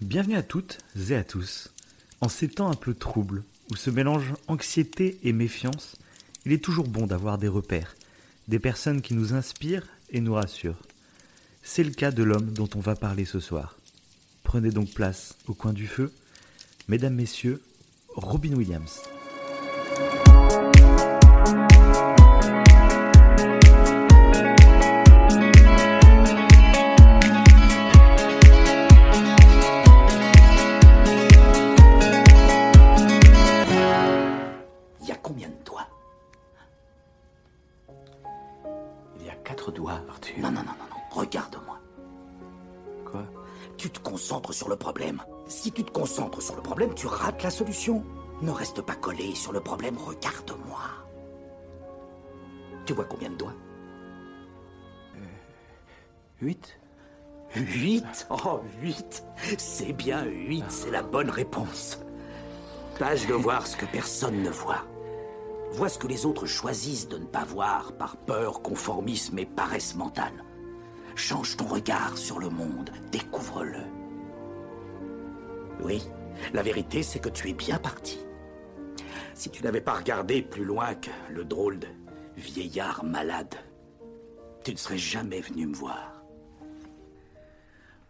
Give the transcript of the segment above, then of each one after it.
Bienvenue à toutes et à tous. En ces temps un peu troubles, où se mélangent anxiété et méfiance, il est toujours bon d'avoir des repères, des personnes qui nous inspirent et nous rassurent. C'est le cas de l'homme dont on va parler ce soir. Prenez donc place au coin du feu. Mesdames, Messieurs, Robin Williams. La solution. Ne reste pas collé sur le problème, regarde-moi. Tu vois combien de doigts? Huit Huit? Oh, huit C'est bien huit, c'est la bonne réponse. Tâche de voir ce que personne ne voit. Vois ce que les autres choisissent de ne pas voir par peur, conformisme et paresse mentale. Change ton regard sur le monde, découvre-le. Oui, la vérité c'est que tu es bien parti. Si tu n'avais pas regardé plus loin que le drôle de vieillard malade, tu ne serais jamais venu me voir.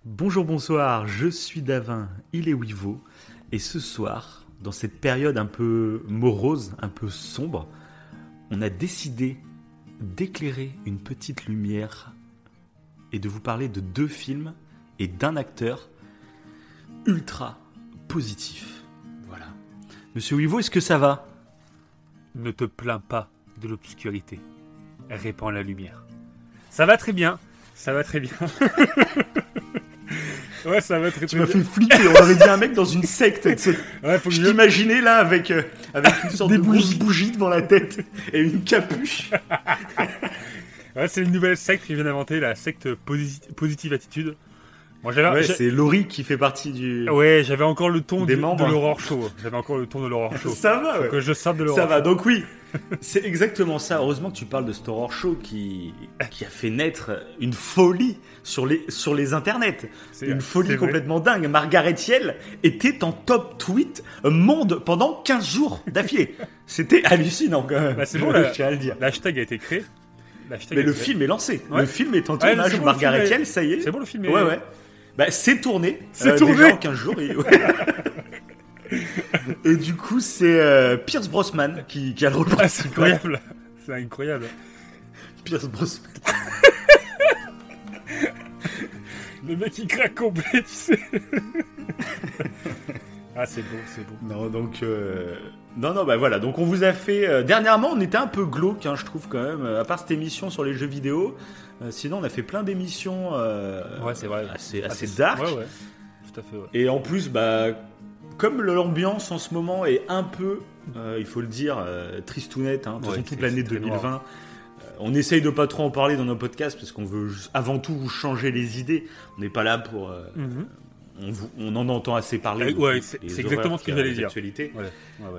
Bonjour, bonsoir, je suis Davin, il est Wivo, et ce soir, dans cette période un peu morose, un peu sombre, on a décidé d'éclairer une petite lumière et de vous parler de deux films et d'un acteur ultra positif. Voilà. Monsieur Wivo, est-ce que ça va? Ne te plains pas de l'obscurité. Répand la lumière. Ça va très bien. Ça va très bien. ouais, ça va très, Tu très m'as bien. fait flipper, on aurait dit un mec dans une secte. tu. Ouais, faut que Je t'imaginais là avec, euh, avec une sorte Des de bougies. bougie devant la tête et une capuche. Ouais, c'est une nouvelle secte je viens d'inventer, la secte posi- positive attitude. Ouais, c'est Laurie qui fait partie du. ouais, j'avais encore le ton Des du- membres. de l'aurore show. J'avais encore le ton de l'aurore show. Ça va, ouais. que je sorte de l'aurore Ça va, donc oui, c'est exactement ça. Heureusement que tu parles de ce Horror Show qui, qui a fait naître une folie sur les, sur les internets. Une folie complètement dingue. Margaret Hiel était en top tweet monde pendant 15 jours d'affilée. C'était hallucinant quand même. Bah, c'est bon, là. je tiens à le dire. L'hashtag a été créé. Mais le film est lancé. Ouais. Le film est en tournage. Margaret Hiel, ça y est. C'est bon, le film est. Ouais, ouais. Bah, c'est tourné. C'est euh, tourné déjà en 15 jours. Et, ouais. Et du coup, c'est euh, Pierce Brosnan qui, qui a le rôle Ah, c'est incroyable. C'est incroyable. Pierce Brosnan. Le mec il craque complet, tu sais. ah, c'est beau, c'est beau. Non, donc. euh, Non, non, bah voilà. Donc, on vous a fait. Dernièrement, on était un peu glauque, hein, je trouve, quand même. À part cette émission sur les jeux vidéo. Euh, sinon, on a fait plein d'émissions euh, Ouais, c'est vrai. assez, assez dark. Ouais, ouais. Tout à fait, ouais. Et en plus, bah. Comme l'ambiance en ce moment est un peu, euh, il faut le dire, tristounette, hein, toute toute l'année c'est très 2020. euh, on essaye de pas trop en parler dans nos podcasts parce qu'on veut avant tout vous changer les idées. On n'est pas là pour. euh, vous- on en entend assez parler. Ouais, toutes c'est- exactement ce que j'allais dire. l'actualité. Ouais.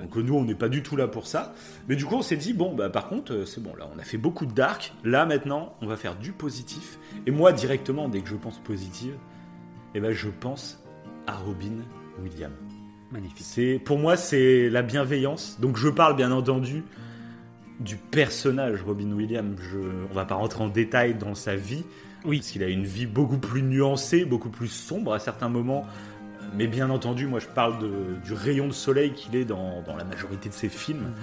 Donc euh, nous, on n'est pas du tout là pour ça. Mais du coup, on s'est dit, bon, bah, par contre, euh, c'est bon, là, on a fait beaucoup de dark. Là, maintenant, on va faire du positif. Et moi, directement, dès que je pense positive, eh ben, je pense à Robin Williams. Magnifique. C'est, pour moi, c'est la bienveillance. Donc je parle, bien entendu, du personnage Robin Williams. Je, on va pas rentrer en détail dans sa vie. Oui. Parce qu'il a une vie beaucoup plus nuancée, beaucoup plus sombre à certains moments. Mais bien entendu, moi je parle de- du rayon de soleil qu'il est dans, dans la majorité de ses films.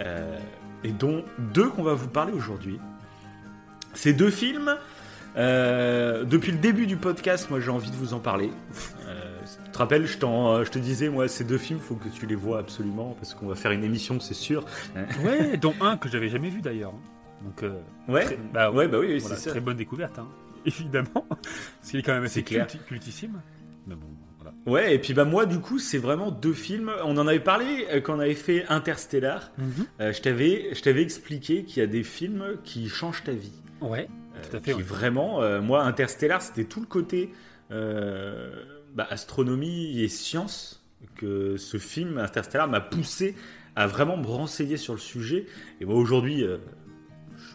Euh, et dont deux qu'on va vous parler aujourd'hui. Ces deux films, euh, depuis le début du podcast, moi j'ai envie de vous en parler. Euh, tu te rappelles, je, te disais, moi ces deux films, faut que tu les vois absolument, parce qu'on va faire une émission, c'est sûr. Ouais, dont un que j'avais jamais vu d'ailleurs. Donc, euh, Ouais, très- bah, ouais, bah oui, voilà, c'est très bonne découverte, hein. évidemment. Parce qu'il est quand même assez C'est clair. culti- cultissime. Mais bon, voilà. Ouais, et puis bah moi du coup c'est vraiment deux films. On en avait parlé euh, quand on avait fait Interstellar. Euh, je t'avais, je t'avais expliqué qu'il y a des films qui changent ta vie. Ouais, tout à fait. qui ouais. vraiment, euh, moi, Interstellar, c'était tout le côté euh, bah, astronomie et science que ce film Interstellar m'a poussé à vraiment me renseigner sur le sujet. Et moi, aujourd'hui, euh,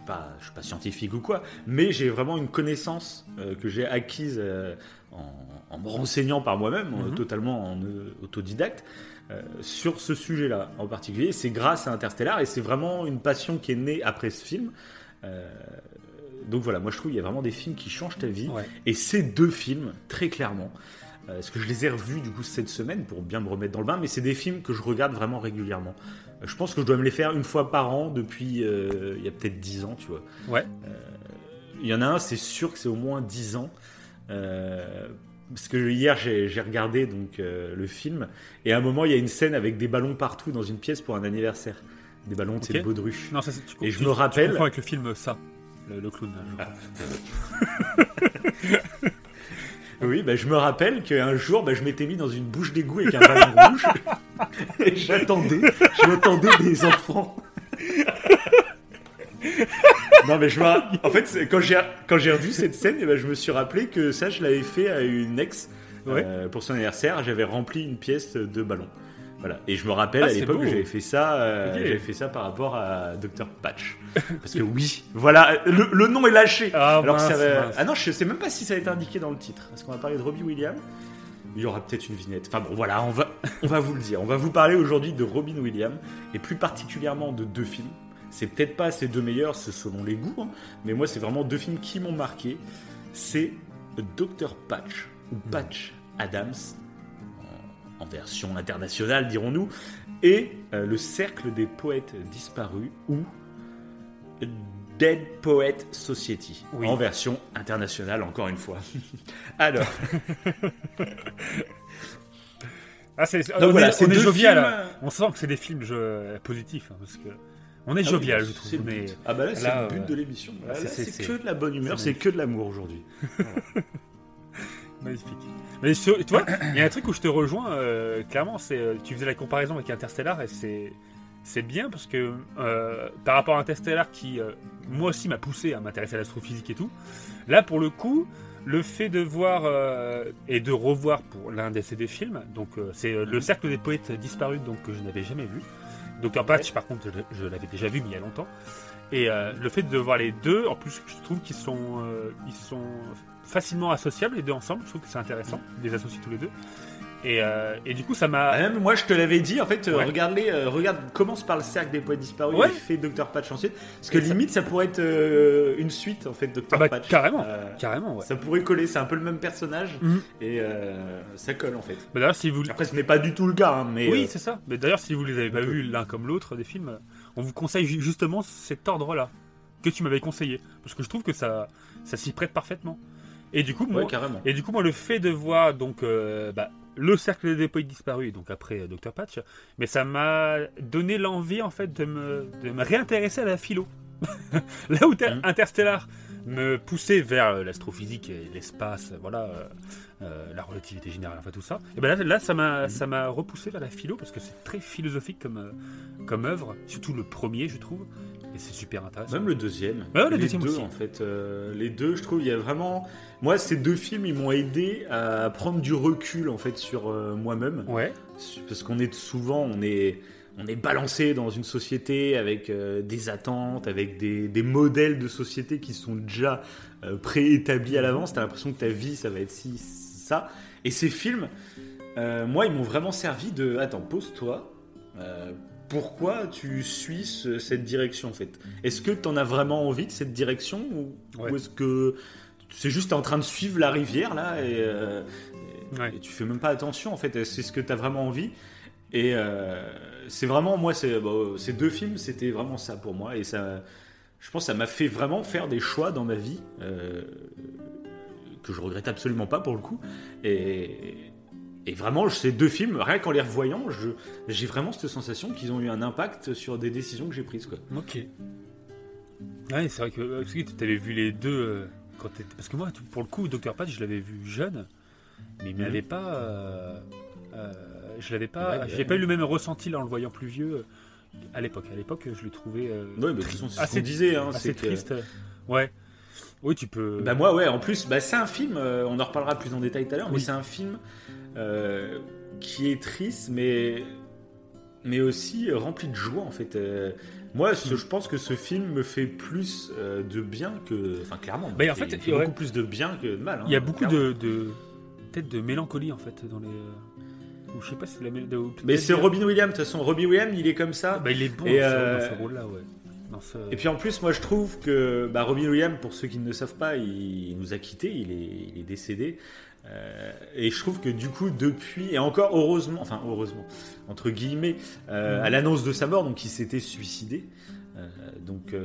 pas, je suis pas scientifique ou quoi, mais j'ai vraiment une connaissance euh, que j'ai acquise euh, en, en me renseignant par moi-même, Mhm. totalement en euh, autodidacte, sur ce sujet-là en particulier. C'est grâce à Interstellar et c'est vraiment une passion qui est née après ce film. Donc voilà, moi je trouve qu'il y a vraiment des films qui changent ta vie. Ouais. Et ces deux films, très clairement, parce que je les ai revus du coup cette semaine pour bien me remettre dans le bain, mais c'est des films que je regarde vraiment régulièrement. Euh, je pense que je dois me les faire une fois par an depuis euh, il y a peut-être 10 ans, tu vois. Ouais. Il y en a un, c'est sûr que c'est au moins 10 ans. Euh, parce que hier j'ai regardé donc euh, le film et à un moment il y a une scène avec des ballons partout dans une pièce pour un anniversaire, des ballons de Ok. ces baudruches. Non, ça, c'est- tu, Et je tu- me tu rappelle- confonds avec le film Ça, le, le clown. Oui, bah, je me rappelle qu'un jour, bah, je m'étais mis dans une bouche d'égout avec un ballon rouge. et j'attendais, j'attendais des enfants. non, mais je me En fait, quand j'ai, quand j'ai revu cette scène, eh ben, je me suis rappelé que ça, je l'avais fait à une ex Ouais. euh, pour son anniversaire. J'avais rempli une pièce de ballon. Voilà. Et je me rappelle Ah, à l'époque j'avais fait ça, euh, j'avais fait ça par rapport à Dr Patch. Parce que oui, voilà, le, le nom est lâché. Ah, Alors que ça mince, va- mince. Ah non, je sais même pas si ça a été indiqué dans le titre. Est-ce qu'on va parler de Robbie Williams Il y aura peut-être une vignette. Enfin bon, voilà, on va, on va vous le dire. On va vous parler aujourd'hui de Robin Williams et plus particulièrement de deux films. C'est peut-être pas ces deux meilleurs, c'est selon les goûts, hein, mais moi c'est vraiment deux films qui m'ont marqué. C'est Dr Patch ou Patch Adams en, version internationale, dirons-nous, et euh, Le Cercle des poètes disparus ou Dead Poet Society Oui. en version internationale encore une fois. Alors, Ah, c'est, donc on voilà, est, c'est on est jovial. films-. On sent que c'est des films je- positifs. hein, parce que on est Ah jovial, bah, je trouve. mais- but. Ah bah là, c'est le but euh, de l'émission. Là, c'est- là, c'est- c'est c'est- que de la bonne humeur, c'est c'est que de l'amour aujourd'hui. Magnifique. Mais tu vois, il y a un truc où je te rejoins, euh, clairement, c'est euh, tu faisais la comparaison avec Interstellar et c'est c'est bien parce que euh, par rapport à Interstellar qui euh, moi aussi m'a poussé à m'intéresser à l'astrophysique et tout, là pour le coup, le fait de voir euh, et de revoir pour l'un de ces deux films, donc c'est le cercle des poètes disparus donc que je n'avais jamais vu. Dr Patch par contre je, je l'avais déjà vu mais il y a longtemps. Et le fait de voir les deux, en plus, je trouve qu'ils sont, ils sont facilement associables les deux ensemble. Je trouve que c'est intéressant de les associer tous les deux. Et, euh, et du coup, ça m'a. Ah, même moi, je te l'avais dit, en fait, euh, Ouais. regarde, les, euh, regarde, commence par le cercle des poètes disparus Ouais. et fais Dr Patch ensuite. Parce que Et limite, ça pourrait être euh, une suite, en fait, Dr Ah bah, Patch. carrément. Carrément, ouais. Ça pourrait coller, c'est un peu le même personnage Mhm. et ça colle en fait. Bah, D'ailleurs, si vous. Après, ce n'est pas du tout le cas, hein, mais Oui, c'est ça. Mais d'ailleurs, si vous les avez pas vus l'un comme l'autre des films, on vous conseille ju- justement cet ordre-là que tu m'avais conseillé, parce que je trouve que ça, ça s'y prête parfaitement. Et du coup, moi, ouais, carrément. Et du coup, moi, le fait de voir donc euh, bah, le cercle des poètes disparus, donc après euh, Dr Patch, mais ça m'a donné l'envie en fait de me, de me réintéresser à la philo. Là où Mhm. Interstellar me poussait vers euh, l'astrophysique et l'espace, voilà, euh, la relativité générale, enfin tout ça. Et ben là, là, ça m'a, ça m'a repoussé vers la philo parce que c'est très philosophique comme, comme œuvre, surtout le premier, je trouve, et c'est super intéressant. Même le deuxième. Ouais, le les deuxième deux, aussi. en fait. euh, les deux, je trouve, il y a vraiment. Moi, ces deux films, ils m'ont aidé à prendre du recul, en fait, sur euh, moi-même. Ouais. Parce qu'on est souvent, on est, on est balancé dans une société avec euh, des attentes, avec des, des modèles de société qui sont déjà euh, préétablis à l'avance. T'as l'impression que ta vie, ça va être ci, ça. Et ces films, euh, moi, ils m'ont vraiment servi de. Attends, pose-toi. Pourquoi tu suis ce- cette direction en fait? Est-ce que tu en as vraiment envie de cette direction ou, Ouais. ou est-ce que c'est juste en train de suivre la rivière là et, euh, et- Ouais. et tu fais même pas attention en fait? C'est ce que tu as vraiment envie? Et euh, c'est vraiment moi, c'est bon, ces deux films, c'était vraiment ça pour moi et ça, je pense, que ça m'a fait vraiment faire des choix dans ma vie euh, que je regrette absolument pas pour le coup et et vraiment, ces deux films, rien qu'en les revoyant, j'ai vraiment cette sensation qu'ils ont eu un impact sur des décisions que j'ai prises. Quoi. Ok. Ouais, c'est vrai que euh, tu avais vu les deux euh, quand. Parce que moi, pour le coup, Dr. Patch, je l'avais vu jeune, mais il Mhm. m'avait pas. euh, euh, je l'avais pas. Ouais, ouais. J'ai pas eu le même ressenti là en le voyant plus vieux à l'époque. À l'époque, je le trouvais euh, Ouais, mais toute façon, assez- disait. Hein, assez que- triste. Ouais. Oui, tu peux. Bah moi, ouais, en plus, bah, c'est un film, on en reparlera plus en détail tout à l'heure, mais c'est un film euh, qui est triste, mais, mais aussi rempli de joie, en fait. Euh, Moi, ce- je pense que ce film me fait plus euh, de bien que. Enfin, clairement. Bah, en fait, il fait y aurait- beaucoup plus de bien que de mal. hein, Il y a beaucoup clairement. de, de peut-être de mélancolie en fait dans les. Ou je sais pas si c'est la de- Mais c'est Robin Williams, de toute façon. Robin Williams, il est comme ça. Bah, il est bon Et, dans ce- rôle-là, ouais. Ce- Et puis en plus, moi je trouve que bah, Robin Williams, pour ceux qui ne le savent pas, il, il nous a quittés, il est, il est décédé. Euh, et je trouve que du coup, depuis, et encore heureusement, enfin heureusement, entre guillemets, euh, à l'annonce de sa mort, donc il s'était suicidé. Euh, donc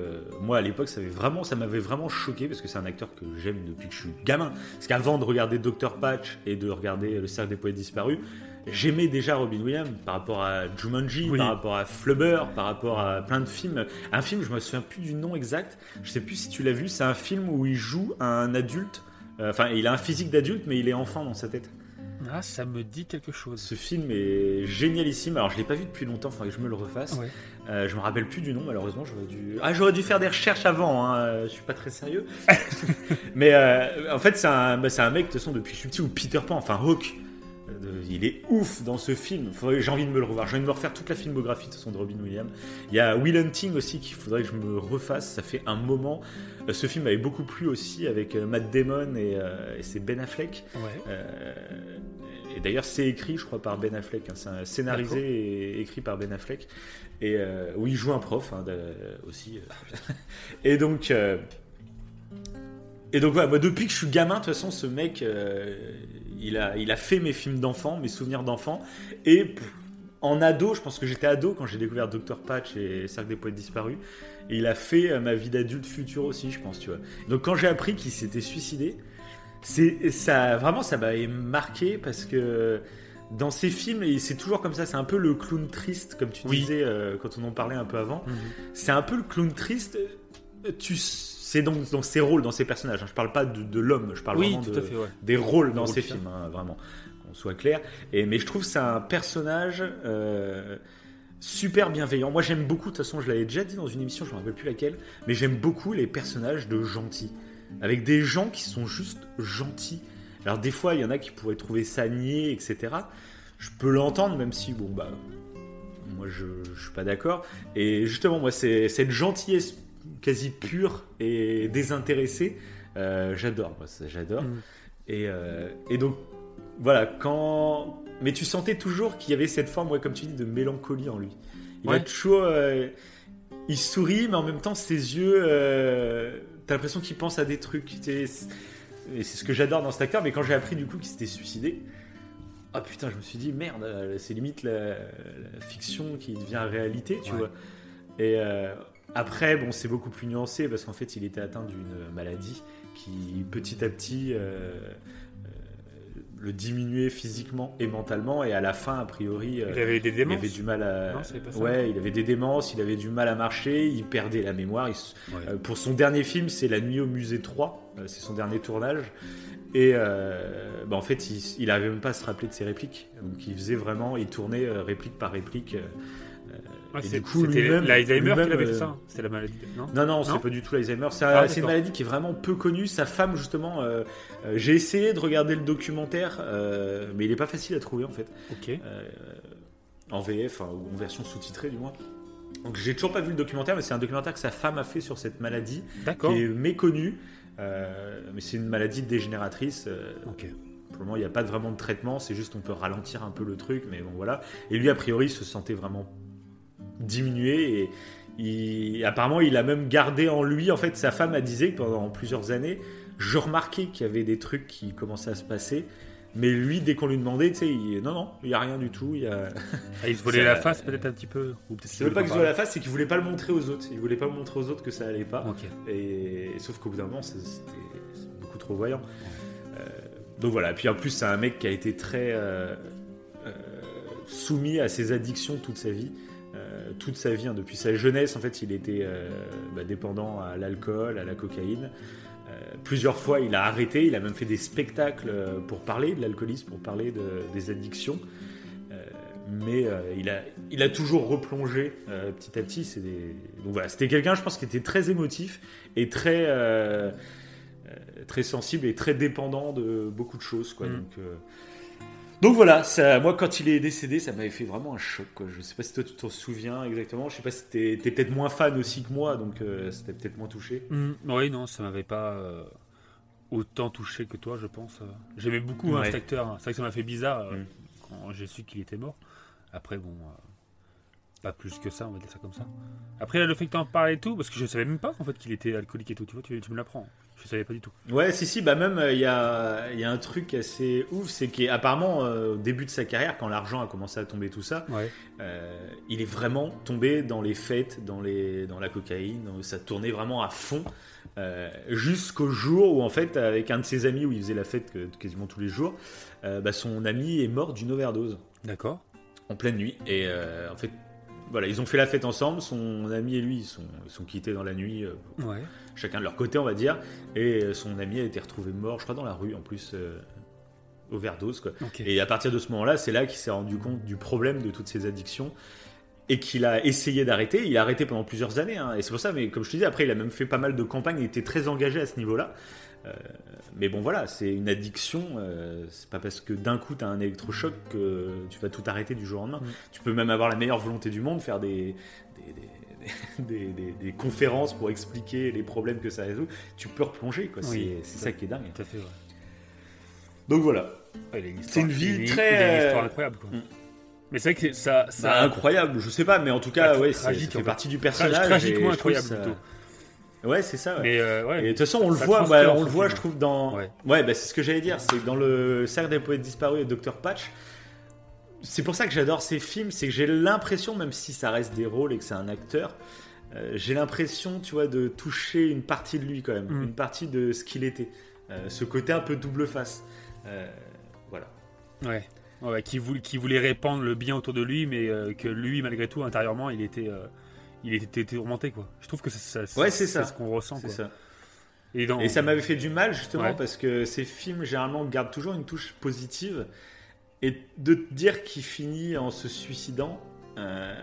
moi à l'époque, ça m'avait vraiment, ça m'avait vraiment choqué parce que c'est un acteur que j'aime depuis que je suis gamin. Parce qu'avant de regarder Dr Patch et de regarder Le Cercle des Poètes Disparus, j'aimais déjà Robin Williams par rapport à Jumanji, Oui. par rapport à Flubber, par rapport à plein de films. Un film, je me souviens plus du nom exact. Je sais plus si tu l'as vu. C'est un film où il joue un adulte. Euh, Enfin, il a un physique d'adulte, mais il est enfant dans sa tête. Ah, ça me dit quelque chose. Ce film est génialissime. Alors, je l'ai pas vu depuis longtemps. Il faudrait que je me le refasse. Ouais. Euh, je me rappelle plus du nom, malheureusement. J'aurais dû. Ah, j'aurais dû faire des recherches avant. Hein. euh, Je suis pas très sérieux. mais euh, en fait, c'est un, bah, c'est un mec de toute façon depuis que je suis petit ou Peter Pan, enfin Hawk. Il est ouf dans ce film. J'ai envie de me le revoir. J'ai envie de me refaire toute la filmographie de de Robin Williams. Il y a Will Hunting aussi qu'il faudrait que je me refasse. Ça fait un moment. Euh, Ce film m'avait beaucoup plu aussi avec euh, Matt Damon et, euh, et c'est Ben Affleck. Ouais. Euh, et d'ailleurs, c'est écrit, je crois, par Ben Affleck. hein. C'est scénarisé et écrit par Ben Affleck. Et euh, où il joue un prof hein, aussi. et donc. euh, et donc voilà, moi depuis que je suis gamin, de toute façon, ce mec, euh, il, a, il a fait mes films d'enfant, mes souvenirs d'enfant. Et en ado, je pense que j'étais ado quand j'ai découvert Dr Patch et Cercle des Poètes Disparus. Et il a fait euh, ma vie d'adulte future aussi, je pense, tu vois. Donc quand j'ai appris qu'il s'était suicidé, c'est ça vraiment ça m'a marqué parce que dans ces films et c'est toujours comme ça c'est un peu le clown triste comme tu Oui. disais euh, quand on en parlait un peu avant Mhm. c'est un peu le clown triste tu c'est donc dans ses rôles dans ses personnages hein. je parle pas de, de l'homme je parle Oui, vraiment tout de, à fait, ouais. des rôles dans ces films hein, vraiment qu'on soit clair et mais je trouve que c'est un personnage euh, super bienveillant moi j'aime beaucoup de toute façon je l'avais déjà dit dans une émission je me rappelle plus laquelle mais j'aime beaucoup les personnages de gentils avec des gens qui sont juste gentils. Alors des fois, il y en a qui pourraient trouver ça niais, etc. Je peux l'entendre, même si, bon, bah, moi, je, je suis pas d'accord. Et justement, moi, c'est cette gentillesse quasi pure et désintéressée, euh, j'adore, j'adore. Mhm. Et, euh, et donc, voilà, quand... Mais tu sentais toujours qu'il y avait cette forme, ouais, comme tu dis, de mélancolie en lui. Il a toujours... euh, il sourit, mais en même temps, ses yeux... euh, T'as l'impression qu'il pense à des trucs. Et c'est ce que j'adore dans cet acteur, mais quand j'ai appris du coup qu'il s'était suicidé, ah putain, je me suis dit merde, c'est limite la, la fiction qui devient réalité, tu Ouais. vois. Et euh, après, bon, c'est beaucoup plus nuancé parce qu'en fait, il était atteint d'une maladie qui petit à petit euh, euh, le diminuait physiquement et mentalement, et à la fin, a priori, euh, Il avait des il démences. avait du mal à. Non, c'est pas ça. ouais, il avait des démences, il avait du mal à marcher, il perdait la mémoire. il s- Ouais. euh, pour son dernier film, c'est La Nuit au Musée 3, euh, c'est son dernier tournage. Et euh, bah, en fait, il, il arrivait même pas à se rappeler de ses répliques. Donc il faisait vraiment, il tournait réplique par réplique. Euh, et c'est- du coup, c'était lui-même- l'Alzheimer qui lui-même, avait euh, fait ça. C'était la maladie. Non? Non, non, c'est pas du tout l'Alzheimer. C'est Ah, c'est une maladie qui est vraiment peu connue. Sa femme, justement, euh, euh, j'ai essayé de regarder le documentaire, euh, mais il est pas facile à trouver en fait. Ok. Euh, en VF, ou en version sous-titrée du moins. Donc j'ai toujours pas vu le documentaire, mais c'est un documentaire que sa femme a fait sur cette maladie, D'accord. qui est méconnue, euh, mais c'est une maladie dégénératrice. euh, Ok. pour le moment, il n'y a pas vraiment de traitement, c'est juste on peut ralentir un peu le truc, mais bon voilà. Et lui, a priori, se sentait vraiment diminué et il- apparemment, il a même gardé en lui. En fait, sa femme a disait que pendant plusieurs années, je remarquais qu'il y avait des trucs qui commençaient à se passer. Mais lui, dès qu'on lui demandait, tu sais, il... non, non, il n'y a rien du tout. Il a... Ah, il se volait la face peut-être un petit peu. Ou C'est pas que je vois la face, c'est qu'il voulait pas le montrer aux autres. Il voulait pas montrer aux autres que ça allait pas. Ok. Et sauf qu'au bout d'un moment, c'était beaucoup trop voyant. Euh, donc voilà. Puis en plus, c'est un mec qui a été très euh, euh, soumis à ses addictions toute sa vie. Euh, toute sa vie, hein. depuis sa jeunesse, en fait, il était euh, bah, dépendant à l'alcool, à la cocaïne. Euh, plusieurs fois, il a arrêté. Il a même fait des spectacles pour parler de l'alcoolisme, pour parler de- des addictions. Mais euh, il, a, il a toujours replongé euh, petit à petit. C'est des- Donc voilà, c'était quelqu'un, je pense, qui était très émotif et très, euh, très sensible et très dépendant de beaucoup de choses. Quoi. Mm. Donc, Donc voilà, ça, moi quand il est décédé, ça m'avait fait vraiment un choc. Quoi. Je sais pas si toi tu t'en souviens exactement. Je sais pas si t'es peut-être moins fan aussi que moi, donc euh, c'était peut-être moins touché. Mm, oui, non, ça m'avait pas euh, autant touché que toi, je pense. J'aimais beaucoup hein, Ouais. cet acteur. hein. C'est vrai que ça m'a fait bizarre euh, Mm. quand j'ai su qu'il était mort. Après, bon, pas plus que ça, on va dire ça comme ça. Après, là, le fait que tu en parles et tout, parce que je savais même pas en fait qu'il était alcoolique et tout. Tu vois, tu, tu me l'apprends. Je savais pas du tout. Ouais, si, si, bah même, euh, il y, a, y a un truc assez ouf, c'est qu'apparemment, euh, au début de sa carrière, quand l'argent a commencé à tomber, tout ça, Ouais. euh, il est vraiment tombé dans les fêtes, dans, les, dans la cocaïne, ça tournait vraiment à fond, euh, jusqu'au jour où, en fait, avec un de ses amis, où il faisait la fête que- quasiment tous les jours, bah, son ami est mort d'une overdose. D'accord. en pleine nuit. Et en fait, voilà, ils ont fait la fête ensemble. Son ami et lui, ils sont, ils sont quittés dans la nuit, euh, Ouais. chacun de leur côté, on va dire. Et euh, son ami a été retrouvé mort, je crois, dans la rue, en plus, euh, overdose. Quoi. Et à partir de ce moment-là, c'est là qu'il s'est rendu compte du problème de toutes ces addictions. Et qu'il a essayé d'arrêter. Il a arrêté pendant plusieurs années. hein. Et c'est pour ça, mais comme je te disais, après, il a même fait pas mal de campagnes. Il était très engagé à ce niveau-là. Euh, mais bon, voilà, c'est une addiction. euh, c'est pas parce que d'un coup tu as un électrochoc que tu vas tout arrêter du jour au lendemain. Mm. Tu peux même avoir la meilleure volonté du monde, faire des, des, des- des- des- des conférences pour expliquer les problèmes que ça résout. Tu peux replonger, quoi. Oui, c'est ça qui est dingue. Tout à fait. Ouais. Donc voilà. Ouais, C'est une a très, il a une histoire incroyable. Quoi. Mm. Mais c'est vrai que ça. ça Bah, incroyable, je sais pas, mais en tout cas, Ouais, tragique, ça fait en fait. partie du personnage. tragiquement incroyable ça- plutôt. Ouais, c'est ça. ouais. Mais euh, ouais. Et de toute façon, on le voit, bah, on le voit, je trouve dans. Ouais. Ouais, bah, c'est ce que j'allais dire. C'est que dans le cercle des poètes disparus et Dr Patch. C'est pour ça que j'adore ces films, c'est que j'ai l'impression, même si ça reste des rôles et que c'est un acteur, euh, j'ai l'impression, tu vois, de toucher une partie de lui quand même, Mm. une partie de ce qu'il était, Euh, ce côté un peu double face. Voilà. Ouais. Ouais, qui, voulait, qui voulait répandre le bien autour de lui, mais que lui, malgré tout, intérieurement, il était, il était tourmenté, quoi. Je trouve que c'est ça. Ouais, c'est ça. ce qu'on ressent, quoi. ça. Et, dans... Et ça m'avait fait du mal justement Ouais. parce que ces films généralement gardent toujours une touche positive et de te dire qu'il finit en se suicidant. euh,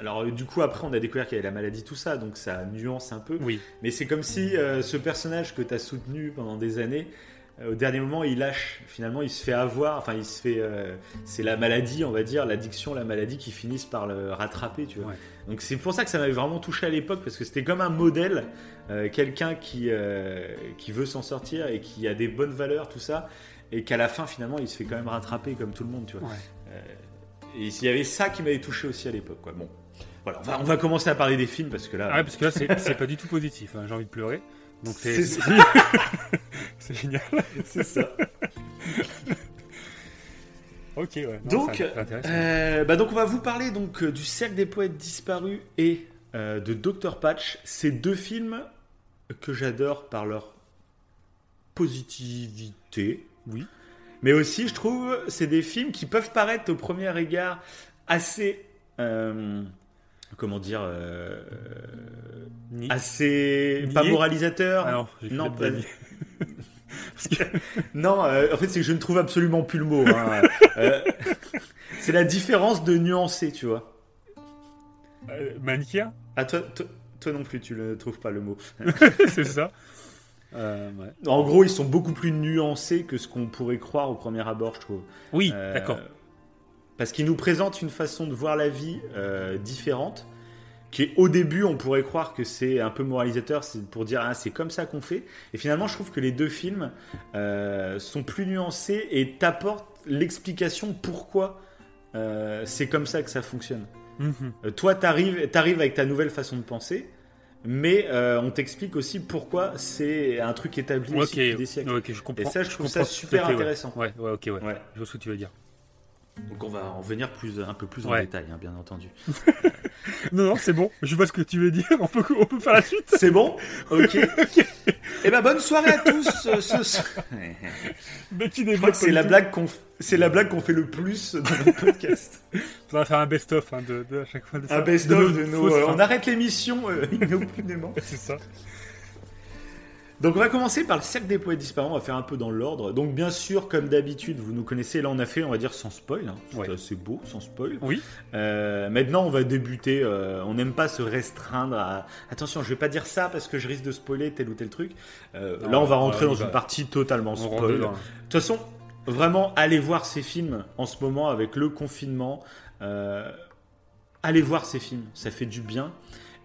alors du coup après on a découvert qu'il y avait la maladie tout ça donc ça nuance un peu. Oui. Mais c'est comme si euh, ce personnage que tu as soutenu pendant des années, au dernier moment, il lâche. Finalement, il se fait avoir. Enfin, il se fait. euh, c'est la maladie, on va dire, l'addiction, la maladie qui finissent par le rattraper, tu vois. Ouais. Donc c'est pour ça que ça m'avait vraiment touché à l'époque parce que c'était comme un modèle, euh, quelqu'un qui euh, qui veut s'en sortir et qui a des bonnes valeurs, tout ça, et qu'à la fin, finalement, il se fait quand même rattraper comme tout le monde, tu vois. Ouais. Et il y avait ça qui m'avait touché aussi à l'époque, quoi. Bon. Voilà, on va, on va commencer à parler des films parce que là, Ah ouais, parce que là, c'est c'est pas du tout positif. hein. J'ai envie de pleurer. Donc c'est C'est génial. c'est ça. Ok, ouais. Non, Donc. Euh, bah donc on va vous parler donc euh, du cercle des poètes disparus et euh, de Dr Patch. Ces deux films que j'adore par leur positivité. Oui. Mais aussi, je trouve, c'est des films qui peuvent paraître au premier regard assez, euh, comment dire, euh, Ni- assez pas moralisateur. Ah non, pas- vie. Non, euh, en fait, c'est que je ne trouve absolument plus le mot. hein. Euh, c'est la différence de nuancer, tu vois. Manichéen Ah, toi, toi, toi non plus, tu ne trouves pas le mot. C'est ça Euh, ouais. En gros, ils sont beaucoup plus nuancés que ce qu'on pourrait croire au premier abord, je trouve. Oui, Euh, d'accord. Parce qu'ils nous présentent une façon de voir la vie euh, différente, qui est au début, on pourrait croire que c'est un peu moralisateur, c'est pour dire ah, c'est comme ça qu'on fait. Et finalement, je trouve que les deux films euh, sont plus nuancés et t'apportent l'explication pourquoi euh, c'est comme ça que ça fonctionne. Mhm. Euh, toi, t'arrives, t'arrives avec ta nouvelle façon de penser, mais euh, on t'explique aussi pourquoi c'est un truc établi depuis des siècles. je comprends. Et ça, je trouve ça super fait, ouais. intéressant. Ouais, ouais, ok, ouais. Ouais. Je vois ce que tu veux dire. Donc on va en venir plus, un peu plus en Ouais. détail, hein, bien entendu. Non, non, c'est bon. Je vois ce que tu veux dire. On peut, on peut faire la suite. C'est bon Ok. Eh ben bonne soirée à tous. euh, ce- Mais qui c'est la blague qu'on, c'est la blague qu'on fait le plus dans le podcast. On va faire un best-of hein, de, de à chaque fois de. Un best-of de nos nos. euh, on arrête l'émission euh, inopinément. C'est ça. Donc on va commencer par le cercle des poètes disparus, on va faire un peu dans l'ordre. Donc bien sûr, comme d'habitude, vous nous connaissez, là on a fait, on va dire sans spoil, hein. Ouais. c'est assez beau, sans spoil. Oui. Euh, maintenant on va débuter, euh, on n'aime pas se restreindre à... Attention, je vais pas dire ça parce que je risque de spoiler tel ou tel truc. Euh, Non, là on va rentrer dans va- une partie totalement spoil. De toute façon, vraiment, allez voir ces films en ce moment avec le confinement. Allez voir ces films, ça fait du bien.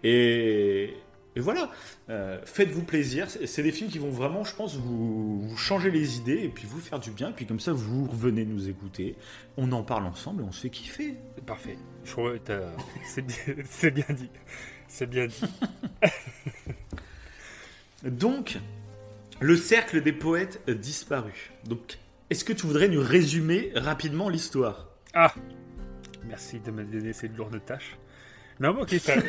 Et, et voilà, euh, faites-vous plaisir. C'est des films qui vont vraiment, je pense, vous, vous changer les idées et puis vous faire du bien. Et puis comme ça, vous revenez nous écouter. On en parle ensemble et on se fait kiffer. Parfait. C'est bien, bien dit. C'est bien dit. Donc, le cercle des poètes disparus. Donc, est-ce que tu voudrais nous résumer rapidement l'histoire? Ah Merci de me donner cette lourde tâche. Non, ok, ça.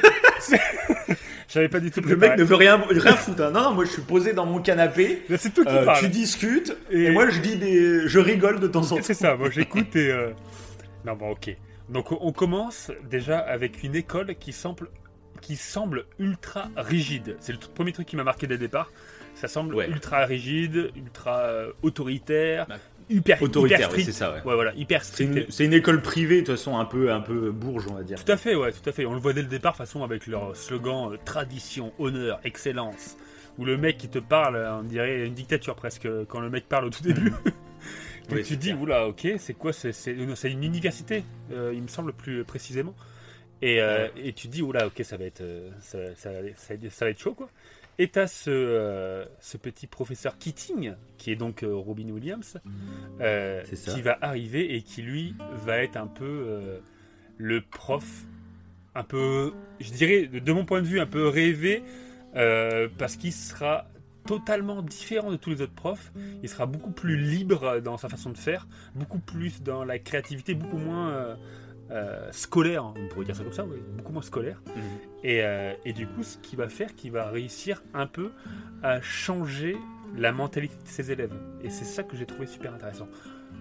J'avais pas du tout Le mec ne veut rien, rien foutre. hein. Non, non, moi je suis posé dans mon canapé. Mais C'est toi qui euh, parle. tu discutes et... Et- moi je dis des, je rigole de temps en temps. C'est ça, moi j'écoute et. euh, Non, bon, ok. Donc on commence déjà avec une école qui semble, qui semble ultra rigide. C'est le premier truc qui m'a marqué dès le départ. Ça semble Ouais. ultra rigide, ultra euh, autoritaire, Bah, hyper, Autoritaire, hyper ouais, strict. c'est ça. Ouais. Ouais, voilà, hyper strict. une, c'est une école privée de toute façon un peu, un peu bourge, on va dire. Tout à fait, ouais, tout à fait. On le voit dès le départ, de toute façon, avec leur slogan euh, tradition, honneur, excellence. Où le mec qui te parle, euh, on dirait une dictature presque, euh, quand le mec parle au tout début. Donc Oui, tu dis, clair. oula, ok, c'est quoi C'est une université, euh, il me semble plus précisément. Et, euh, et tu te dis, oula, ok, ça va être, ça, ça- ça- ça va être chaud, quoi. Et t'as ce, euh, ce petit professeur Keating, qui est donc euh, Robin Williams, euh, qui va arriver et qui lui va être un peu euh, le prof, un peu, je dirais, de mon point de vue, un peu rêvé, parce qu'il sera totalement différent de tous les autres profs. Il sera beaucoup plus libre dans sa façon de faire, beaucoup plus dans la créativité, beaucoup moins euh, scolaire, on pourrait dire ça comme ça, oui, beaucoup moins scolaire. Mhm. Et, euh, et du coup, ce qu'il va faire, qu'il va réussir un peu à changer la mentalité de ses élèves. Et c'est ça que j'ai trouvé super intéressant.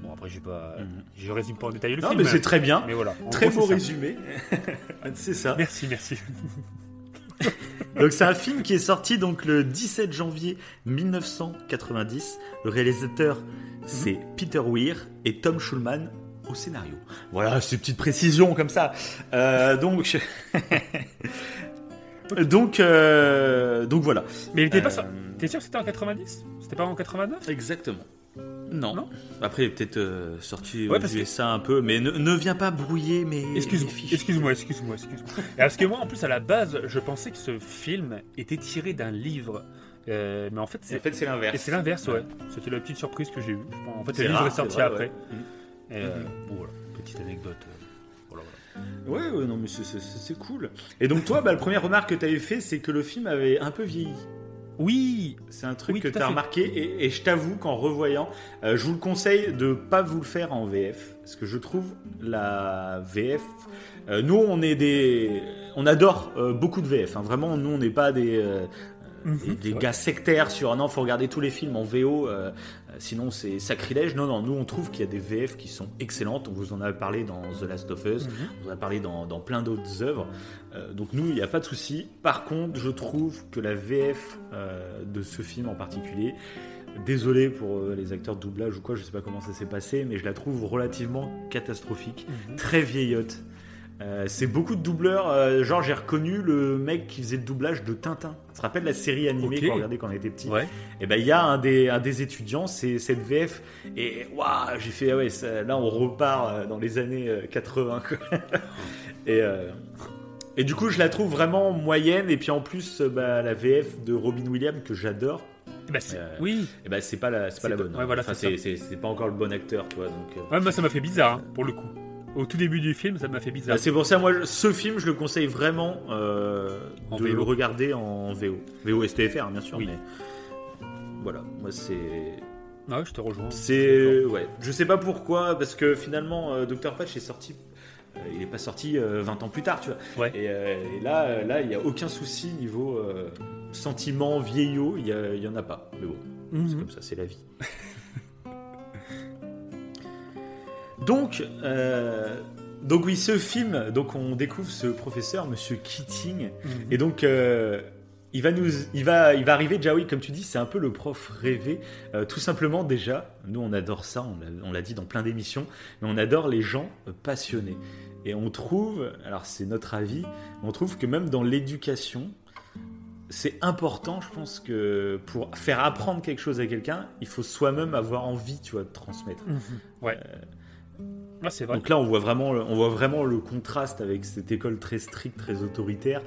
Bon, après, je pas, Mhm. je résume pas en détail le Non, film. mais c'est très bien. mais voilà. Très gros, beau résumé. c'est ça. Merci, merci. Donc c'est un film qui est sorti donc le 17 janvier 1990. Le réalisateur c'est Peter Weir et Tom Schulman au scénario. Voilà, ces petites précisions comme ça. Euh, donc donc euh, donc voilà. Mais il était pas Euh, ça. T'es sûr que c'était en 90 C'était pas en 89 Exactement. Non. Non? Après, il est peut-être euh, sorti Ouais, aux parce que- USA un peu, mais ne, ne viens pas brouiller mes, fiches. Excuse-moi, excuse-moi, excuse-moi. Et Parce que moi, en plus, à la base, je pensais que ce film était tiré d'un livre. Euh, mais en fait, En c'est fait, c'est l'inverse. et c'est l'inverse, ouais. C'était la petite surprise que j'ai eue. En fait, le livre rare, est sorti c'est vrai, après. ouais. Euh, Mhm. bon, voilà, petite anecdote. euh, voilà, voilà. Ouais, ouais, non, mais c'est- cool. Et donc, toi, bah, la première remarque que tu avais fait, c'est que le film avait un peu vieilli. Oui, C'est un truc Oui, que tu as fait. remarqué, et, et je t'avoue qu'en revoyant, euh, je vous le conseille de pas vous le faire en VF, parce que je trouve la VF. euh, nous, on est des, on adore euh, beaucoup de VF. hein. Vraiment, nous, on n'est pas des, Mhm, des, gars sectaires sur ah non, faut regarder tous les films en VO, euh, euh, sinon c'est sacrilège. Non, non, nous, on trouve qu'il y a des VF qui sont excellentes. On vous en a parlé dans The Last of Us. Mhm. On en a parlé dans, dans plein d'autres œuvres. Euh, donc nous, il n'y a pas de souci. Par contre, je trouve que la VF de ce film en particulier, désolé pour les acteurs de doublage ou quoi, je sais pas comment ça s'est passé, mais je la trouve relativement catastrophique, Mhm. très vieillotte. Euh, c'est beaucoup de doubleurs. euh, genre, j'ai reconnu le mec qui faisait le doublage de Tintin. Tu te rappelles la série animée Ok. qu'on regardait quand on était petit Ouais. et ben il y a un des, un des étudiants, c'est cette VF, et waouh, j'ai fait, ah ouais, ça- là on repart euh, dans les années euh, 80. quoi. et, euh, et du coup, je la trouve vraiment moyenne, et puis en plus, euh, bah, la VF de Robin Williams, que j'adore, Bah, c'est- Euh, oui. et ben c'est pas la, c'est pas la bonne. ouais, voilà, Enfin, c'est c'est, c'est- pas encore le bon acteur, tu vois. Donc, euh, Ouais, moi, ça m'a fait bizarre, hein, pour le coup. Au tout début du film, ça m'a fait bizarre. bah, c'est pour ça, moi, ce film, je le conseille vraiment euh, En de VO. le regarder en VO. VO STFR, bien sûr, Oui. mais voilà, moi c'est. Ah ouais, je te rejoins. C'est ouais, je sais pas pourquoi parce que finalement euh, Dr Patch est sorti euh, il est pas sorti euh, 20 ans plus tard, tu vois. Ouais. Et, euh, et là euh, là il y a aucun souci niveau euh, sentiment vieillot, il y, a- il y en a pas. Mais bon, c'est Mhm. comme ça, c'est la vie. donc euh, donc oui, ce film, donc on découvre ce professeur monsieur Keating Mhm. et donc, euh, il va nous, il va, il va arriver. Déjà oui, comme tu dis, c'est un peu le prof rêvé. Euh, tout simplement déjà, nous on adore ça. On l'a- dit dans plein d'émissions, mais on adore les gens passionnés. Et on trouve, alors c'est notre avis, on trouve que même dans l'éducation, c'est important, je pense que pour faire apprendre quelque chose à quelqu'un, il faut soi-même avoir envie, tu vois, de transmettre. Ouais. Ah, vrai. Donc là, on voit vraiment, on voit vraiment le contraste avec cette école très stricte, très autoritaire.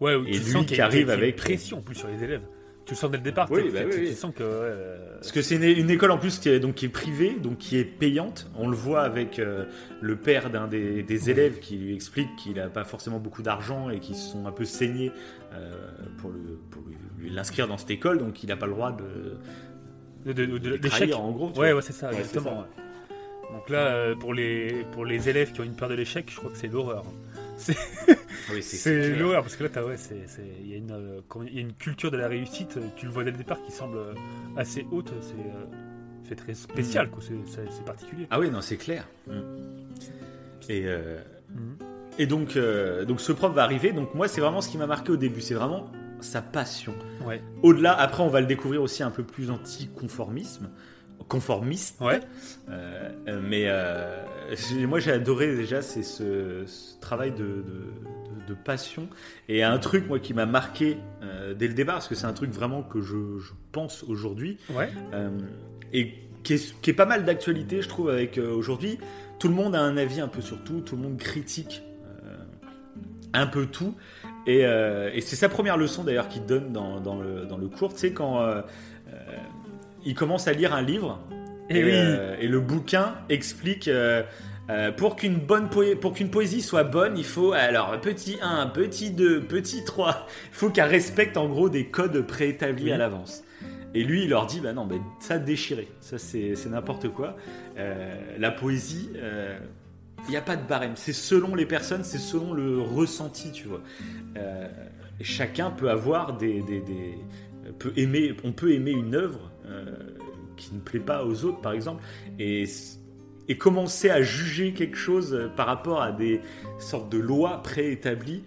Ouais, où Et tu lui sens qui arrive qu'il y a une avec- pression en plus sur les élèves. Tu le sens dès le départ. Oui, bah tu, oui, tu oui. sens que. ouais, euh, Parce que c'est une, une école en plus qui est, donc, qui est privée, donc qui est payante. On le voit avec euh, le père d'un des, des élèves qui lui explique qu'il n'a pas forcément beaucoup d'argent et qu'ils se sont un peu saignés euh, pour, l'inscrire dans cette école, donc il n'a pas le droit de, de, de, de- de d'échec. trahir en gros. Ouais, ouais, c'est ça, Ouais, exactement. Donc là, euh, pour les, pour les élèves qui ont une peur de l'échec, je crois que c'est l'horreur. Oui, C'est clair. l'horreur parce que là, t'as- ouais, il y, a une, euh, il y a une culture de la réussite, euh, tu le vois dès le départ, qui semble assez haute. C'est, euh, très spécial, quoi. C'est, particulier. Ah oui, non, c'est clair. Mm. Et, euh, Mhm. et donc, donc ce prof va arriver. Donc moi, c'est vraiment ce qui m'a marqué au début. C'est vraiment sa passion. Ouais. Au-delà, après, on va le découvrir aussi un peu plus anti-conformisme. Conformiste. Ouais. Euh, euh, mais euh, moi, j'ai adoré déjà c'est ce, ce travail de, de- de- de passion. Et un truc, moi, qui m'a marqué euh, dès le départ, parce que c'est un truc vraiment que je, je pense aujourd'hui. Ouais. Et qui est, qui est pas mal d'actualité, je trouve, avec aujourd'hui. Tout le monde a un avis un peu sur tout, tout le monde critique un peu tout. Et, et c'est sa première leçon d'ailleurs qu'il donne dans, dans le, dans le cours, tu sais, quand il commence à lire un livre. Et oui. euh, et le bouquin explique. euh, euh, pour qu'une bonne pour qu'une poésie soit bonne, il faut alors petit 1, petit 2, petit 3. Il faut qu'elle respecte en gros des codes préétablis Oui. à l'avance. Et lui, il leur dit bah non, bah, ça déchiré, ça c'est n'importe quoi. La poésie, il n'y a pas de barème. C'est selon les personnes, c'est selon le ressenti, tu vois. Chacun peut avoir des, des- des- peut aimer, on peut aimer une œuvre qui ne plaît pas aux autres, par exemple, et et commencer à juger quelque chose euh, par rapport à des sortes de lois préétablies,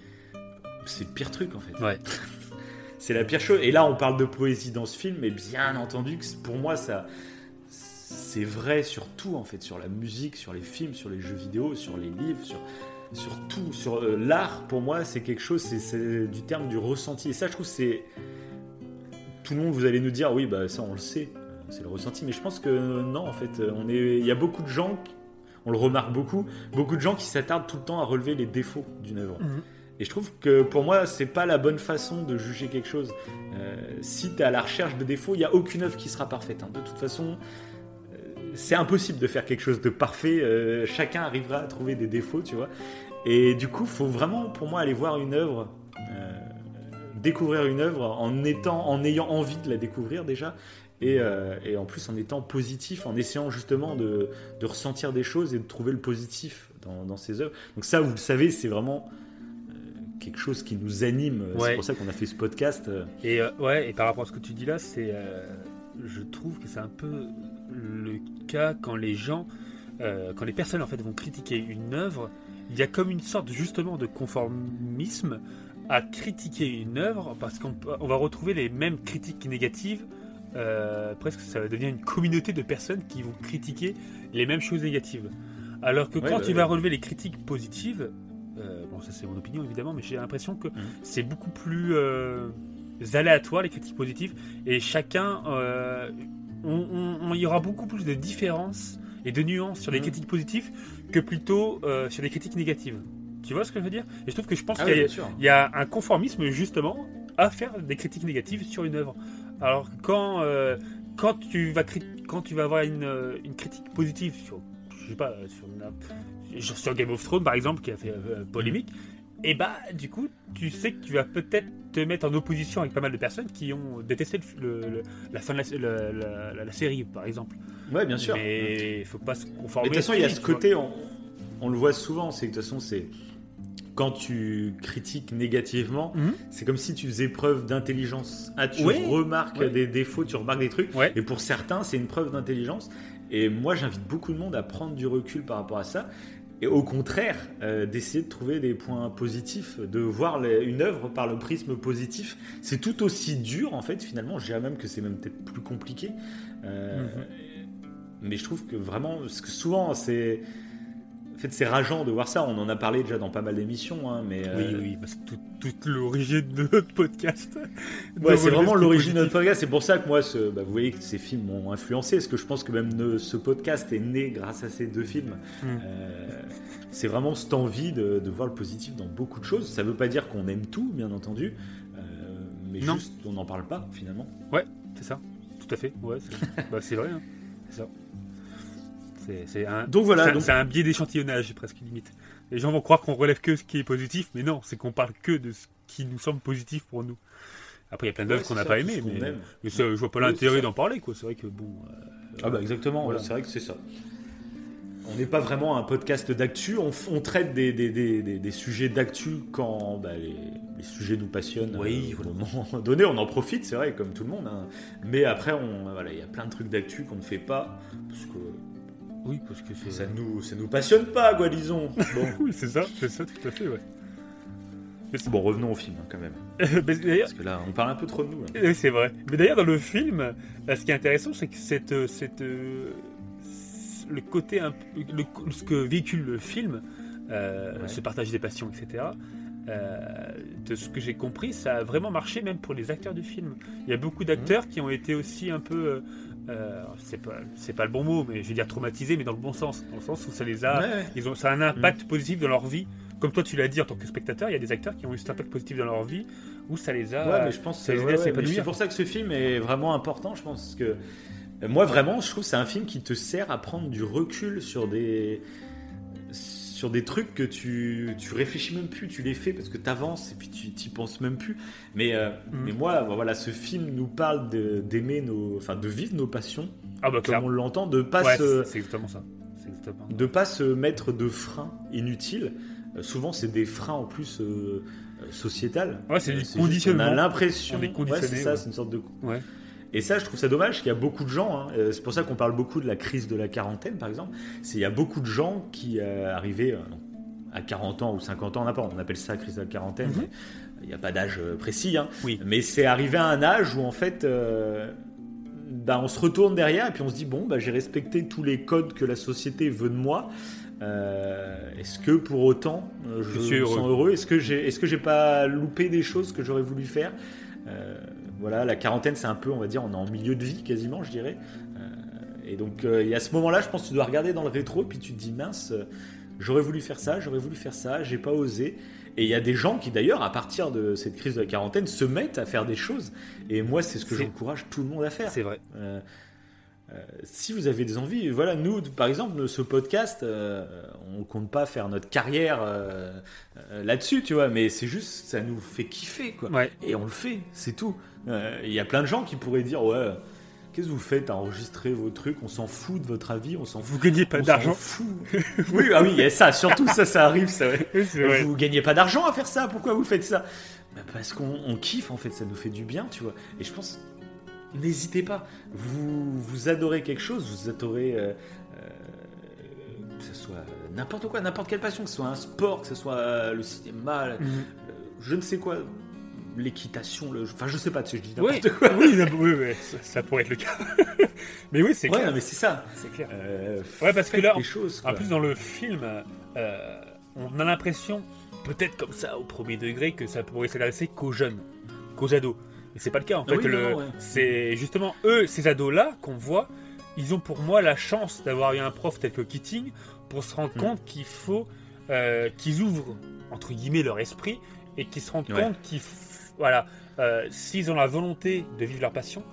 c'est le pire truc en fait. Ouais. C'est la pire chose. Et là, on parle de poésie dans ce film, mais bien entendu que pour moi, ça, c'est vrai sur tout en fait, sur la musique, sur les films, sur les jeux vidéo, sur les livres, sur, sur tout, sur euh, l'art. Pour moi, c'est quelque chose, c'est du terme du ressenti. Et ça, je trouve, c'est tout le monde. Vous allez nous dire, oui, bah ça, on le sait, c'est le ressenti. Mais je pense que non, en fait, on est, il y a beaucoup de gens, on le remarque beaucoup, beaucoup de gens qui s'attardent tout le temps à relever les défauts d'une œuvre. Mhm. Et je trouve que pour moi, c'est pas la bonne façon de juger quelque chose. Euh, si tu es à la recherche de défauts, il n'y a aucune œuvre qui sera parfaite. hein. De toute façon, euh, c'est impossible de faire quelque chose de parfait. Euh, chacun arrivera à trouver des défauts, tu vois. Et du coup, faut vraiment, pour moi, aller voir une œuvre, euh, découvrir une œuvre en étant, en ayant envie de la découvrir déjà. Et, euh, et en plus en étant positif, en essayant justement de, de ressentir des choses et de trouver le positif dans, dans ces œuvres. Donc ça, vous le savez, c'est vraiment euh, quelque chose qui nous anime. Ouais. C'est pour ça qu'on a fait ce podcast. euh. Et euh, ouais, et par rapport à ce que tu dis là, c'est, je trouve que c'est un peu le cas quand les gens, quand les personnes en fait vont critiquer une œuvre, il y a comme une sorte justement de conformisme à critiquer une œuvre parce qu'on on va retrouver les mêmes critiques négatives. euh, presque ça va devenir une communauté de personnes qui vont critiquer les mêmes choses négatives. Alors que Ouais, quand bah tu vas relever les critiques positives, euh, bon ça c'est mon opinion évidemment, mais j'ai l'impression que Mhm. c'est beaucoup plus euh, aléatoire les critiques positives et chacun, il y aura beaucoup plus de différences et de nuances sur les Mhm. critiques positives que plutôt sur les critiques négatives. Tu vois ce que je veux dire? Et je trouve que je pense Ah qu'il oui, y, a- y un conformisme justement à faire des critiques négatives sur une œuvre. Alors quand euh, quand tu vas quand tu vas avoir une, euh, une critique positive sur je sais pas euh, sur, une- sur- Game of Thrones par exemple qui a fait euh, polémique, et bah du coup tu sais que tu vas peut-être te mettre en opposition avec pas mal de personnes qui ont détesté le, la fin de la, la- la- la- la série par exemple. Ouais, bien sûr. Mais il faut pas se Mais conformer. de toute façon, il y a ce côté, on, on le voit souvent, c'est que de toute façon, c'est quand tu critiques négativement, Mhm. c'est comme si tu faisais preuve d'intelligence. Ah, tu remarques des défauts, tu remarques des trucs. Ouais. Et pour certains, c'est une preuve d'intelligence. Et moi, j'invite beaucoup de monde à prendre du recul par rapport à ça. Et au contraire, euh, d'essayer de trouver des points positifs, de voir les- une œuvre par le prisme positif. C'est tout aussi dur, en fait, finalement. Je dirais même que c'est même peut-être plus compliqué. Euh, Mhm. Mais je trouve que vraiment, parce que souvent, c'est En fait, c'est rageant de voir ça. On en a parlé déjà dans pas mal d'émissions, hein, mais Oui, euh, oui, parce que tout- toute l'origine de notre podcast. Ouais, c'est vraiment l'origine de notre podcast. C'est pour ça que moi, ce, bah, vous voyez que ces films m'ont influencé. Parce que je pense que même ne- ce podcast est né grâce à ces deux films. Mm. Euh, c'est vraiment cette envie de, de voir le positif dans beaucoup de choses. Ça veut pas dire qu'on aime tout, bien entendu. euh, mais Non. juste, on n'en parle pas, finalement. Ouais, c'est ça. Tout à fait. Ouais, c'est bah, c'est vrai. hein. C'est ça. C'est c'est un, Donc voilà, c'est un- donc- c'est un biais d'échantillonnage, presque limite. Les gens vont croire qu'on relève que ce qui est positif, mais non, c'est qu'on parle que de ce qui nous semble positif pour nous. Après, il y a plein d'œuvres Ouais, qu'on n'a pas aimées, mais, aime. mais ça, je vois pas l'intérêt d'en parler, quoi. C'est vrai que bon. euh, Ah bah exactement, Voilà. c'est vrai que c'est ça. On n'est pas vraiment un podcast d'actu, on, traite des, des, des, des- des sujets d'actu quand bah, les, les sujets nous passionnent. Oui, euh, voilà. au moment donné, on en profite, c'est vrai, comme tout le monde. hein. Mais après, on- voilà, il y a plein de trucs d'actu qu'on ne fait pas, parce que Oui, parce que c'est. ça nous, ça nous passionne pas, quoi, disons. Bon, Oui, c'est ça, c'est ça, tout à fait, ouais. Mais c'est bon revenons au film, hein, quand même. Parce que là, on parle un peu trop de nous. Oui, c'est vrai. Mais d'ailleurs, dans le film, euh, ce qui est intéressant, c'est que cette, euh, cette, euh, le côté, le- ce que véhicule le film, euh, Ouais. ce partage des passions, etc. euh, de ce que j'ai compris, ça a vraiment marché même pour les acteurs du film. Il y a beaucoup d'acteurs qui ont été aussi un peu, euh, c'est pas, c'est pas le bon mot, mais je vais dire traumatisés, mais dans le bon sens, dans le sens où ça les a, Ouais, ils ont, ça a un impact positif dans leur vie. Comme toi, tu l'as dit en tant que spectateur, il y a des acteurs qui ont eu cet impact positif dans leur vie, où ça les a. Ouais, mais je pense c'est ouais, pour ça que ce film est vraiment important, je pense. Que euh, moi, vraiment, je trouve que c'est un film qui te sert à prendre du recul sur des sur des trucs que tu, tu réfléchis même plus, tu les fais parce que tu avances et puis tu t'y penses même plus. Mais, euh, Mhm. mais moi, voilà, ce film nous parle d'aimer nos, enfin, de vivre nos passions Ah bah comme clairement. on l'entend, de pas Ouais, se, c'est- exactement ça. C'est exactement de pas se mettre de freins inutiles. Euh, souvent, c'est des freins en plus euh, euh, sociétal. Ouais, c'est du conditionnement. On a l'impression. Ouais, c'est ça, ouais. c'est une sorte de. Ouais. Et ça, je trouve ça dommage qu'il y a beaucoup de gens. hein, euh, c'est pour ça qu'on parle beaucoup de la crise de la quarantaine, par exemple. C'est il y a beaucoup de gens qui euh, arrivaient euh, à 40 ans ou 50 ans, n'importe. On appelle ça crise de la quarantaine. Mhm. mais Il n'y a pas d'âge euh, précis. hein. Oui. Mais c'est arrivé à un âge où en fait. euh, bah, on se retourne derrière et puis on se dit bon bah j'ai respecté tous les codes que la société veut de moi Euh, est-ce que pour autant je Je suis me heureux. sens heureux? Est-ce que j'ai est-ce que j'ai pas loupé des choses que j'aurais voulu faire? Euh, voilà la quarantaine c'est un peu on va dire on est en milieu de vie quasiment je dirais Euh, et donc euh, il y a ce moment là je pense que tu dois regarder dans le rétro puis tu te dis mince euh, j'aurais voulu faire ça j'aurais voulu faire ça j'ai pas osé et il y a des gens qui d'ailleurs à partir de cette crise de la quarantaine se mettent à faire des choses et moi c'est ce que j'encourage tout le monde à faire C'est vrai. euh, euh, si vous avez des envies, voilà, nous, par exemple, ce podcast, euh, on compte pas faire notre carrière là-dessus, tu vois, mais c'est juste, ça nous fait kiffer, quoi. Ouais. Et on le fait, c'est tout. Euh, Il y a plein de gens qui pourraient dire, ouais, qu'est-ce que vous faites à enregistrer vos trucs? On s'en fout de votre avis, on s'en fout. Vous gagnez pas d'argent. oui, ah oui, il y a ça, surtout ça, ça arrive, ça. ouais. Vous gagnez pas d'argent à faire ça, pourquoi vous faites ça? Bah, Parce qu'on on kiffe en fait, ça nous fait du bien, tu vois. Et je pense, n'hésitez pas. Vous, vous adorez quelque chose, vous adorez euh, euh, que ce soit n'importe quoi, n'importe quelle passion, que ce soit un sport, que ce soit le cinéma, Mhm. je ne sais quoi, l'équitation, le... enfin je sais pas, sais, je dis Oui, n'importe quoi. oui, non, oui, oui, ça, ça pourrait être le cas. mais oui, c'est Ouais, clair. mais c'est ça. C'est clair. Euh, Ouais, parce que là, choses. En quoi. plus, dans le film, euh, on a l'impression, peut-être comme ça, au premier degré, que ça pourrait s'adresser qu'aux jeunes, qu'aux ados. Mais c'est pas le cas, en Ah fait. oui, le- ouais. C'est justement eux, ces ados-là, qu'on voit, ils ont pour moi la chance d'avoir eu un prof tel que Keating pour se rendre Mm. compte qu'il faut euh, qu'ils ouvrent, entre guillemets, leur esprit et qu'ils se rendent compte qu'ils, f- voilà, euh, s'ils ont la volonté de vivre leur passion,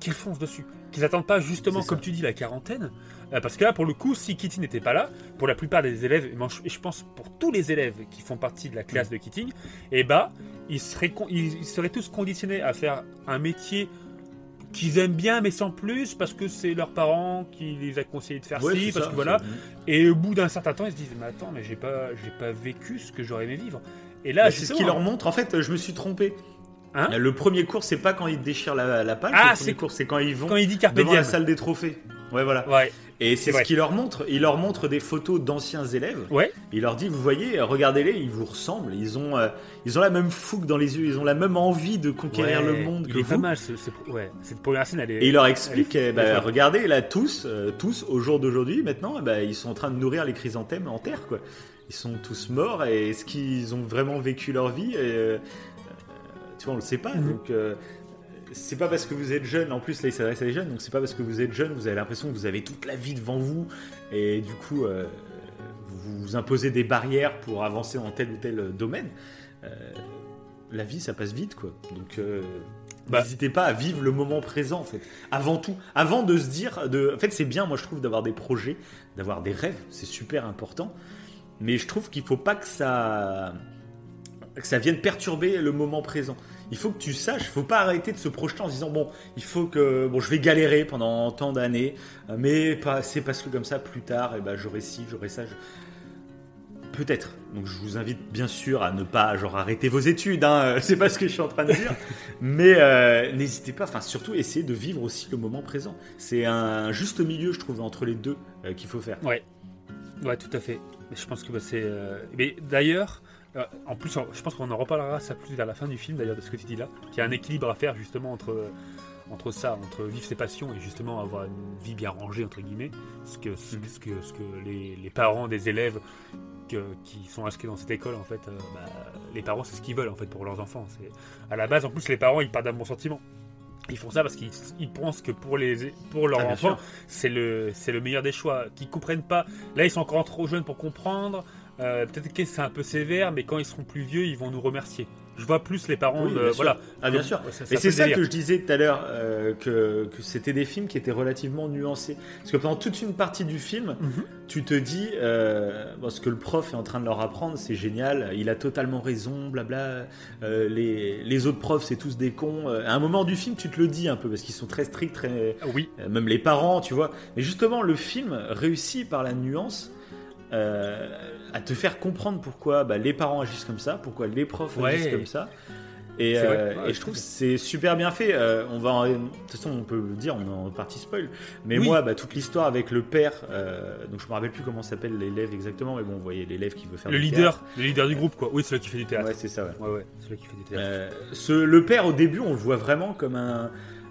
qu'ils foncent dessus. Qu'ils attendent pas justement, comme tu dis, la quarantaine. Euh, parce que là, pour le coup, si Keating n'était pas là, pour la plupart des élèves, et je- pense pour tous les élèves qui font partie de la classe de Keating, eh bah, ils seraient, ils, seraient tous conditionnés à faire un métier qu'ils aiment bien, mais sans plus, parce que c'est leurs parents qui les a conseillé de faire Ouais, ci, parce ça, que voilà. Et au bout d'un certain temps, ils se disent, mais attends, mais j'ai pas, j'ai pas vécu ce que j'aurais aimé vivre. Et là, Bah, c'est ce qui leur montre. En fait, je me suis trompé. Hein le premier cours, c'est pas quand ils déchirent la, la page. Ah, le premier c'est- cours, c'est quand ils vont quand il dit devant la salle des trophées. Ouais, voilà. Ouais. Et C'est ce qu'il leur montre. Il leur montre des photos d'anciens élèves. Ouais. Il leur dit, vous voyez, regardez-les, ils vous ressemblent. Ils ont, euh, ils ont la même fougue dans les yeux. Ils ont la même envie de conquérir Ouais, le monde il que est vous. pas mal. ce- ce- ouais. Cette première scène, elle est. Et il leur explique, est- eh ben, regardez, là, tous, euh, tous, au jour d'aujourd'hui, maintenant, eh ben, ils sont en train de nourrir les chrysanthèmes en terre, quoi. Ils sont tous morts, et est-ce qu'ils ont vraiment vécu leur vie Euh, euh, Tu vois, on le sait pas. Mhm. Donc, euh, c'est pas parce que vous êtes jeune, en plus, là, il s'adresse à des jeunes, donc c'est pas parce que vous êtes jeune, vous avez l'impression que vous avez toute la vie devant vous, et du coup, euh, vous vous imposez des barrières pour avancer dans tel ou tel domaine. Euh, la vie, ça passe vite, quoi. Donc, euh, Bah. n'hésitez pas à vivre le moment présent, en fait. Avant tout, avant de se dire, de... en fait, c'est bien, moi, je trouve, d'avoir des projets, d'avoir des rêves, c'est super important. Mais je trouve qu'il faut pas que ça, que ça vienne perturber le moment présent. Il faut que tu saches, il faut pas arrêter de se projeter en se disant bon, il faut que bon, je vais galérer pendant tant d'années, euh, mais c'est parce que comme ça plus tard, et ben j'aurai ci, j'aurai ça. Peut-être. Donc je vous invite bien sûr à ne pas genre arrêter vos études. Hein, c'est pas ce que je suis en train de dire, mais euh, n'hésitez pas. Enfin surtout essayez de vivre aussi le moment présent. C'est un juste milieu, je trouve, entre les deux euh, qu'il faut faire. Ouais, tout à fait. Mais Je pense que bah, c'est. euh, Mais d'ailleurs, euh, en plus, on- je pense qu'on en reparlera ça plus vers la fin du film, d'ailleurs, de ce que tu dis là. Qu'il y a un équilibre à faire justement entre, euh, entre ça, entre vivre ses passions et justement avoir une vie bien rangée, entre guillemets. Ce que, ce, Mhm. ce que, ce que les, les parents des élèves que- qui sont inscrits dans cette école, en fait, euh, bah, les parents, c'est ce qu'ils veulent en fait pour leurs enfants. C'est À la base, en plus, les parents, ils partent d'un bon sentiment. Ils font ça parce qu'ils ils pensent que pour, les, pour leurs Ah, enfants, c'est le, c'est le meilleur des choix. Qu'ils comprennent pas. Là, ils sont encore trop jeunes pour comprendre. Euh, Peut-être que c'est un peu sévère, mais quand ils seront plus vieux, ils vont nous remercier. Je vois plus les parents. Oui, de- bien voilà. Ah bien sûr. Ça- Et c'est ça délire. que je disais tout à l'heure, euh, que, que c'était des films qui étaient relativement nuancés. Parce que pendant toute une partie du film, Mhm. tu te dis, euh, bon, ce que le prof est en train de leur apprendre, c'est génial, il a totalement raison, blabla, euh, les, les autres profs, c'est tous des cons. Euh, À un moment du film, tu te le dis un peu, parce qu'ils sont très stricts, très, Oui, même les parents, tu vois. Mais justement, le film réussit par la nuance à te faire comprendre pourquoi bah, les parents agissent comme ça, pourquoi les profs Ouais. agissent comme ça. Et, euh, Ouais, et je trouve c'est super bien fait. Euh, on va, en- de toute façon, on peut le dire, on est en partie spoil. Mais Oui. moi, bah, toute l'histoire avec le père, euh, donc je me rappelle plus comment s'appelle l'élève exactement, mais bon, vous voyez l'élève qui veut faire le du leader, le leader du groupe, quoi. Oui, c'est celui qui fait du théâtre. Ouais, c'est ça. Ouais. Ouais, ouais, celui qui fait du théâtre. Euh, ce, le père au début, on le voit vraiment comme un,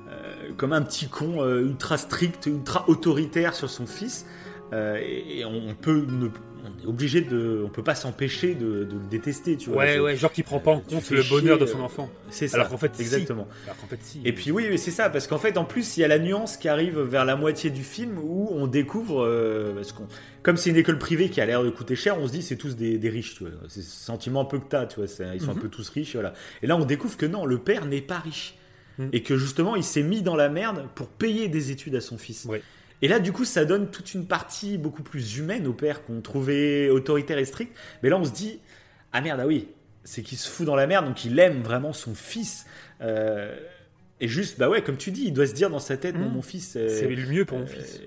euh, comme un petit con euh, ultra strict, ultra autoritaire sur son fils. Euh, et, et on, on peut, ne- on est obligé de, on peut pas s'empêcher de, de le détester, tu vois. ouais, ouais, genre qui prend pas en compte le bonheur de son euh, enfant. C'est ça. Alors qu'en fait, si. exactement. Alors qu'en fait, si. Et puis oui, oui, c'est ça, parce qu'en fait, en plus, il y a la nuance qui arrive vers la moitié du film où on découvre, euh, parce qu'on, comme c'est une école privée qui a l'air de coûter cher, on se dit c'est tous des, des riches, tu vois. C'est ce sentiment un peu que t'as, tu vois. Ils sont Mhm. un peu tous riches, voilà. Et là, on découvre que non, le père n'est pas riche. Mhm. Et que justement, il s'est mis dans la merde pour payer des études à son fils. Ouais. Et là, du coup, ça donne toute une partie beaucoup plus humaine au père qu'on trouvait autoritaire et strict. Mais là, on se dit, ah merde, ah oui, c'est qu'il se fout dans la merde, donc il aime vraiment son fils. Euh, et juste, bah ouais, comme tu dis, il doit se dire dans sa tête, bon, mon fils. euh, c'est le mieux pour mon euh, fils.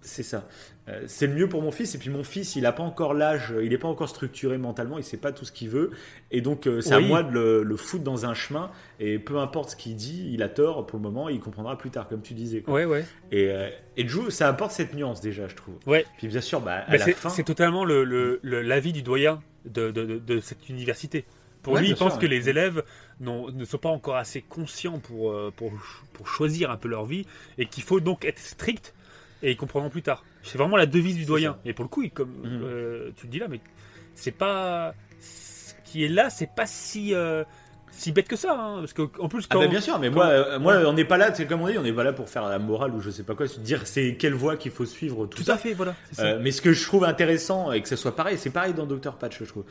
C'est ça. Euh, c'est le mieux pour mon fils. Et puis mon fils, il n'a pas encore l'âge, il n'est pas encore structuré mentalement, il sait pas tout ce qu'il veut. Et donc, euh, c'est à moi de le, le foutre dans un chemin. Et peu importe ce qu'il dit, il a tort pour le moment, il comprendra plus tard, comme tu disais. quoi. Ouais, ouais. Et, euh, et Joe, ça apporte cette nuance déjà, je trouve. Ouais. Puis bien sûr, bah, à Bah, la c'est fin. c'est totalement le- le- le- l'avis du doyen de, de- de- de cette université. Pour Ouais, lui, il pense sûr, que ouais. les élèves ne sont pas encore assez conscients pour, pour, pour choisir un peu leur vie et qu'il faut donc être strict et ils comprendront plus tard. C'est vraiment la devise du doyen. Et pour le coup, il- comme Mhm. euh, tu le dis là, mais c'est pas. Ce qui est là, c'est pas si, euh, si bête que ça. hein, parce qu'en plus, Ah quand. bah bien sûr, mais quand- moi, euh, moi, on n'est pas là, c'est comme on dit, on n'est pas là pour faire la morale ou je sais pas quoi, se dire c'est quelle voie qu'il faut suivre, tout, Tout ça. à fait, voilà. ça. Mais ce que je trouve intéressant et que ce soit pareil, c'est pareil dans Dr Patch, je trouve.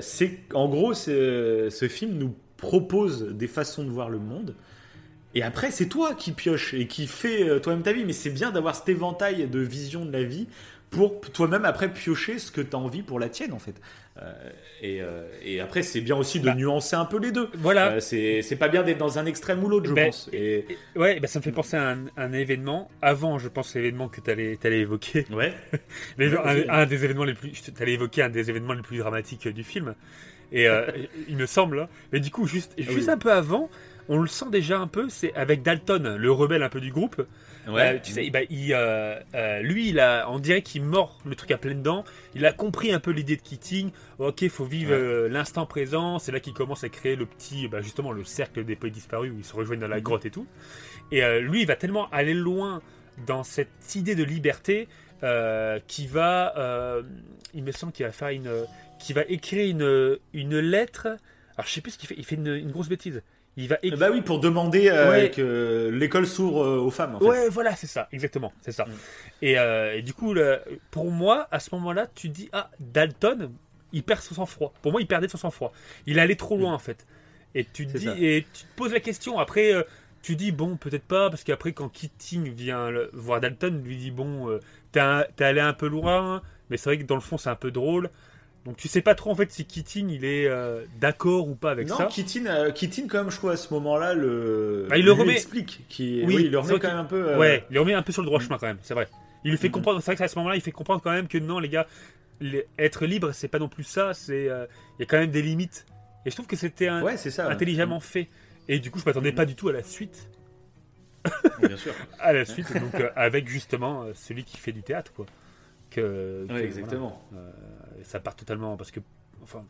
C'est qu'en gros, ce film nous propose des façons de voir le monde. Et après, c'est toi qui pioches et qui fais euh, toi-même ta vie. Mais c'est bien d'avoir cet éventail de vision de la vie pour toi-même après piocher ce que tu as envie pour la tienne, en fait. Euh, et, euh, et après, c'est bien aussi de Bah. nuancer un peu les deux. voilà. Euh, c'est pas bien d'être dans un extrême ou l'autre, je Ben, pense. Et... Et- Ouais, bah, ça me fait penser à un, un événement. Avant, je pense, l'événement que tu allais, évoquer. Ouais. Les- Ouais, un, des événements les plus. Tu allais évoquer un des événements les plus dramatiques du film. Et il me semble. hein. Mais du coup, juste, juste oui. un peu avant, on le sent déjà un peu, c'est avec Dalton, le rebelle un peu du groupe. Euh, tu sais, bah, il, euh, euh, lui, il a, on dirait qu'il mord le truc à pleines dents. Il a compris un peu l'idée de Keating. Ok, il faut vivre l'instant présent. C'est là qu'il commence à créer le petit, bah, justement, le cercle des poètes disparus où ils se rejoignent dans la grotte et tout. Et lui, il va tellement aller loin dans cette idée de liberté qui va, il me semble qu'il va faire une, qui va écrire une, une lettre. Alors je sais plus ce qu'il fait. Il fait une, une grosse bêtise. Il va écrire. Bah oui, pour demander euh, Ouais. que l'école s'ouvre euh, aux femmes. En fait. Ouais, voilà, c'est ça, exactement, c'est ça. Mm. Et, euh, et du coup, le- pour moi, à ce moment-là, tu dis ah Dalton, il perd son sang-froid. Pour moi, il perdait son sang-froid. Il allait trop loin en fait. Et tu dis ça. et tu te poses la question. Après, tu dis bon, peut-être pas, parce qu'après, quand Keating vient le- voir Dalton, lui dit bon, t'es allé un peu loin, mais c'est vrai que dans le fond, c'est un peu drôle. Donc tu sais pas trop en fait si Keating il est euh, d'accord ou pas avec non, ça. Keating, euh, Keating, quand même, je trouve à ce moment-là, le. Bah, il le remet- explique. Qui... Oui, Oui, il le remet quand même un peu. euh, Ouais, il le remet un peu sur le droit chemin quand même, c'est vrai. Il lui fait Mhm. comprendre, c'est vrai qu'à ce moment-là, il fait comprendre quand même que non, les gars, les- être libre, c'est pas non plus ça, c'est euh, il y a quand même des limites. Et je trouve que c'était un- Ouais, intelligemment fait. Et du coup, je m'attendais pas du tout à la suite, Bien sûr. à la suite, donc avec justement celui qui fait du théâtre, quoi. Que, que, Ouais, exactement. voilà, ça part totalement parce que, enfin,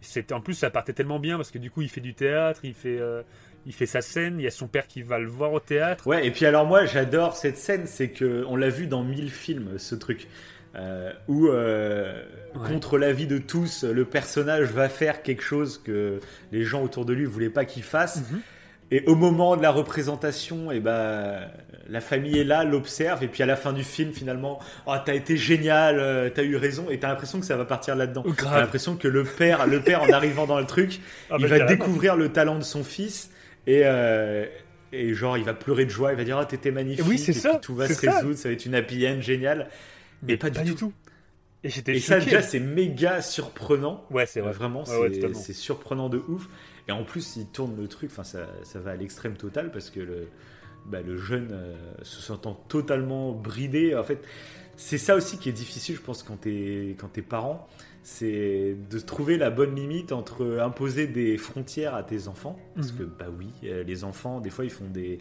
c'était en plus ça partait tellement bien parce que du coup, il fait du théâtre, il fait, euh, il fait sa scène, il y a son père qui va le voir au théâtre. Ouais, et puis alors moi j'adore cette scène, c'est que on l'a vu dans mille films ce truc. euh, où euh, Ouais. contre l'avis de tous, le personnage va faire quelque chose que les gens autour de lui voulaient pas qu'il fasse. Mhm. Et au moment de la représentation, et ben la famille est là, l'observe, et puis à la fin du film, finalement, oh, t'as été génial, euh, t'as eu raison, et t'as l'impression que ça va partir là-dedans. Oh, T'as l'impression que le père, le père en arrivant dans le truc, Ah, il bah, va découvrir le talent de son fils et, euh, et genre il va pleurer de joie, il va dire ah t'étais magnifique, Oui, et ça, puis tout va c'est se ça. résoudre, ça va être une happy end géniale. Mais pas du tout. Et ça déjà c'est méga surprenant. Ouais, c'est vrai. Vraiment, Ouais, ouais, c'est surprenant de ouf. Et en plus, il tourne le truc, enfin, ça, ça va à l'extrême total parce que le, bah, le jeune euh, se sentant totalement bridé. En fait, c'est ça aussi qui est difficile, je pense, quand t'es quand t'es parent. C'est de trouver la bonne limite entre imposer des frontières à tes enfants. Parce Mhm. que, bah oui, euh, les enfants, des fois, ils font des.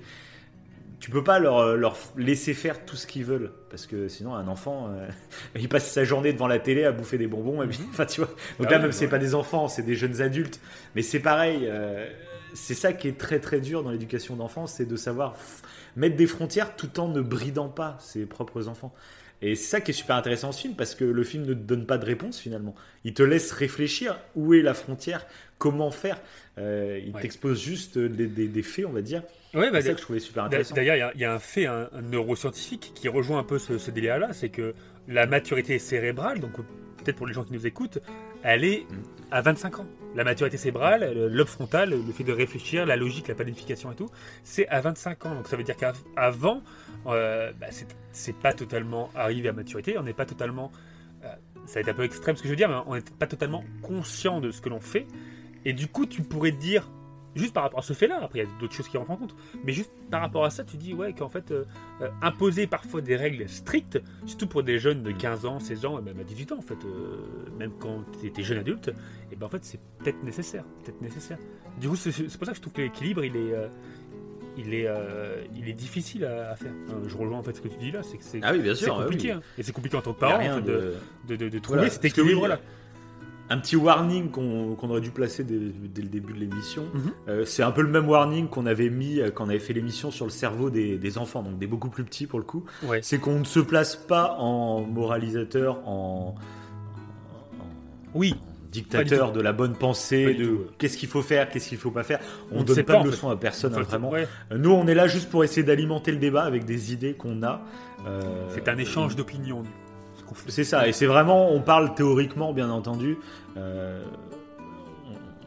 Tu peux pas leur, leur laisser faire tout ce qu'ils veulent. Parce que sinon, un enfant, euh, il passe sa journée devant la télé à bouffer des bonbons. Puis, enfin, tu vois. Donc Ah là, même si c'est pas des enfants, c'est des jeunes adultes. Mais c'est pareil. euh, c'est ça qui est très très dur dans l'éducation d'enfants, c'est de savoir mettre des frontières tout en ne bridant pas ses propres enfants. Et c'est ça qui est super intéressant dans ce film, parce que le film ne te donne pas de réponse finalement. Il te laisse réfléchir où est la frontière, comment faire. Euh, il Ouais. t'expose juste des, des- des faits, on va dire. Ouais, bah, C'est ça que je trouvais super intéressant. D'ailleurs, il y a- il y, a un fait un, un neuroscientifique qui rejoint un peu ce, ce délire-là, c'est que la maturité cérébrale, donc peut-être pour les gens qui nous écoutent, elle est à 25 ans. La maturité cérébrale, le frontal, le fait de réfléchir, la logique, la planification et tout, c'est à 25 ans. Donc ça veut dire qu'avant, euh, bah, c'est- pas totalement arrivé à maturité, on n'est pas totalement... euh, ça va être un peu extrême ce que je veux dire, mais on n'est pas totalement conscient de ce que l'on fait. Et du coup, tu pourrais dire, juste par rapport à ce fait-là, après il y a d'autres choses qui rentrent en compte, mais juste par rapport à ça, tu dis ouais qu'en fait euh, euh, imposer parfois des règles strictes, surtout pour des jeunes de 15 ans, 16 ans, et même à 18 ans en fait, euh, même quand tu étais jeune adulte, et ben en fait c'est peut-être nécessaire, peut-être nécessaire. Du coup c'est pour ça que je trouve que l'équilibre il est il est, il est difficile à, à faire. Je rejoins en fait ce que tu dis là, c'est que c'est Ah oui, sûr. compliqué, hein. et c'est compliqué en tant que parent en fait, de- de, de, de- de trouver Voilà. cet Parce Un petit warning qu'on aurait dû placer dès, dès le début de l'émission. Mhm. Euh, c'est un peu le même warning qu'on avait mis euh, quand on avait fait l'émission sur le cerveau des, des enfants, donc des beaucoup plus petits pour le coup. Ouais. C'est qu'on ne se place pas en moralisateur, en, en- Oui, en dictateur de la bonne pensée, de ouais. qu'est-ce qu'il faut faire, qu'est-ce qu'il faut pas faire. On ne ne donne pas de en leçons à personne, hein, vraiment. ouais. Euh, Nous, on est là juste pour essayer d'alimenter le débat avec des idées qu'on a. Euh, c'est un échange d'opinions. C'est ça, et c'est vraiment, on parle théoriquement, bien entendu. Euh,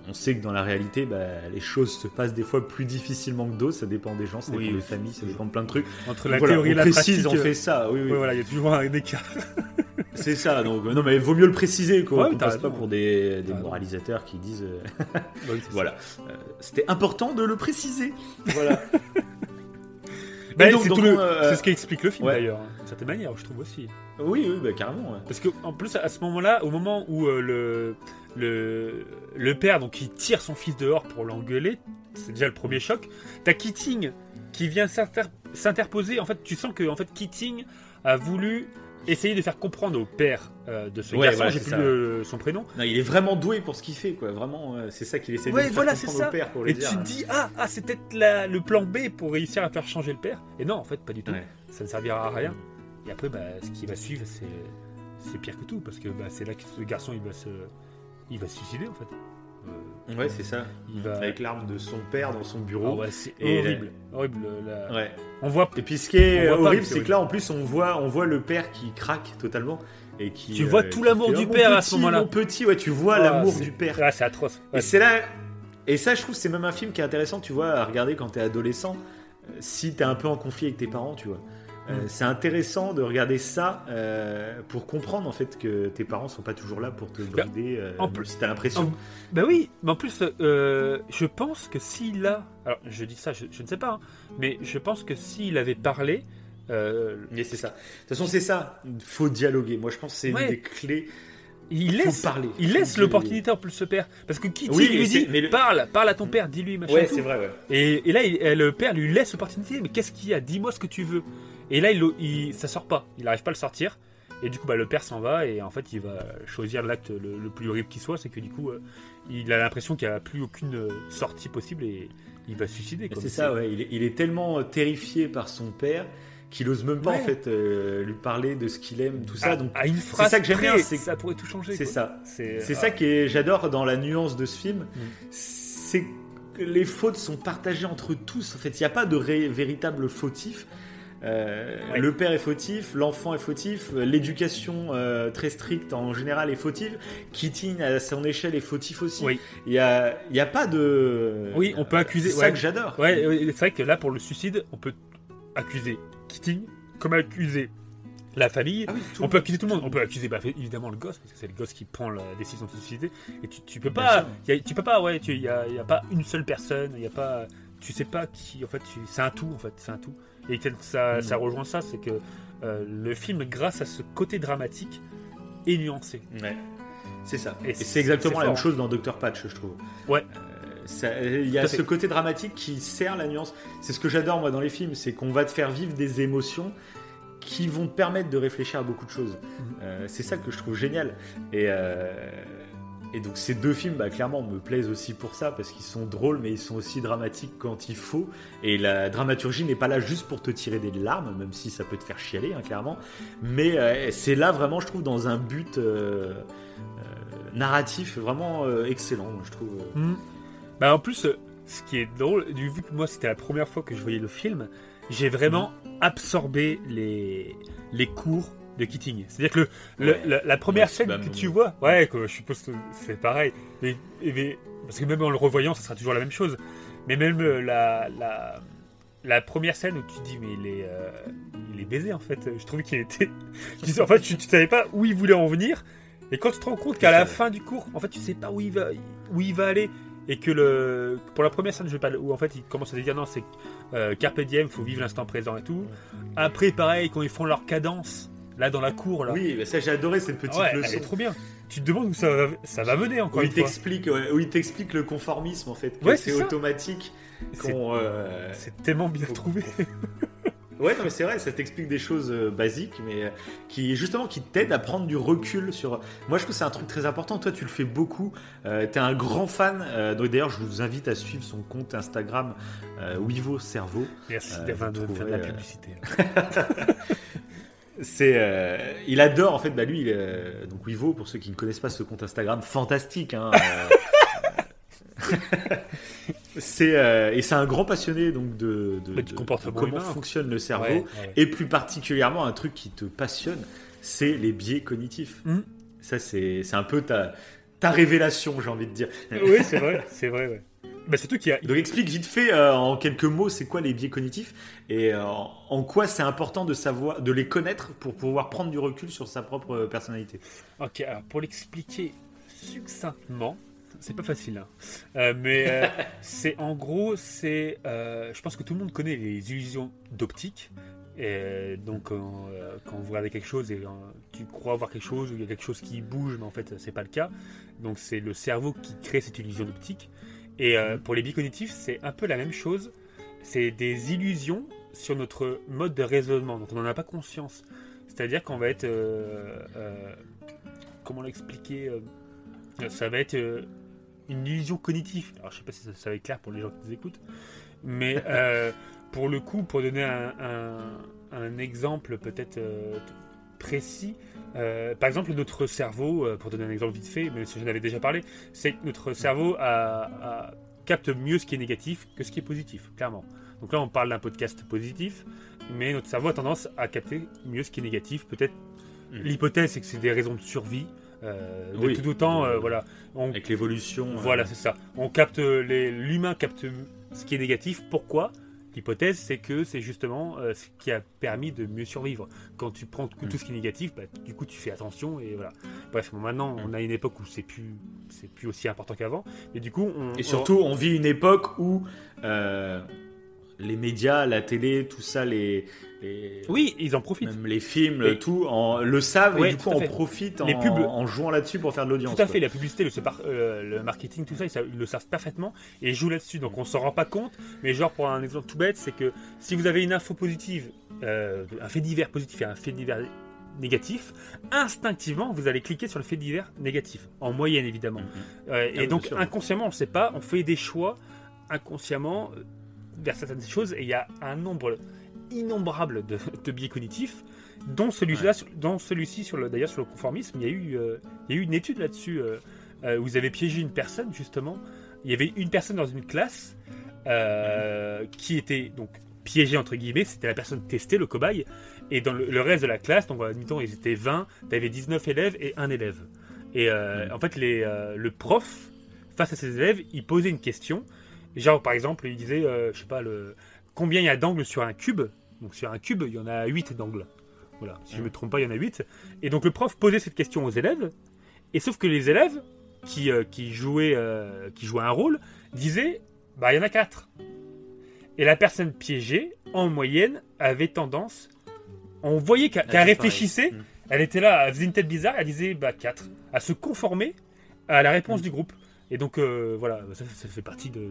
on, sait que dans la réalité, bah, les choses se passent des fois plus difficilement que d'autres. Ça dépend des gens, ça Oui, dépend des familles, ça dépend de plein de trucs. Entre la Voilà, théorie et la précise, pratique. on fait ça. Oui, oui. ouais, voilà, il y a toujours un écart. C'est ça. Donc, non, mais il vaut mieux le préciser, quoi. Ouais, on passe pas pour des, moralisateurs qui disent. euh, voilà. Euh, C'était important de le préciser. Voilà. Bah, c'est euh, ce qui explique le film d'ailleurs, d'une certaine manière, je trouve aussi. Oui, oui, bah, carrément. ouais. Parce que en plus à ce moment-là, au moment où euh, le, le le père donc il tire son fils dehors pour l'engueuler, c'est déjà le premier choc. T'as Keating qui vient s'inter- s'interposer. En fait, tu sens que en fait Keating a voulu essayer de faire comprendre au père euh, de ce Ouais, garçon, voilà, j'ai plus le- son prénom. Non, il est vraiment doué pour ce qu'il fait, quoi. Vraiment, euh, c'est ça qu'il essaie Ouais, de faire voilà, comprendre ça. au père pour Et dire. tu te dis ah ah c'est peut-être le plan B pour réussir à faire changer le père. Et non en fait pas du tout. Ouais. Ça ne servira à rien. Et après bah, ce qui va suivre c'est pire que tout parce que bah, c'est là que ce garçon il va se il va se suicider en fait. Euh, Ouais, c'est ça. il va Avec l'arme de son père dans son Ah bureau. ouais, c'est horrible, horrible. la- Ouais. On voit Et puis ce qui est horrible, c'est que là, en plus, on voit, on voit le père qui craque totalement. Et qui, Tu vois tout l'amour du Oh, père à ce moment-là. Mon petit, ouais, tu vois Ah, l'amour du père. Ah, c'est atroce. Et c'est là. Et ça, je trouve, c'est même un film qui est intéressant, tu vois, à regarder quand t'es adolescent. euh, Si t'es un peu en conflit avec tes parents, tu vois. Euh, Mm. C'est intéressant de regarder ça euh, pour comprendre en fait que tes parents sont pas toujours là pour te Bah, brider, euh, en plus- si t'as l'impression. Bah oui, mais en plus, je pense que s'il a. Alors, je dis ça, je, je ne sais pas, hein, mais je pense que s'il avait parlé. Mais c'est ça. De toute façon, c'est ça. Il faut dialoguer. Moi, je pense que c'est Ouais. une des clés. il laisse, parler. il laisse l'opportunité en plus ce père. Parce que Kitty Oui, lui dit le- parle, parle à ton père, dis-lui, machin. Ouais, c'est vrai, ouais. Et, et là, il- le père lui laisse l'opportunité, mais qu'est-ce qu'il y a? Dis-moi ce que tu veux. Et là, il, il- ça sort pas. Il n'arrive pas à le sortir. Et du coup, bah, le père s'en va et en fait, il va choisir l'acte le, le plus horrible qui soit. C'est que du coup, euh, il a l'impression qu'il n'y a plus aucune euh, sortie possible et il va se suicider. C'est ça, ouais. Il est, il est tellement euh, terrifié par son père qu'il ose même pas Ouais. en fait euh, lui parler de ce qu'il aime, tout ça. À- Donc à une phrase ça que j'aime bien, c'est que- ça pourrait tout changer. c'est ça. C'est C'est ah, ça que j'adore dans la nuance de ce film, Mm. c'est que les fautes sont partagées entre tous. En fait, il n'y a pas de ré- véritable fautif. Euh, Ouais. Le père est fautif, l'enfant est fautif, euh, l'éducation euh, très stricte en général est fautive, Keating à son échelle est fautif aussi. Oui. Il n'y a, a pas de. Oui, on peut accuser- C'est ça ouais. que j'adore. Ouais, c'est vrai que là, pour le suicide, on peut accuser Keating comme accuser la famille. Ah oui, On peut accuser tout le monde. On peut accuser bah, évidemment le gosse, parce que c'est le gosse qui prend la décision de se suicider. Et tu, tu peux pas. sûr. y a- tu peux pas, ouais, il n'y a, pas une seule personne, il a pas. Tu sais pas qui. En fait, c'est un tout, en fait, c'est un tout. Et ça, Mm. ça rejoint ça, c'est que euh, le film, grâce à ce côté dramatique, est nuancé. Ouais. C'est ça. Et Et c'est- exactement la même chose dans Dr. Patch, je trouve. Ouais. Euh, ça- Il y a ce côté dramatique qui sert la nuance. C'est ce que j'adore moi dans les films, c'est qu'on va te faire vivre des émotions qui vont te permettre de réfléchir à beaucoup de choses. Euh, c'est ça que je trouve génial. Et, euh, et donc ces deux films, bah, clairement, me plaisent aussi pour ça, parce qu'ils sont drôles, mais ils sont aussi dramatiques quand il faut. Et la dramaturgie n'est pas là juste pour te tirer des larmes, même si ça peut te faire chialer, hein, clairement. Mais euh, c'est là vraiment, je trouve, dans un but euh, euh, narratif vraiment excellent, je trouve. Mm. Bah en plus, ce qui est drôle, du vu que moi c'était la première fois que je voyais le film, j'ai vraiment absorbé les, les cours de Keating. C'est-à-dire que le, la, la première scène que tu vois, ouais, je suppose que c'est pareil. Mais, mais- parce que même en le revoyant, ça sera toujours la même chose. Mais même euh, la, la, la première scène où tu te dis, mais il est, euh, il est baisé en fait. Je trouvais qu'il était. en fait, tu, tu savais pas où il voulait en venir. Et quand tu te rends compte qu'à la fin du cours, en fait, tu sais pas où il va, où il va aller. Et que le, pour la première scène, je pas, où en fait, il commence à dire non, c'est euh, Carpe diem, faut vivre l'instant présent et tout. Après, pareil, quand ils font leur cadence, là dans la cour, là. Oui, ça j'ai adoré cette petite ouais, elle leçon. est trop bien. Tu te demandes où ça va, ça va mener encore Où une il t'explique, ouais, où il t'explique le conformisme en fait, que Ouais, c'est automatique. C'est- euh, C'est tellement bien trouvé. Ouais, non, mais c'est vrai, ça t'explique des choses euh, basiques, mais euh, qui justement qui t'aident à prendre du recul sur. Moi, je trouve que c'est un truc très important. Toi, tu le fais beaucoup. Euh, T'es un grand fan. donc d'ailleurs, je vous invite à suivre son compte Instagram Wivo Cerveau. Merci d'avoir de faire de la publicité. C'est, euh, il adore en fait. Bah lui, il, euh, donc Wivo, pour ceux qui ne connaissent pas ce compte Instagram, fantastique. Hein, euh, c'est euh, et c'est un grand passionné donc de, de, comportement comment humain. fonctionne le cerveau. Ouais, ouais. Et plus particulièrement, un truc qui te passionne, c'est les biais cognitifs. Mm. Ça, c'est c'est un peu ta, ta révélation, j'ai envie de dire. Oui, c'est vrai, c'est vrai, ouais. Bah, surtout qu'il y a. Donc, explique vite fait, euh, en quelques mots, c'est quoi les biais cognitifs et euh, en, quoi c'est important de savoir, de les connaître pour pouvoir prendre du recul sur sa propre euh, personnalité. Ok, alors pour l'expliquer succinctement, c'est pas facile. hein. Euh, mais c'est en gros, c'est, je pense que tout le monde connaît les illusions d'optique. Et donc, euh, quand vous regardez quelque chose et euh, tu crois voir quelque chose ou il y a quelque chose qui bouge, mais en fait, c'est pas le cas. Donc, c'est le cerveau qui crée cette illusion d'optique. Et euh, pour les biais cognitifs, c'est un peu la même chose. C'est des illusions sur notre mode de raisonnement. Donc, on n'en a pas conscience. C'est-à-dire qu'on va être. euh, euh, comment l'expliquer Ça va être une illusion cognitive. Alors, je sais pas si ça, ça va être clair pour les gens qui nous écoutent. Mais pour le coup, pour donner un, un- un exemple peut-être précis, euh, par exemple, notre cerveau, euh, pour donner un exemple vite fait, mais j'en avais déjà parlé, c'est que notre cerveau a- a- capte mieux ce qui est négatif que ce qui est positif, clairement. Donc là, on parle d'un podcast positif, mais notre cerveau a tendance à capter mieux ce qui est négatif. Peut-être Mm. l'hypothèse, c'est que c'est des raisons de survie. Euh, de Oui. tout autant, euh, De- voilà. On, Avec l'évolution. euh, voilà, c'est ça. On capte l'humain capte ce qui est négatif. Pourquoi? L'hypothèse, c'est que c'est justement euh, ce qui a permis de mieux survivre. Quand tu prends tout, Mm. tout ce qui est négatif, bah, du coup, tu fais attention et voilà. Bref, bon, maintenant, Mm. on a une époque où c'est plus, c'est plus aussi important qu'avant. Et du coup, on Et surtout, on vit une époque où euh, les médias, la télé, tout ça, les, les- oui, ils en profitent. même les films, Et- tout, en- le savent Ouais, et du coup Les en, pubs- en jouant là-dessus pour faire de l'audience. Tout à quoi. fait, la publicité, le, euh, le marketing, tout ça, ils, le savent parfaitement et ils jouent là-dessus. Donc on s'en rend pas compte. Mais genre pour un exemple tout bête, c'est que si vous avez une info positive, euh, un fait divers positif et un fait divers négatif, instinctivement vous allez cliquer sur le fait divers négatif, en moyenne évidemment. Mhm. Euh, Ah et oui, donc inconsciemment, on ne sait pas, on fait des choix inconsciemment vers certaines choses et il y a un nombre innombrable de, de biais cognitifs dont celui-là, dont celui-ci sur le d'ailleurs sur le conformisme, il y a eu euh, il y a eu une étude là-dessus euh, euh, où vous avez piégé une personne justement. Il y avait une personne dans une classe qui était donc piégée entre guillemets, c'était la personne testée, le cobaye, et dans le, le reste de la classe, donc admettons ils étaient 20, tu avais 19 élèves et un élève. Et Mhm. en fait les, le prof face à ses élèves, il posait une question, genre par exemple il disait euh, je sais pas le combien il y a d'angles sur un cube. Donc sur un cube, il y en a 8 d'angles. Voilà, si je ne me trompe pas, il y en a 8. Et donc le prof posait cette question aux élèves, et sauf que les élèves qui, euh, qui, jouaient, euh, qui jouaient un rôle disaient bah il y en a 4. Et la personne piégée, en moyenne, avait tendance. On voyait qu'elle réfléchissait. Mm. elle était là, elle faisait une tête bizarre, elle disait bah 4. À se conformer à la réponse Mm. du groupe. Et donc euh, voilà, ça, ça fait partie de,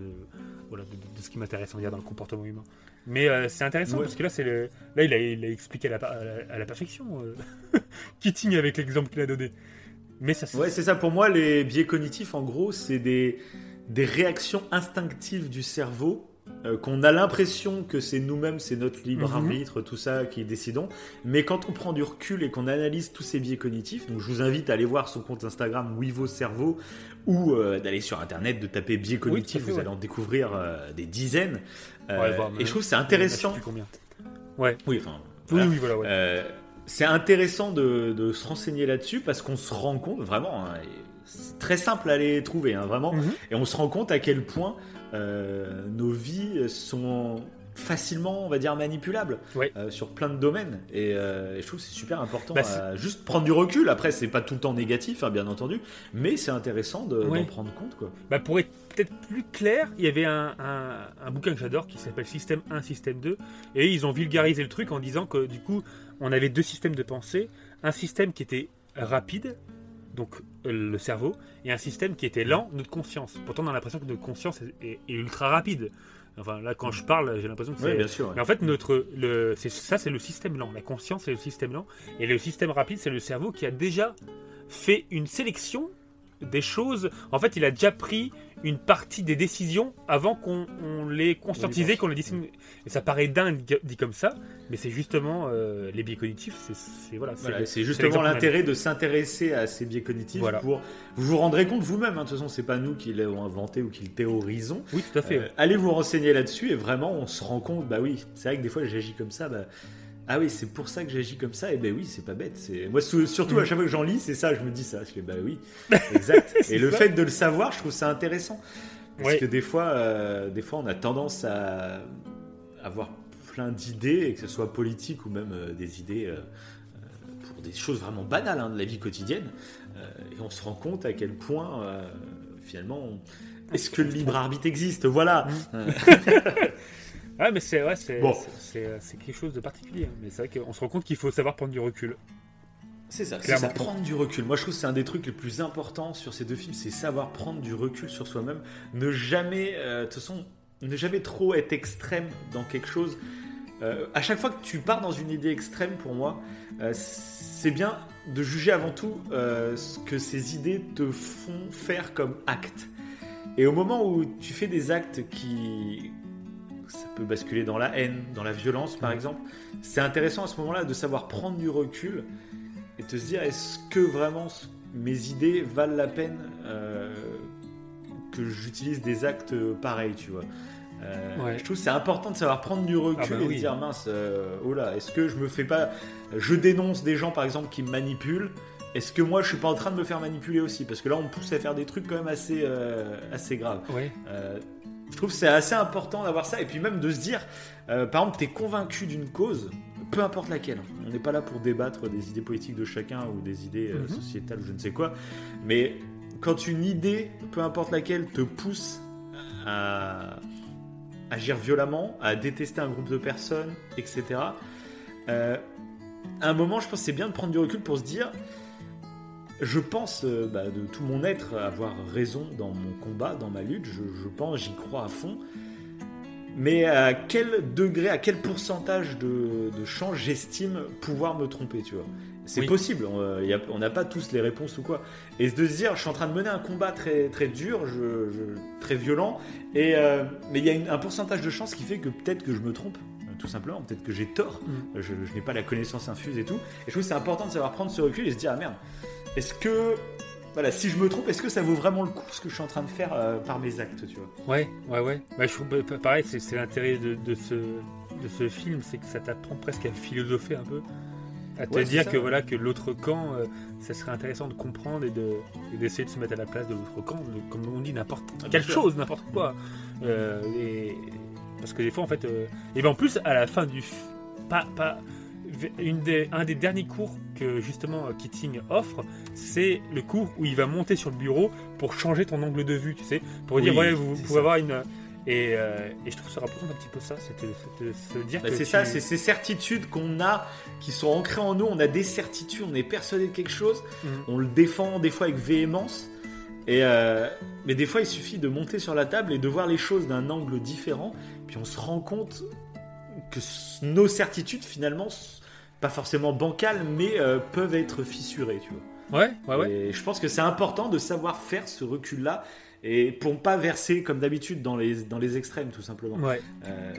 voilà, de, de- de ce qui m'intéresse on va dire, dans le comportement humain. Mais euh, c'est intéressant Ouais. parce que là, c'est le, là il, a, il a expliqué à la, à la- à la perfection euh, Keating avec l'exemple qu'il a donné. Mais ça, c'est- Ouais, c'est ça. Pour moi, les biais cognitifs, en gros, c'est des, des réactions instinctives du cerveau euh, qu'on a l'impression que c'est nous-mêmes, c'est notre libre Mhm. arbitre, tout ça qui décidons. Mais quand on prend du recul et qu'on analyse tous ces biais cognitifs, donc je vous invite à aller voir son compte Instagram Wivo Cerveau ou euh, d'aller sur internet de taper biais cognitifs, vous ouais. allez en découvrir euh, des dizaines. Ouais, et je trouve que c'est je intéressant. sais plus combien. Ouais, Oui, enfin, oui, voilà. oui, voilà. Ouais. C'est intéressant de, de se renseigner là-dessus parce qu'on se rend compte vraiment, hein, c'est très simple à les trouver, hein, vraiment, Mhm. et on se rend compte à quel point euh, nos vies sont facilement, on va dire, manipulables euh, sur plein de domaines. Et, euh, et je trouve que c'est super important Bah, à juste prendre du recul. Après, c'est pas tout le temps négatif, hein, bien entendu, mais c'est intéressant de- d'en prendre compte. Quoi. Bah, pour être peut-être plus clair, il y avait un, un- un bouquin que j'adore qui s'appelle Système 1, Système 2, et ils ont vulgarisé le truc en disant que du coup, on avait deux systèmes de pensée, un système qui était rapide, donc le cerveau, et un système qui était lent, notre conscience. Pourtant, on a l'impression que notre conscience est, est- est ultra rapide. Enfin, là, quand je parle, j'ai l'impression que Oui, c'est. bien sûr. ouais. Mais en fait, notre, le, c'est, ça, c'est le système lent. La conscience, c'est le système lent. Et le système rapide, c'est le cerveau qui a déjà fait une sélection des choses. En fait, il a déjà pris une partie des décisions avant qu'on on les conscientisait, qu'on les décide. Et ça paraît dingue dit comme ça, mais c'est justement euh, les biais cognitifs. C'est, voilà, c'est Voilà, justement l'intérêt de s'intéresser à ces biais cognitifs Voilà. pour vous vous rendrez compte vous-même. hein. De toute façon, c'est pas nous qui l'avons inventé ou qui le théorisons. Oui, tout à fait. Euh, allez vous renseigner là-dessus et vraiment on se rend compte, bah oui, c'est vrai que des fois j'agis comme ça, bah, ah oui, c'est pour ça que j'agis comme ça, et ben oui, c'est pas bête. C'est moi surtout Mm. à chaque fois que j'en lis, c'est ça, je me dis ça, je fais bah oui, exact. et le fait de le savoir, je trouve ça intéressant. Parce que des fois, euh, des fois on a tendance à avoir plein d'idées, que ce soit politique ou même euh, des idées euh, pour des choses vraiment banales hein, de la vie quotidienne, et on se rend compte à quel point finalement, on- est-ce que le libre arbitre existe? Voilà. Euh, Ah, mais c'est ouais, c'est Bon. c'est- c'est- c'est quelque chose de particulier. hein. Mais c'est vrai qu'on se rend compte qu'il faut savoir prendre du recul. C'est ça, c'est Clairement. ça, prendre du recul. Moi, je trouve que c'est un des trucs les plus importants sur ces deux films, c'est savoir prendre du recul sur soi-même. Ne jamais, euh, de toute façon, ne jamais trop être extrême dans quelque chose. Euh, à chaque fois que tu pars dans une idée extrême, pour moi, euh, c'est bien de juger avant tout euh, ce que ces idées te font faire comme acte. Et au moment où tu fais des actes qui. Ça peut basculer dans la haine, dans la violence par exemple. C'est intéressant à ce moment-là de savoir prendre du recul et te se dire est-ce que vraiment mes idées valent la peine euh, que j'utilise des actes pareils, tu vois? Euh, Ouais. Je trouve que c'est important de savoir prendre du recul Ah bah et se dire mince, euh, oh là, est-ce que je me fais pas. Je dénonce des gens par exemple qui me manipulent. Est-ce que moi je suis pas en train de me faire manipuler aussi? Parce que là on me pousse à faire des trucs quand même assez, euh, assez graves. Ouais. Je trouve que c'est assez important d'avoir ça et puis même de se dire, euh, par exemple, tu es convaincu d'une cause, peu importe laquelle. On n'est pas là pour débattre des idées politiques de chacun ou des idées euh, Mhm. sociétales ou je ne sais quoi, mais quand une idée, peu importe laquelle, te pousse à agir violemment, à détester un groupe de personnes, etc. euh, à un moment, je pense que c'est bien de prendre du recul pour se dire, je pense euh, bah, de tout mon être avoir raison dans mon combat, dans ma lutte. Je, je pense, j'y crois à fond. Mais à quel degré, à quel pourcentage de, de chance j'estime pouvoir me tromper, tu vois? C'est Oui. possible. On euh, on n'a pas tous les réponses ou quoi. Et de se dire, je suis en train de mener un combat très très dur, je, je- très violent. Et euh, mais il y a une- un pourcentage de chance qui fait que peut-être que je me trompe. Tout simplement, peut-être que j'ai tort, Mm. je, je n'ai pas la connaissance infuse et tout. Et je trouve que c'est important de savoir prendre ce recul et se dire ah merde, est-ce que voilà, si je me trompe, est-ce que ça vaut vraiment le coup ce que je suis en train de faire euh, par mes actes, tu vois? Ouais, ouais, ouais. Bah, je trouve, bah, pareil, c'est l'intérêt de, de ce, de ce film, c'est que ça t'apprend presque à philosopher un peu. À te Ouais, dire que voilà que l'autre camp, euh, ça serait intéressant de comprendre et de d'essayer de se mettre à la place de l'autre camp, de- comme on dit n'importe Ah, bien quelle chose, n'importe quoi. Euh, et parce que des fois en fait, et ben en plus à la fin du, pas pas une des, un des derniers cours que justement Keating offre, c'est le cours où il va monter sur le bureau pour changer ton angle de vue, tu sais, pour dire ouais vous c'est pouvez ça. avoir une et, euh, et je trouve ça représente un petit peu ça, de se dire Bah, que c'est tu- ça, c'est ces certitudes qu'on a, qui sont ancrées en nous. On a des certitudes, on est persuadé de quelque chose, Mhm. on le défend des fois avec véhémence. Et euh, mais des fois, il suffit de monter sur la table et de voir les choses d'un angle différent. Puis on se rend compte que nos certitudes, finalement, pas forcément bancales, mais euh, peuvent être fissurées, tu vois. ouais ouais ouais Et je pense que c'est important de savoir faire ce recul-là et pour ne pas verser comme d'habitude dans les, dans les extrêmes, tout simplement. ouais Euh,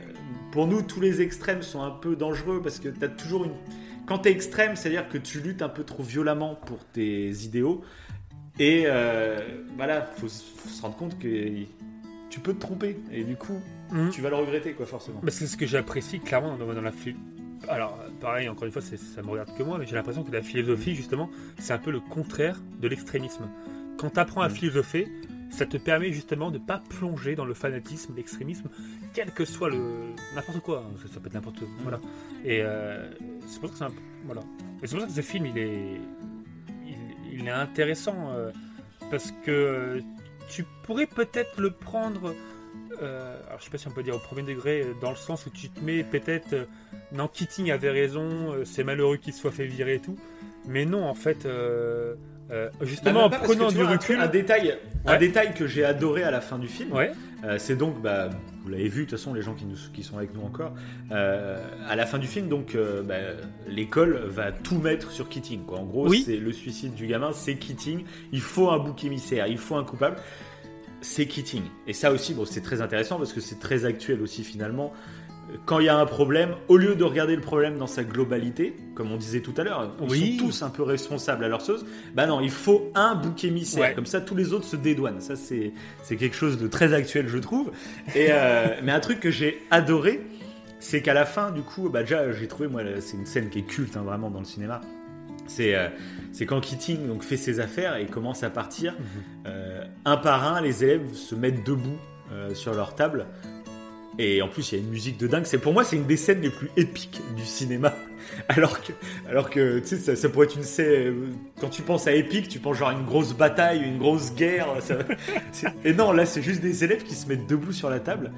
pour nous, tous les extrêmes sont un peu dangereux parce que tu as toujours une. Quand tu es extrême, c'est-à-dire que tu luttes un peu trop violemment pour tes idéaux. Et euh, voilà, faut, s- faut se rendre compte que tu peux te tromper. Et du coup, Mhm. tu vas le regretter, quoi, forcément. Bah, c'est ce que j'apprécie clairement dans, dans la Alors, pareil, encore une fois, ça me regarde que moi, mais j'ai l'impression que la philosophie, justement, c'est un peu le contraire de l'extrémisme. Quand tu apprends à Mm. philosopher, ça te permet justement de pas plonger dans le fanatisme, l'extrémisme, quel que soit le n'importe quoi. hein, Ça, ça peut être n'importe voilà. Et euh, c'est pour ça que c'est un... voilà. Et c'est pour ça que ce film, il est, il, il est intéressant euh, parce que tu pourrais peut-être le prendre euh, alors je sais pas si on peut dire au premier degré, euh, dans le sens où tu te mets peut-être, euh, non, Keating avait raison, euh, c'est malheureux qu'il soit fait virer et tout, mais non, en fait, justement, en Bah, que prenant du vois, recul, Un, détail, un détail que j'ai adoré à la fin du film, ouais, c'est donc, bah, vous l'avez vu, de toute façon, les gens qui, nous, qui sont avec nous encore, à la fin du film, donc, bah, l'école va tout mettre sur Keating. Quoi. En gros, Oui. c'est le suicide du gamin, c'est Keating. Il faut un bouc émissaire, il faut un coupable. C'est Keating. Et ça aussi, bon, c'est très intéressant parce que c'est très actuel aussi finalement. Quand il y a un problème, au lieu de regarder le problème dans sa globalité, comme on disait tout à l'heure, ils Oui. sont tous un peu responsables à leur sauce. Bah non, il faut un bouc émissaire. Ouais. Comme ça, tous les autres se dédouanent. Ça, c'est c'est quelque chose de très actuel, je trouve. Et, euh, mais un truc que j'ai adoré, c'est qu'à la fin, du coup, bah déjà, j'ai trouvé, moi, c'est une scène qui est culte, hein, vraiment, dans le cinéma. C'est euh, c'est quand Keating donc, fait ses affaires et commence à partir. Euh, un par un, les élèves se mettent debout euh, sur leur table Et en plus, il y a une musique de dingue. Pour moi, c'est une des scènes les plus épiques du cinéma. Alors que, alors tu sais, ça, pourrait être une scène. Quand tu penses à épique, tu penses genre à une grosse bataille, une grosse guerre. et non, là, c'est juste des élèves qui se mettent debout sur la table.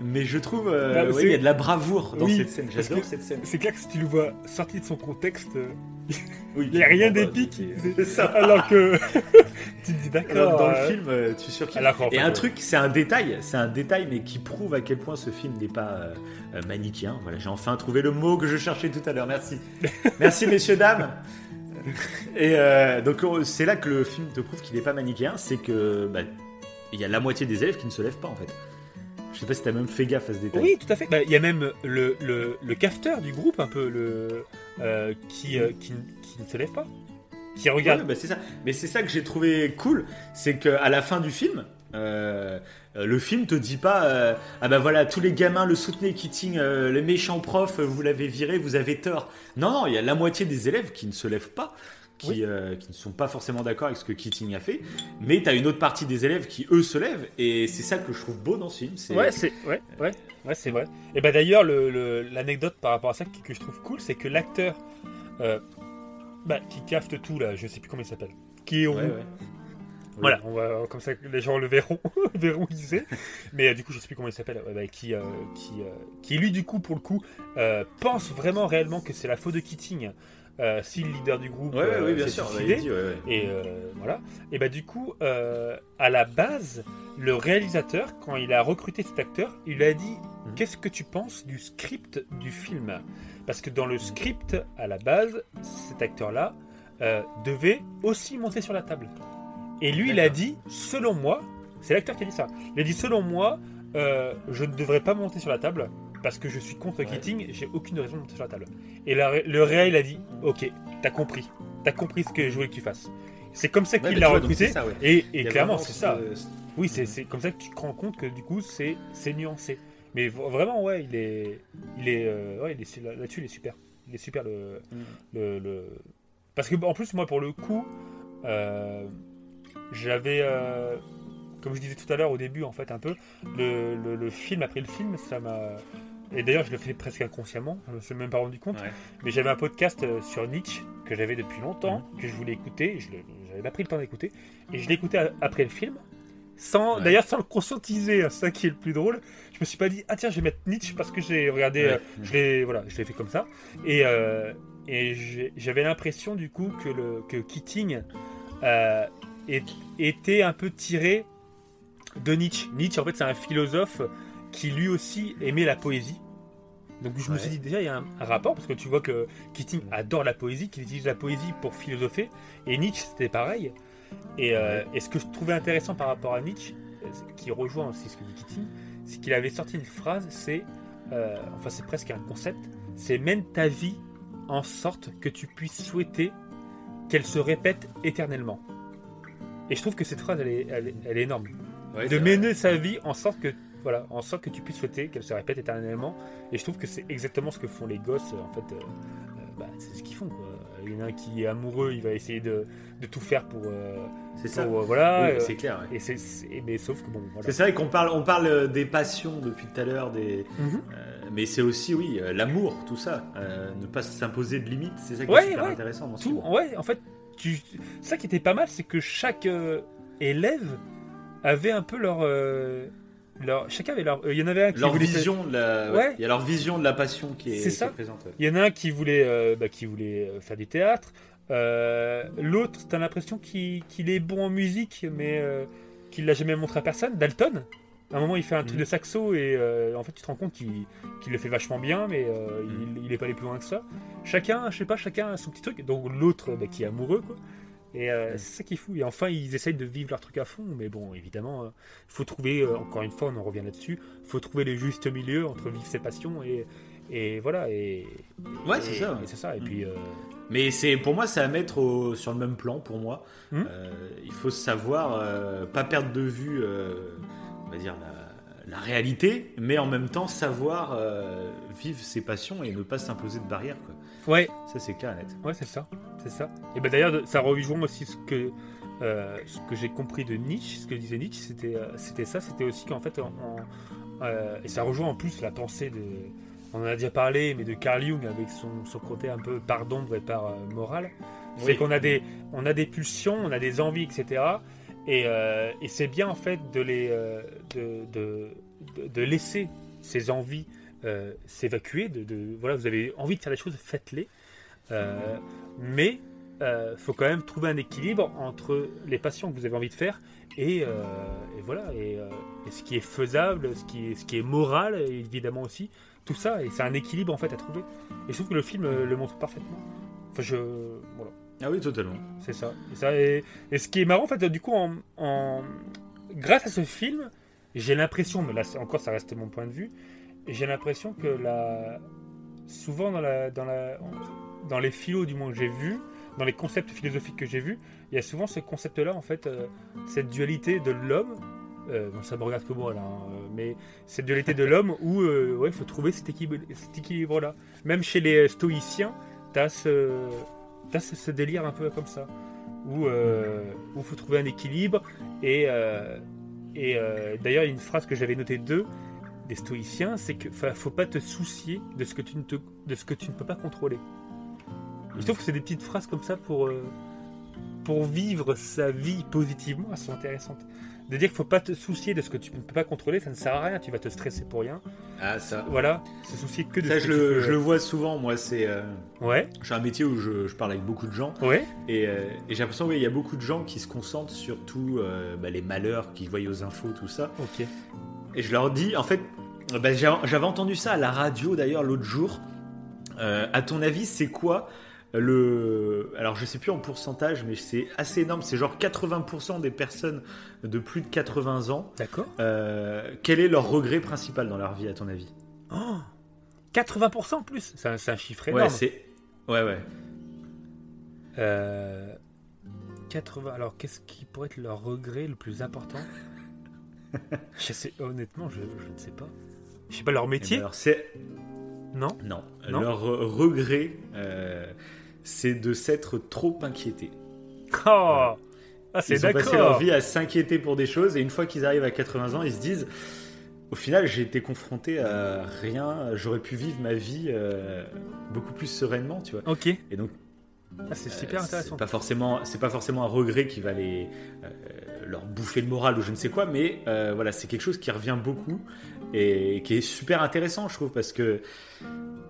Mais je trouve, euh, Bah, ouais, y a de la bravoure dans Oui, cette scène. J'adore cette scène. C'est clair que si tu le vois sorti de son contexte, euh, Oui, il n'y a rien bah, d'épique. ça. Alors que tu te dis d'accord. dans euh, le film, euh, tu surkiffes. Et fait, un ouais. truc, c'est un détail, c'est un détail, mais qui prouve à quel point ce film n'est pas euh, euh, manichéen. Voilà, j'ai enfin trouvé le mot que je cherchais tout à l'heure. Merci, merci messieurs dames. Et euh, donc euh, c'est là que le film te prouve qu'il n'est pas manichéen, c'est que bah, il y a la moitié des élèves qui ne se lèvent pas en fait. Je sais pas si t'as même fait gaffe à ce détail. Oui, tout à fait. Bah, Il y a même le, le, le cafeteur du groupe, un peu, le, euh, qui, euh, qui, qui ne se lève pas. Qui regarde. Ouais, bah, c'est ça. Mais c'est ça que j'ai trouvé cool, c'est qu'à la fin du film, euh, le film te dit pas euh, ah bah voilà tous les gamins le soutenaient Keating, euh, les méchants profs, euh, vous l'avez viré, vous avez tort. Non non, il y a la moitié des élèves qui ne se lèvent pas. Qui, Oui. euh, qui ne sont pas forcément d'accord avec ce que Keating a fait, mais tu as une autre partie des élèves qui eux se lèvent, et c'est ça que je trouve beau dans ce film. Ouais, c'est ouais, ouais, ouais, c'est vrai. Et bah d'ailleurs, le- le- l'anecdote par rapport à ça que, que je trouve cool, c'est que l'acteur euh, bah, qui cafte tout là, je sais plus comment il s'appelle, qui est Ouais, ouais. Voilà, on va, comme ça les gens le verront, verront. Mais euh, du coup, je sais plus comment il s'appelle, bah, qui, qui, qui lui du coup pour le coup pense vraiment réellement que c'est la faute de Keating euh, si le leader du groupe Ouais, euh, oui, bien s'est sûr. bah, suicidé. il dit, ouais, ouais. Et euh, voilà. Et bah du coup, euh, à la base, le réalisateur, quand il a recruté cet acteur, il lui a dit Mhm. qu'est-ce que tu penses du script du film? Parce que dans le script, à la base, cet acteur-là euh, devait aussi monter sur la table. Et lui, il a dit, selon moi, c'est l'acteur qui a dit ça. Il a dit, selon moi, euh, je ne devrais pas monter sur la table parce que je suis contre Ouais. Keating, j'ai aucune raison de monter sur la table. Et la- le réel a dit, ok, t'as compris, t'as compris ce que je voulais que tu fasses. C'est comme ça Ouais, qu'il l'a recruté. ça, ouais. Et, clairement, c'est ce- ça. Oui, c'est comme ça que tu te rends compte que du coup, c'est nuancé. Mais vraiment, ouais, il est, il est, euh, ouais, il est là- là-dessus, il est super. Il est super le, Mm. le, le- parce que en plus, moi, pour le coup, euh, j'avais, euh, comme je disais tout à l'heure au début, en fait, un peu le, le, le film après le film, ça m'a. Et d'ailleurs, je le fais presque inconsciemment, je me suis même pas rendu compte. Ouais. Mais j'avais un podcast euh, sur Nietzsche que j'avais depuis longtemps, que je voulais écouter, je j'avais pas pris le temps d'écouter, et je a- après le film, sans Ouais. d'ailleurs sans le conscientiser, hein, c'est ça qui est le plus drôle. Je me suis pas dit ah tiens je vais mettre Nietzsche parce que j'ai regardé, Ouais. euh, je l'ai voilà, je l'ai fait comme ça, et euh, et j'avais l'impression du coup que le que Keating euh, est- était un peu tiré de Nietzsche. Nietzsche en fait c'est un philosophe qui lui aussi aimait la poésie. Donc je me Ouais. suis dit déjà il y a un, un rapport parce que tu vois que Keating adore la poésie, qu'il utilise la poésie pour philosopher et Nietzsche c'était pareil. Et, euh, et ce que je trouvais intéressant par rapport à Nietzsche, euh, qui rejoint aussi ce que dit Keating, c'est qu'il avait sorti une phrase, c'est euh, enfin c'est presque un concept, c'est mène ta vie en sorte que tu puisses souhaiter qu'elle se répète éternellement. Et je trouve que cette phrase elle est, elle est- elle est énorme Ouais, de vrai. mener sa vie en sorte que voilà, en sorte que tu puisses souhaiter qu'elle se répète éternellement. Et je trouve que c'est exactement ce que font les gosses. En fait, euh, euh, bah, c'est ce qu'ils font. Quoi. Il y en a un qui est amoureux, il va essayer de, de tout faire pour, euh, C'est ça. euh, voilà. Oui, c'est clair. ouais. et c'est, mais sauf que bon, voilà. C'est vrai qu'on parle, on parle des passions depuis tout à l'heure, des, Mhm. euh, mais c'est aussi, oui, l'amour, tout ça. Ne pas s'imposer de limites, c'est ça qui Ouais, est super ouais. intéressant dans ce Tout, film. ouais, en fait, tu, ça qui était pas mal, c'est que chaque élève avait un peu leur, leur chacun avait leur, euh, il y en avait un qui Leur voulait vision de la, Ouais. il y a leur vision de la passion qui est, qui est présente. ouais. Il y en a un qui voulait, euh, bah, qui voulait euh, faire du théâtre. Euh, L'autre, t'as l'impression qu'il est bon en musique, mais qu'il l'a jamais montré à personne. Dalton, à un moment, il fait un truc Mhm. de saxo et en fait, tu te rends compte qu'il le fait vachement bien, mais Mhm. il, il est pas allé plus loin que ça. Chacun, je sais pas, chacun a son petit truc. Donc l'autre, bah, qui est amoureux, quoi. Et euh, c'est ça qui est fou. Et enfin, ils essayent de vivre leur truc à fond, mais bon, évidemment, il faut trouver, euh, encore une fois, on en revient là-dessus, faut trouver le juste milieu entre vivre ses passions et, et voilà. Et, Ouais, c'est ça, c'est ça. Et puis, euh, Mais c'est, pour moi, c'est à mettre au- sur le même plan. Pour moi. Euh, il faut savoir euh, pas perdre de vue, euh, on va dire la, la réalité, mais en même temps savoir euh, vivre ses passions et ne pas s'imposer de barrières. Quoi. ouais, Ça, c'est clair et net. ouais, c'est ça, c'est ça. Et ben d'ailleurs, ça rejoint aussi ce que euh, ce que j'ai compris de Nietzsche, ce que disait Nietzsche, c'était euh, c'était ça, c'était aussi qu'en fait, euh, et ça rejoint en plus la pensée de. On en a déjà parlé, mais de Carl Jung avec son, son côté un peu par d'ombre et par euh, morale. C'est Oui. qu'on a des, on a des pulsions, on a des envies, etc. Et, et c'est bien en fait de les, de, de, laisser ces envies s'évacuer. De, de- voilà, vous avez envie de faire des choses, faites-les. Euh, mais euh, faut quand même trouver un équilibre entre les passions que vous avez envie de faire et, euh, et voilà et, et ce qui est faisable, ce qui est, ce qui est moral évidemment aussi. Tout ça et c'est un équilibre en fait à trouver. Et je trouve que le film le montre parfaitement. Enfin je voilà. Ah oui, totalement. C'est ça. Et, ça et, et ce qui est marrant, en fait, du coup, en, en- grâce à ce film, j'ai l'impression, mais là encore ça reste mon point de vue, j'ai l'impression que la, souvent dans, la, dans, la, dans les philos du moins que j'ai vus, dans les concepts philosophiques que j'ai vus, il y a souvent ce concept-là, en fait, euh, cette dualité de l'homme. euh, bon, ça me regarde que moi là, hein, euh, mais cette dualité de l'homme où euh, il faut trouver cet équilibre, cet équilibre-là. Même chez les stoïciens, t'as ce, t'as ce, délire un peu comme ça, où il faut trouver un équilibre. Et, et d'ailleurs, il y a une phrase que j'avais notée d'eux, des stoïciens, c'est que fa- faut pas te soucier de ce que tu ne, te, de ce que tu ne peux pas contrôler. Je trouve que c'est des petites phrases comme ça pour, euh, pour vivre sa vie positivement, elles sont intéressantes. De dire qu'il faut pas te soucier de ce que tu ne peux pas contrôler, ça ne sert à rien, tu vas te stresser pour rien. Ah, ça. Voilà, se soucier que de Ça, ce je que tu le, peux- je le vois souvent, moi. C'est, euh, Ouais, j'ai un métier où je, je parle avec beaucoup de gens. ouais, Et, euh, et j'ai l'impression qu'il y a beaucoup de gens qui se concentrent sur tous euh, bah, les malheurs qu'ils voient aux infos, tout ça. ok. Et je leur dis, en fait, euh, bah, j'avais entendu ça à la radio d'ailleurs l'autre jour. Euh, à ton avis, c'est quoi le. Alors, je sais plus en pourcentage, mais c'est assez énorme. C'est genre 80% des personnes de plus de 80 ans. D'accord. Euh, quel est leur regret principal dans leur vie, à ton avis? Oh 80% en plus, c'est un, chiffre Ouais, énorme. c'est. Ouais, ouais. Euh, 80. Alors, qu'est-ce qui pourrait être leur regret le plus important? Je sais, Honnêtement, je, je ne sais pas. Je sais pas leur Eh ben métier? alors, c'est. Non? Non. Non? Leur regret, euh, c'est de s'être trop inquiété. Oh Ah, c'est Ils ont passé leur vie à s'inquiéter pour des choses et une fois qu'ils arrivent à 80 ans, ils se disent au final, j'ai été confronté à rien, j'aurais pu vivre ma vie euh, beaucoup plus sereinement, tu vois. Ok. Et donc, Ah, c'est super euh, intéressant. C'est pas forcément, c'est pas forcément un regret qui va les euh, leur bouffer le moral ou je ne sais quoi, mais voilà, c'est quelque chose qui revient beaucoup et qui est super intéressant, je trouve, parce que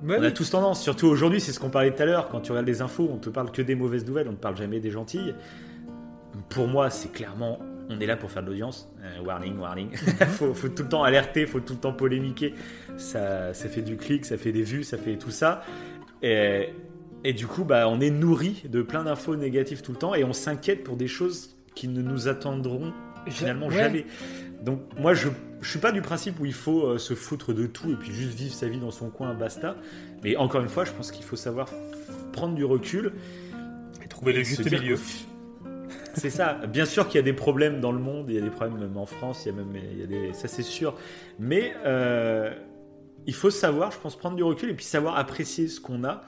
Ouais, on a oui. tous tendance, surtout aujourd'hui, c'est ce qu'on parlait tout à l'heure, quand tu regardes les infos, on te parle que des mauvaises nouvelles, on ne parle jamais des gentilles. Pour moi, c'est clairement, on est là pour faire de l'audience. Euh, warning, warning. faut, faut tout le temps alerter, faut tout le temps polémiquer. Ça, ça fait du clic, ça fait des vues, ça fait tout ça. Et, et du coup, bah, on est nourri de plein d'infos négatives tout le temps et on s'inquiète pour des choses qui ne nous attendront finalement Ouais. jamais. Donc moi je je suis pas du principe où il faut euh, se foutre de tout et puis juste vivre sa vie dans son coin basta. Mais encore une fois, je pense qu'il faut savoir prendre du recul Et trouver le juste milieu. C'est ça. Bien sûr qu'il y a des problèmes dans le monde, il y a des problèmes même en France, il y a même il y a des ça c'est sûr. Mais euh, il faut savoir, je pense, prendre du recul et puis savoir apprécier ce qu'on a.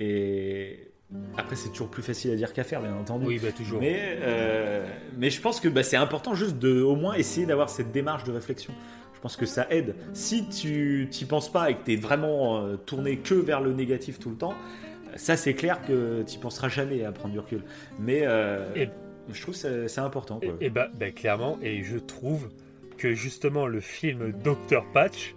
Et après c'est toujours plus facile à dire qu'à faire, bien entendu. Oui, bah toujours. Mais, euh, mais je pense que bah, c'est important juste de au moins essayer d'avoir cette démarche de réflexion. Je pense que ça aide. Si tu t'y penses pas et que tu es vraiment euh, tourné que vers le négatif tout le temps, ça c'est clair que tu penseras jamais à prendre du recul. Mais euh, Et- je trouve que c'est important. Quoi. Et, et bah, bah, clairement, et je trouve que justement le film Dr Patch,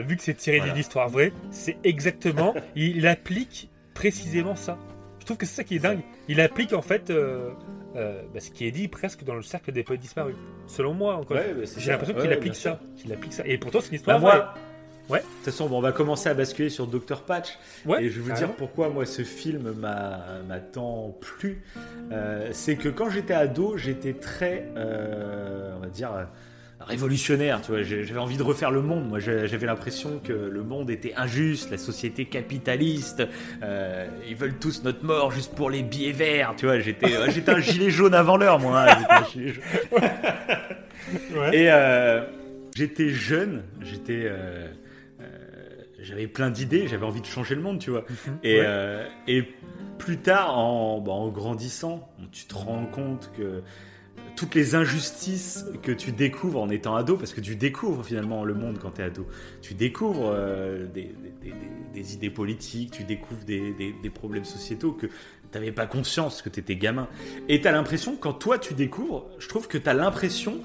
vu que c'est tiré Voilà. d'une histoire vraie, c'est exactement, il applique précisément ça. Je trouve que c'est ça qui est dingue. Il applique en fait euh, euh, bah, ce qui est dit presque dans le cercle des poètes disparus. Selon moi, encore. Ouais, bah, J'ai l'impression qu'il ouais, applique ça. Qu'il applique ça. Et pourtant, c'est une Bah, histoire vraie. moi, Ouais. De toute façon, bon, on va commencer à basculer sur Dr Patch. Ouais, et je vais vous carrément. dire pourquoi moi ce film m'a tant plu. Euh, c'est que quand j'étais ado, j'étais très, on va dire, révolutionnaire. Tu vois, j'avais envie de refaire le monde. Moi, j'avais l'impression que le monde était injuste, la société capitaliste. euh, ils veulent tous notre mort juste pour les billets verts. Tu vois, j'étais, euh, j'étais un gilet jaune avant l'heure, moi. hein, j'étais un gilet jaune. Ouais. Et euh, j'étais jeune, j'étais, euh, j'avais plein d'idées, j'avais envie de changer le monde, tu vois. Et, Ouais. euh, et plus tard, en, bah, en grandissant, tu te rends compte que toutes les injustices que tu découvres en étant ado, parce que tu découvres finalement le monde quand tu es ado. Tu découvres euh, des, des- des- des idées politiques, tu découvres des, problèmes sociétaux que tu n'avais pas conscience que tu étais gamin. Et tu as l'impression, quand toi tu découvres, je trouve que tu as l'impression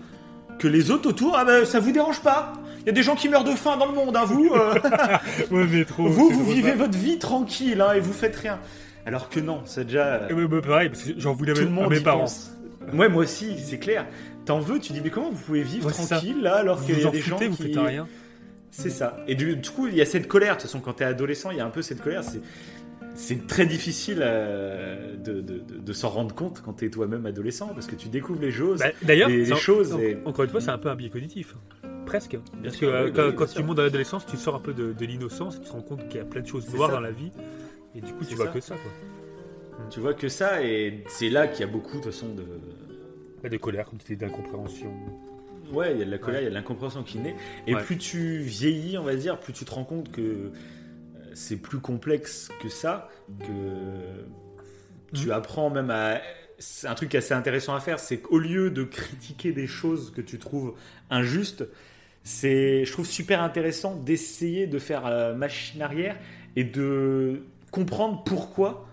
que les autres autour, ah ben ça vous dérange pas Il y a des gens qui meurent de faim dans le monde, hein, vous euh, Ouais, mais trop. Vous, vous vivez votre vie tranquille hein, et vous faites rien. Alors que non, c'est déjà... Et ouais, bah, pareil, parce que j'en voulais Tout le à monde mes parents. pense. Ouais, moi aussi, c'est clair. T'en veux, tu dis, mais comment vous pouvez vivre Ouais, tranquille là alors qu'il y a des gens foutez, vous qui. faites rien. C'est ça. Et du, du coup, il y a cette colère. De toute façon, quand t'es adolescent, il y a un peu cette colère. C'est, c'est très difficile euh, de, de- de- de s'en rendre compte quand t'es toi-même adolescent parce que tu découvres les choses. Bah, D'ailleurs, les- les c'est- choses en- et- encore une fois, c'est un peu un biais cognitif. Presque. Parce que euh, oui, quand, oui, quand bien tu montes dans l'adolescence, tu sors un peu de, de l'innocence et tu te rends compte qu'il y a plein de choses noires dans la vie. Et du coup, tu vois ça. que ça, quoi. Tu vois que ça, et c'est là qu'il y a beaucoup de façon de. Il y a des colères, comme tu dis, d'incompréhension. Ouais, il y a de la colère, Ouais. il y a de l'incompréhension qui naît. Et Ouais. plus tu vieillis, on va dire, plus tu te rends compte que euh, c'est plus complexe que ça, que tu Mhm. apprends même à. C'est un truc assez intéressant à faire, c'est qu'au lieu de critiquer des choses que tu trouves injustes, c'est, je trouve super intéressant d'essayer de faire euh, machine arrière et de comprendre pourquoi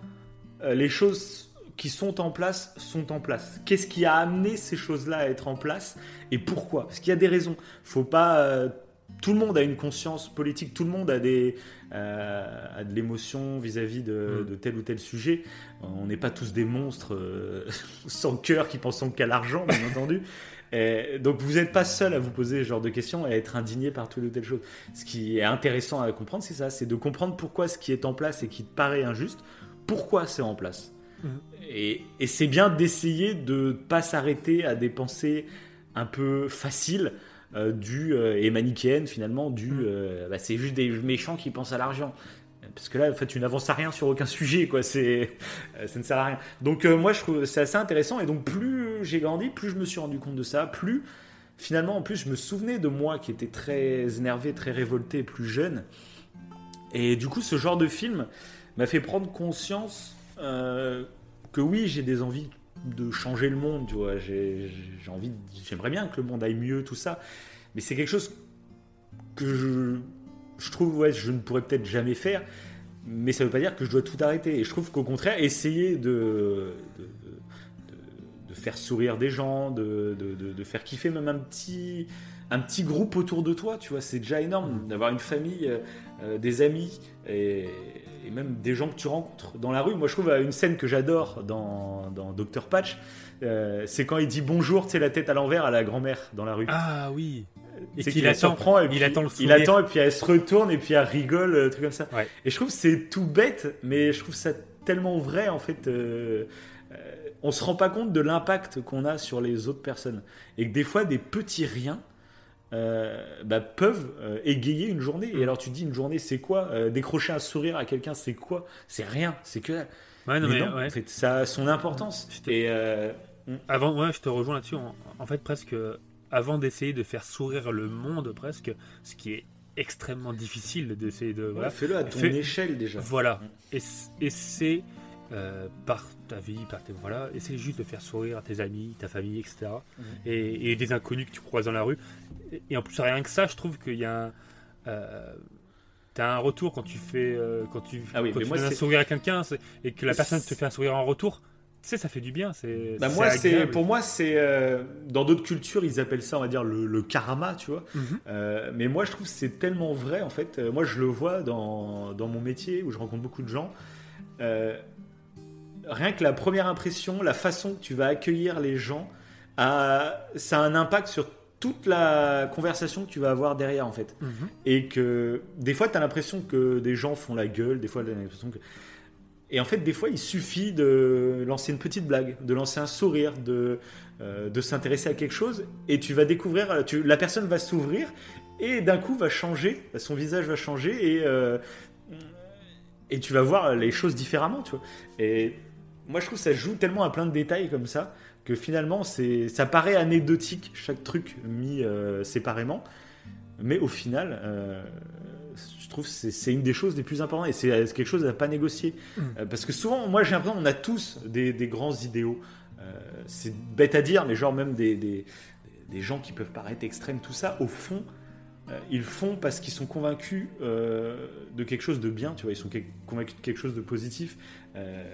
les choses qui sont en place sont en place. Qu'est-ce qui a amené ces choses-là à être en place et pourquoi? Parce qu'il y a des raisons. Faut pas. euh, tout le monde a une conscience politique, tout le monde a, des, euh, a de l'émotion vis-à-vis de, Mm. de tel ou tel sujet. On n'est pas tous des monstres euh, sans cœur qui pensent qu'à l'argent, bien entendu. Et donc vous n'êtes pas seul à vous poser ce genre de questions et à être indigné par telle ou telle chose. Ce qui est intéressant à comprendre, c'est ça, c'est de comprendre pourquoi ce qui est en place et qui te paraît injuste, pourquoi c'est en place. Mhm. Et, et c'est bien d'essayer de pas s'arrêter à des pensées un peu faciles euh, du, euh, et manichéennes finalement, du Mhm. euh, bah, c'est juste des méchants qui pensent à l'argent. Parce que là, en fait, tu n'avances à rien sur aucun sujet, quoi. C'est, euh, ça ne sert à rien. Donc, euh, moi, je trouve c'est assez intéressant. Et donc, plus j'ai grandi, plus je me suis rendu compte de ça, plus finalement, en plus, je me souvenais de moi qui était très énervé, très révolté, plus jeune. Et du coup, ce genre de film m'a fait prendre conscience euh, que oui, j'ai des envies de changer le monde, tu vois. J'ai j'ai envie, de- j'aimerais bien que le monde aille mieux, tout ça. Mais c'est quelque chose que je, je trouve, ouais, je ne pourrais peut-être jamais faire. Mais ça ne veut pas dire que je dois tout arrêter. Et je trouve qu'au contraire, essayer de, de, de- de- de faire sourire des gens, de, de- de- de faire kiffer même un petit, un petit groupe autour de toi, tu vois, c'est déjà énorme d'avoir une famille, euh, euh, des amis et, et même des gens que tu rencontres dans la rue. Moi, je trouve euh, une scène que j'adore dans, dans Dr Patch, euh, c'est quand il dit bonjour, tu sais, la tête à l'envers à la grand-mère dans la rue. Ah oui. Et C'est qu'il la attend. surprend et il attend le il sourire. attend et puis elle se retourne et puis elle rigole, euh, truc comme ça. Ouais. Et je trouve que c'est tout bête, mais je trouve ça tellement vrai en fait. euh, euh, on se rend pas compte de l'impact qu'on a sur les autres personnes et que des fois des petits riens euh, bah, peuvent euh, égayer une journée. Mm. Et alors tu te dis une journée c'est quoi? Euh, Décrocher un sourire à quelqu'un c'est quoi? C'est rien, c'est que dalle. Ouais, non, Mais mais, non, ouais. en fait ça a son importance. Je te- Et euh, Avant, ouais, je te rejoins là-dessus. En, en fait, presque, avant d'essayer de faire sourire le monde, presque, ce qui est extrêmement difficile d'essayer de. ouais, Voilà. fais-le à ton Fais- échelle déjà. Voilà. Et, c- et c'est euh, par ta vie, par tes. Voilà. Essaie juste de faire sourire tes amis, ta famille, etc. Mhm. Et, et des inconnus que tu croises dans la rue. Et, et en plus, rien que ça, je trouve qu'il y a un. euh, T'as un retour quand tu fais euh, quand tu, Ah oui, quand mais tu moi, donnes un sourire à quelqu'un et que la personne te fait un sourire en retour. Tu sais, ça fait du bien. C'est Bah moi, c'est pour moi, c'est euh, dans d'autres cultures, ils appellent ça, on va dire, le, le karma, tu vois. Mhm. Euh, mais moi, je trouve que c'est tellement vrai, en fait. Moi, je le vois dans, dans mon métier où je rencontre beaucoup de gens. Euh, rien que la première impression, la façon que tu vas accueillir les gens, a- ça a un impact sur toute la conversation que tu vas avoir derrière, en fait. Mhm. Et que des fois, tu as l'impression que des gens font la gueule, des fois, tu as l'impression que. Et en fait, des fois, il suffit de lancer une petite blague, de lancer un sourire, de, euh, de s'intéresser à quelque chose, et tu vas découvrir, tu, la personne va s'ouvrir, et d'un coup va changer, son visage va changer, et, euh, et tu vas voir les choses différemment, tu vois. Et moi, je trouve que ça joue tellement à plein de détails comme ça, que finalement, c'est, ça paraît anecdotique, chaque truc mis euh, séparément, mais au final, euh, je trouve que c'est, une des choses les plus importantes, et c'est, c'est quelque chose à pas négocier. Mm. Euh, parce que souvent, moi, j'ai l'impression qu'on a tous des, des grands idéaux. euh, c'est bête à dire, mais genre même des, des, des gens qui peuvent paraître extrêmes, tout ça, au fond, euh, ils font parce qu'ils sont convaincus euh, de quelque chose de bien, tu vois, ils sont convaincus de quelque chose de positif. Euh,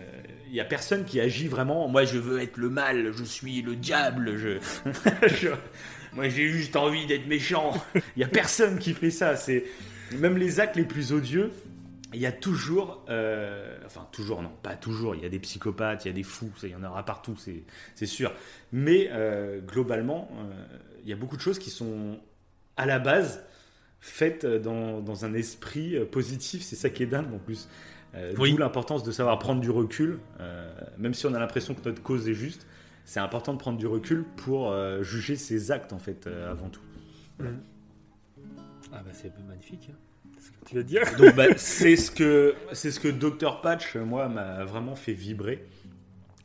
Il n'y a personne qui agit vraiment, moi je veux être le mal, je suis le diable, je... moi j'ai juste envie d'être méchant. Il n'y a personne qui fait ça, c'est... Même les actes les plus odieux, il y a toujours, euh, enfin toujours non, pas toujours, il y a des psychopathes, il y a des fous, il y en aura partout, c'est sûr. Mais euh, globalement, euh, il y a beaucoup de choses qui sont à la base faites dans, dans un esprit euh, positif, c'est ça qui est dingue en plus. Euh, Oui. D'où l'importance de savoir prendre du recul, euh, même si on a l'impression que notre cause est juste, c'est important de prendre du recul pour euh, juger ses actes en fait euh, avant tout. Ah bah c'est magnifique. hein. C'est ce que tu veux dire. Donc bah, c'est ce que c'est ce que Dr Patch moi m'a vraiment fait vibrer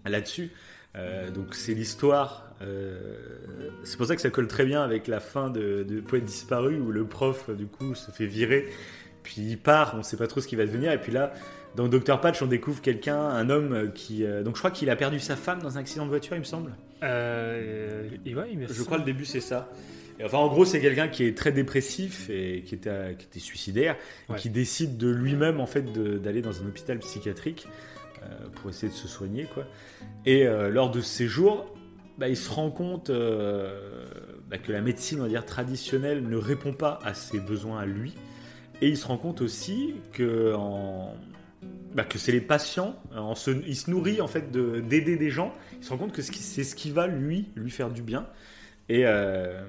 là-dessus. Euh, donc c'est l'histoire. euh, c'est pour ça que ça colle très bien avec la fin de, de Poète disparu où le prof du coup se fait virer, puis il part, on sait pas trop ce qu'il va devenir, et puis là dans Dr Patch on découvre quelqu'un, un homme qui euh, donc je crois qu'il a perdu sa femme dans un accident de voiture il me semble. Euh, et ouais, il me Je semble- crois le début c'est ça. Et enfin, en gros, c'est quelqu'un qui est très dépressif et qui était, qui était suicidaire, et Ouais. qui décide de lui-même en fait de- d'aller dans un hôpital psychiatrique euh, pour essayer de se soigner, quoi. Et euh, lors de ce séjour, bah, il se rend compte euh, bah, que la médecine, on va dire traditionnelle, ne répond pas à ses besoins à lui. Et il se rend compte aussi que en bah, que c'est les patients, en se, il se nourrit en fait de- d'aider des gens. Il se rend compte que c'est ce qui va lui lui faire du bien. Et, euh,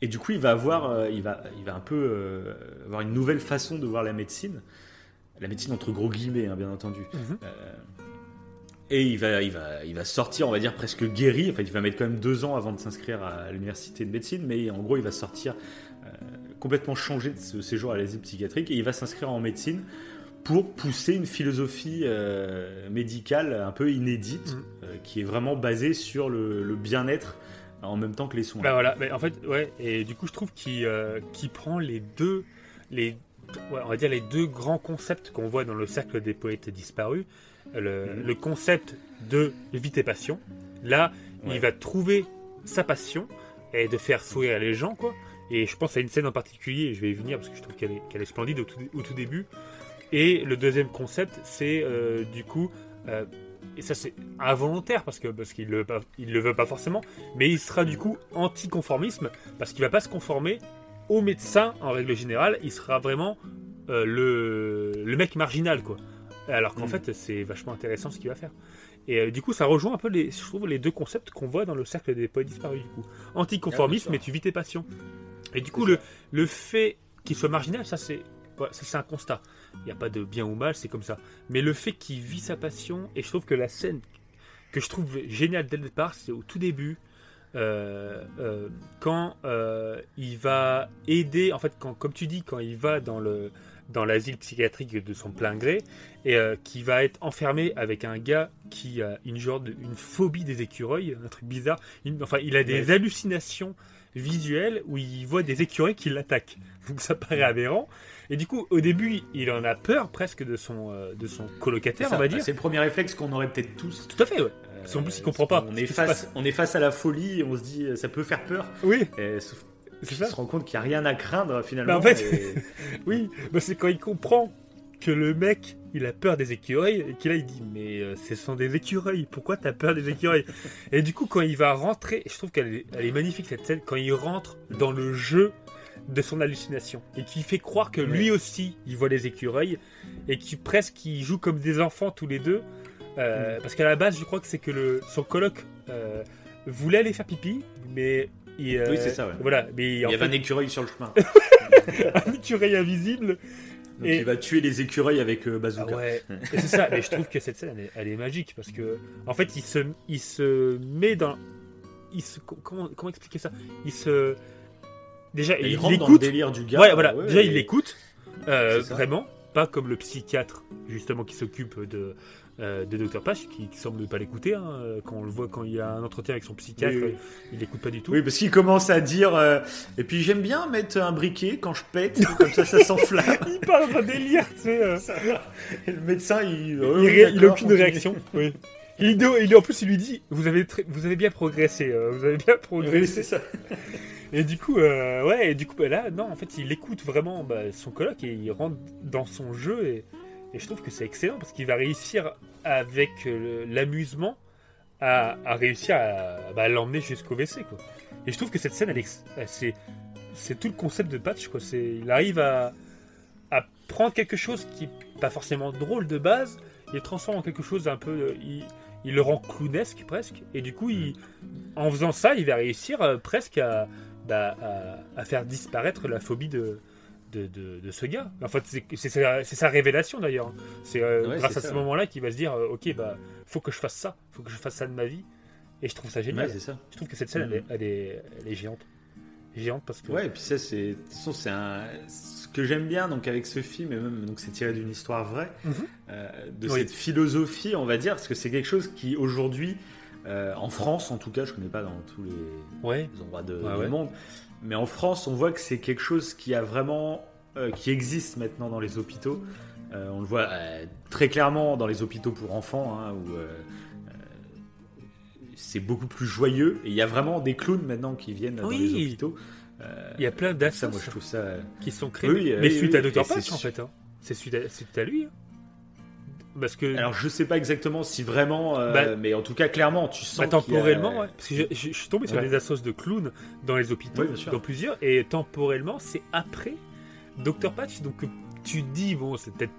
et du coup, il va avoir, euh, il va, il va un peu euh, avoir une nouvelle façon de voir la médecine, la médecine entre gros guillemets, hein, bien entendu. Mhm. Euh, et il va, il va, il va sortir, on va dire presque guéri. Enfin, il va mettre quand même deux ans avant de s'inscrire à l'université de médecine, mais en gros, il va sortir euh, complètement changé de ce séjour à l'asile psychiatrique et il va s'inscrire en médecine pour pousser une philosophie euh, médicale un peu inédite, Mhm. euh, qui est vraiment basée sur le, le bien-être en même temps que les soins. Bah voilà, en fait, ouais, et du coup, je trouve qu'il euh, prend les deux, les, ouais, on va dire les deux grands concepts qu'on voit dans le cercle des poètes disparus. Le, le concept de vie tes passions. Là, Ouais. il va trouver sa passion et de faire sourire les gens, quoi. Et je pense à une scène en particulier, et je vais y venir parce que je trouve qu'elle est, splendide au tout, au tout début. Et le deuxième concept, c'est euh, du coup, euh, et ça c'est involontaire parce que parce qu'il le il le veut pas forcément, mais il sera du coup anticonformisme parce qu'il va pas se conformer au médecin en règle générale. Il sera vraiment euh, le, le mec marginal quoi. Alors qu'en Mm. fait c'est vachement intéressant ce qu'il va faire. Et du coup ça rejoint un peu les, je trouve les deux concepts qu'on voit dans le cercle des poètes disparus du coup. Anticonformisme Ah, mais tu vis tes passions. Et du coup le, le fait qu'il soit marginal ça c'est ouais, ça, c'est un constat. Il n'y a pas de bien ou mal, c'est comme ça. Mais le fait qu'il vit sa passion, et je trouve que la scène que je trouve géniale dès le départ, c'est au tout début, euh, euh, quand euh, il va aider, en fait, quand, comme tu dis, quand il va dans le dans l'asile psychiatrique de son plein gré et qui va être enfermé avec un gars qui a une genre de, une phobie des écureuils, un truc bizarre. Une- enfin, il a des hallucinations visuelles où il voit des écureuils qui l'attaquent. Donc ça paraît aberrant. Et du coup, au début, il en a peur presque de son euh, de son colocataire, on va Bah, dire. C'est le premier réflexe qu'on aurait peut-être tous. Tout à fait, ouais. Euh, Parce qu'en plus, il comprend pas On est, face, on est face à la folie et on se dit ça peut faire peur. Oui, Et sauf c'est qu'il se rend compte qu'il n'y a rien à craindre finalement. Bah, en fait- et- Oui, bah, c'est quand il comprend que le mec, il a peur des écureuils, et qu'il là, il dit, mais euh, ce sont des écureuils, pourquoi t'as peur des écureuils? Et du coup, quand il va rentrer, je trouve qu'elle est, elle est magnifique cette scène, quand il rentre dans le jeu de son hallucination, et qui fait croire que lui aussi, il voit les écureuils, et qui presque, ils jouent comme des enfants tous les deux, euh, parce qu'à la base, je crois que c'est que le, son coloc euh, voulait aller faire pipi, mais... il, euh, Oui, c'est ça, ouais. Voilà, mais Il y en avait fait, un écureuil sur le chemin. un écureuil invisible Donc Et- il va tuer les écureuils avec euh, Ah bazooka. ouais, et c'est ça, mais je trouve que cette scène, elle est, elle est magique parce que, en fait, il se, il se met dans. Il se, comment, comment expliquer ça? Il se. Déjà, il, il écoute. délire du gars. Ouais, voilà, ouais, déjà, et- il l'écoute, euh, vraiment, pas comme le psychiatre, justement, qui s'occupe de. euh, de Dr. Pache, qui, qui semble ne pas l'écouter, hein, euh, quand on le voit quand il y a un entretien avec son psychiatre, Oui, oui. il l'écoute pas du tout. Oui, parce qu'il commence à dire. euh, et puis j'aime bien mettre un briquet quand je pète, comme ça ça s'enflamme. Il parle d'un délire, tu sais. euh, Et le médecin, il. Oh, oui, ré- il aucune réaction. Oui. il, en plus, il lui dit Vous avez, très- vous avez bien progressé. euh, vous avez bien Oui, progressé. c'est ça. Et du coup, euh, ouais, et du coup, bah, là, non, en fait, il écoute vraiment bah, son coloc et il rentre dans son jeu. Et, je trouve que c'est excellent parce qu'il va réussir, avec euh, l'amusement, à, réussir à bah, l'emmener jusqu'au WC. Quoi. Et je trouve que cette scène, c'est, c'est tout le concept de Patch. Quoi. C'est, il arrive à, prendre quelque chose qui n'est pas forcément drôle de base, il le transforme en quelque chose d'un peu. Il, il le rend clownesque presque. Et du coup, en faisant ça, il va réussir euh, presque à, bah, à, à faire disparaître la phobie de, de, de, de ce gars. En fait, c'est sa, révélation d'ailleurs. C'est euh, Ouais, grâce à ça, ce ouais. moment-là qu'il va se dire euh, Ok, bah, faut que je fasse ça, faut que je fasse ça de ma vie. Et je trouve ça génial. Ouais, c'est ça. je trouve que cette scène, elle, est, elle, est, elle est géante. Géante parce que. Ouais, et puis ça, c'est. De toute façon, c'est un. Ce que j'aime bien donc avec ce film, et même donc c'est tiré d'une histoire vraie, Mhm. euh, de Oui. cette philosophie, on va dire, parce que c'est quelque chose qui aujourd'hui, euh, en France en tout cas, je connais pas dans tous les Ouais. endroits de, Ouais, du ouais. monde, mais en France, on voit que c'est quelque chose qui a vraiment, euh, qui existe maintenant dans les hôpitaux. Euh, on le voit très clairement dans les hôpitaux pour enfants, hein, où c'est beaucoup plus joyeux. Et il y a vraiment des clowns maintenant qui viennent dans les hôpitaux. Il y a plein ça. qui sont créés. Oui, mais oui, suite à Dr. Patch en fait. hein. C'est suite, à- c'est suite à lui. hein. Parce que. Alors, je sais pas exactement si vraiment, euh, Bah- mais en tout cas, clairement, tu sens. Bah, a- temporellement, ouais. Parce que je, je- je suis tombé sur Ouais. des assos de clowns dans les hôpitaux, dans plusieurs, et temporellement, c'est après Dr. Patch. Donc tu dis, bon, c'est peut-être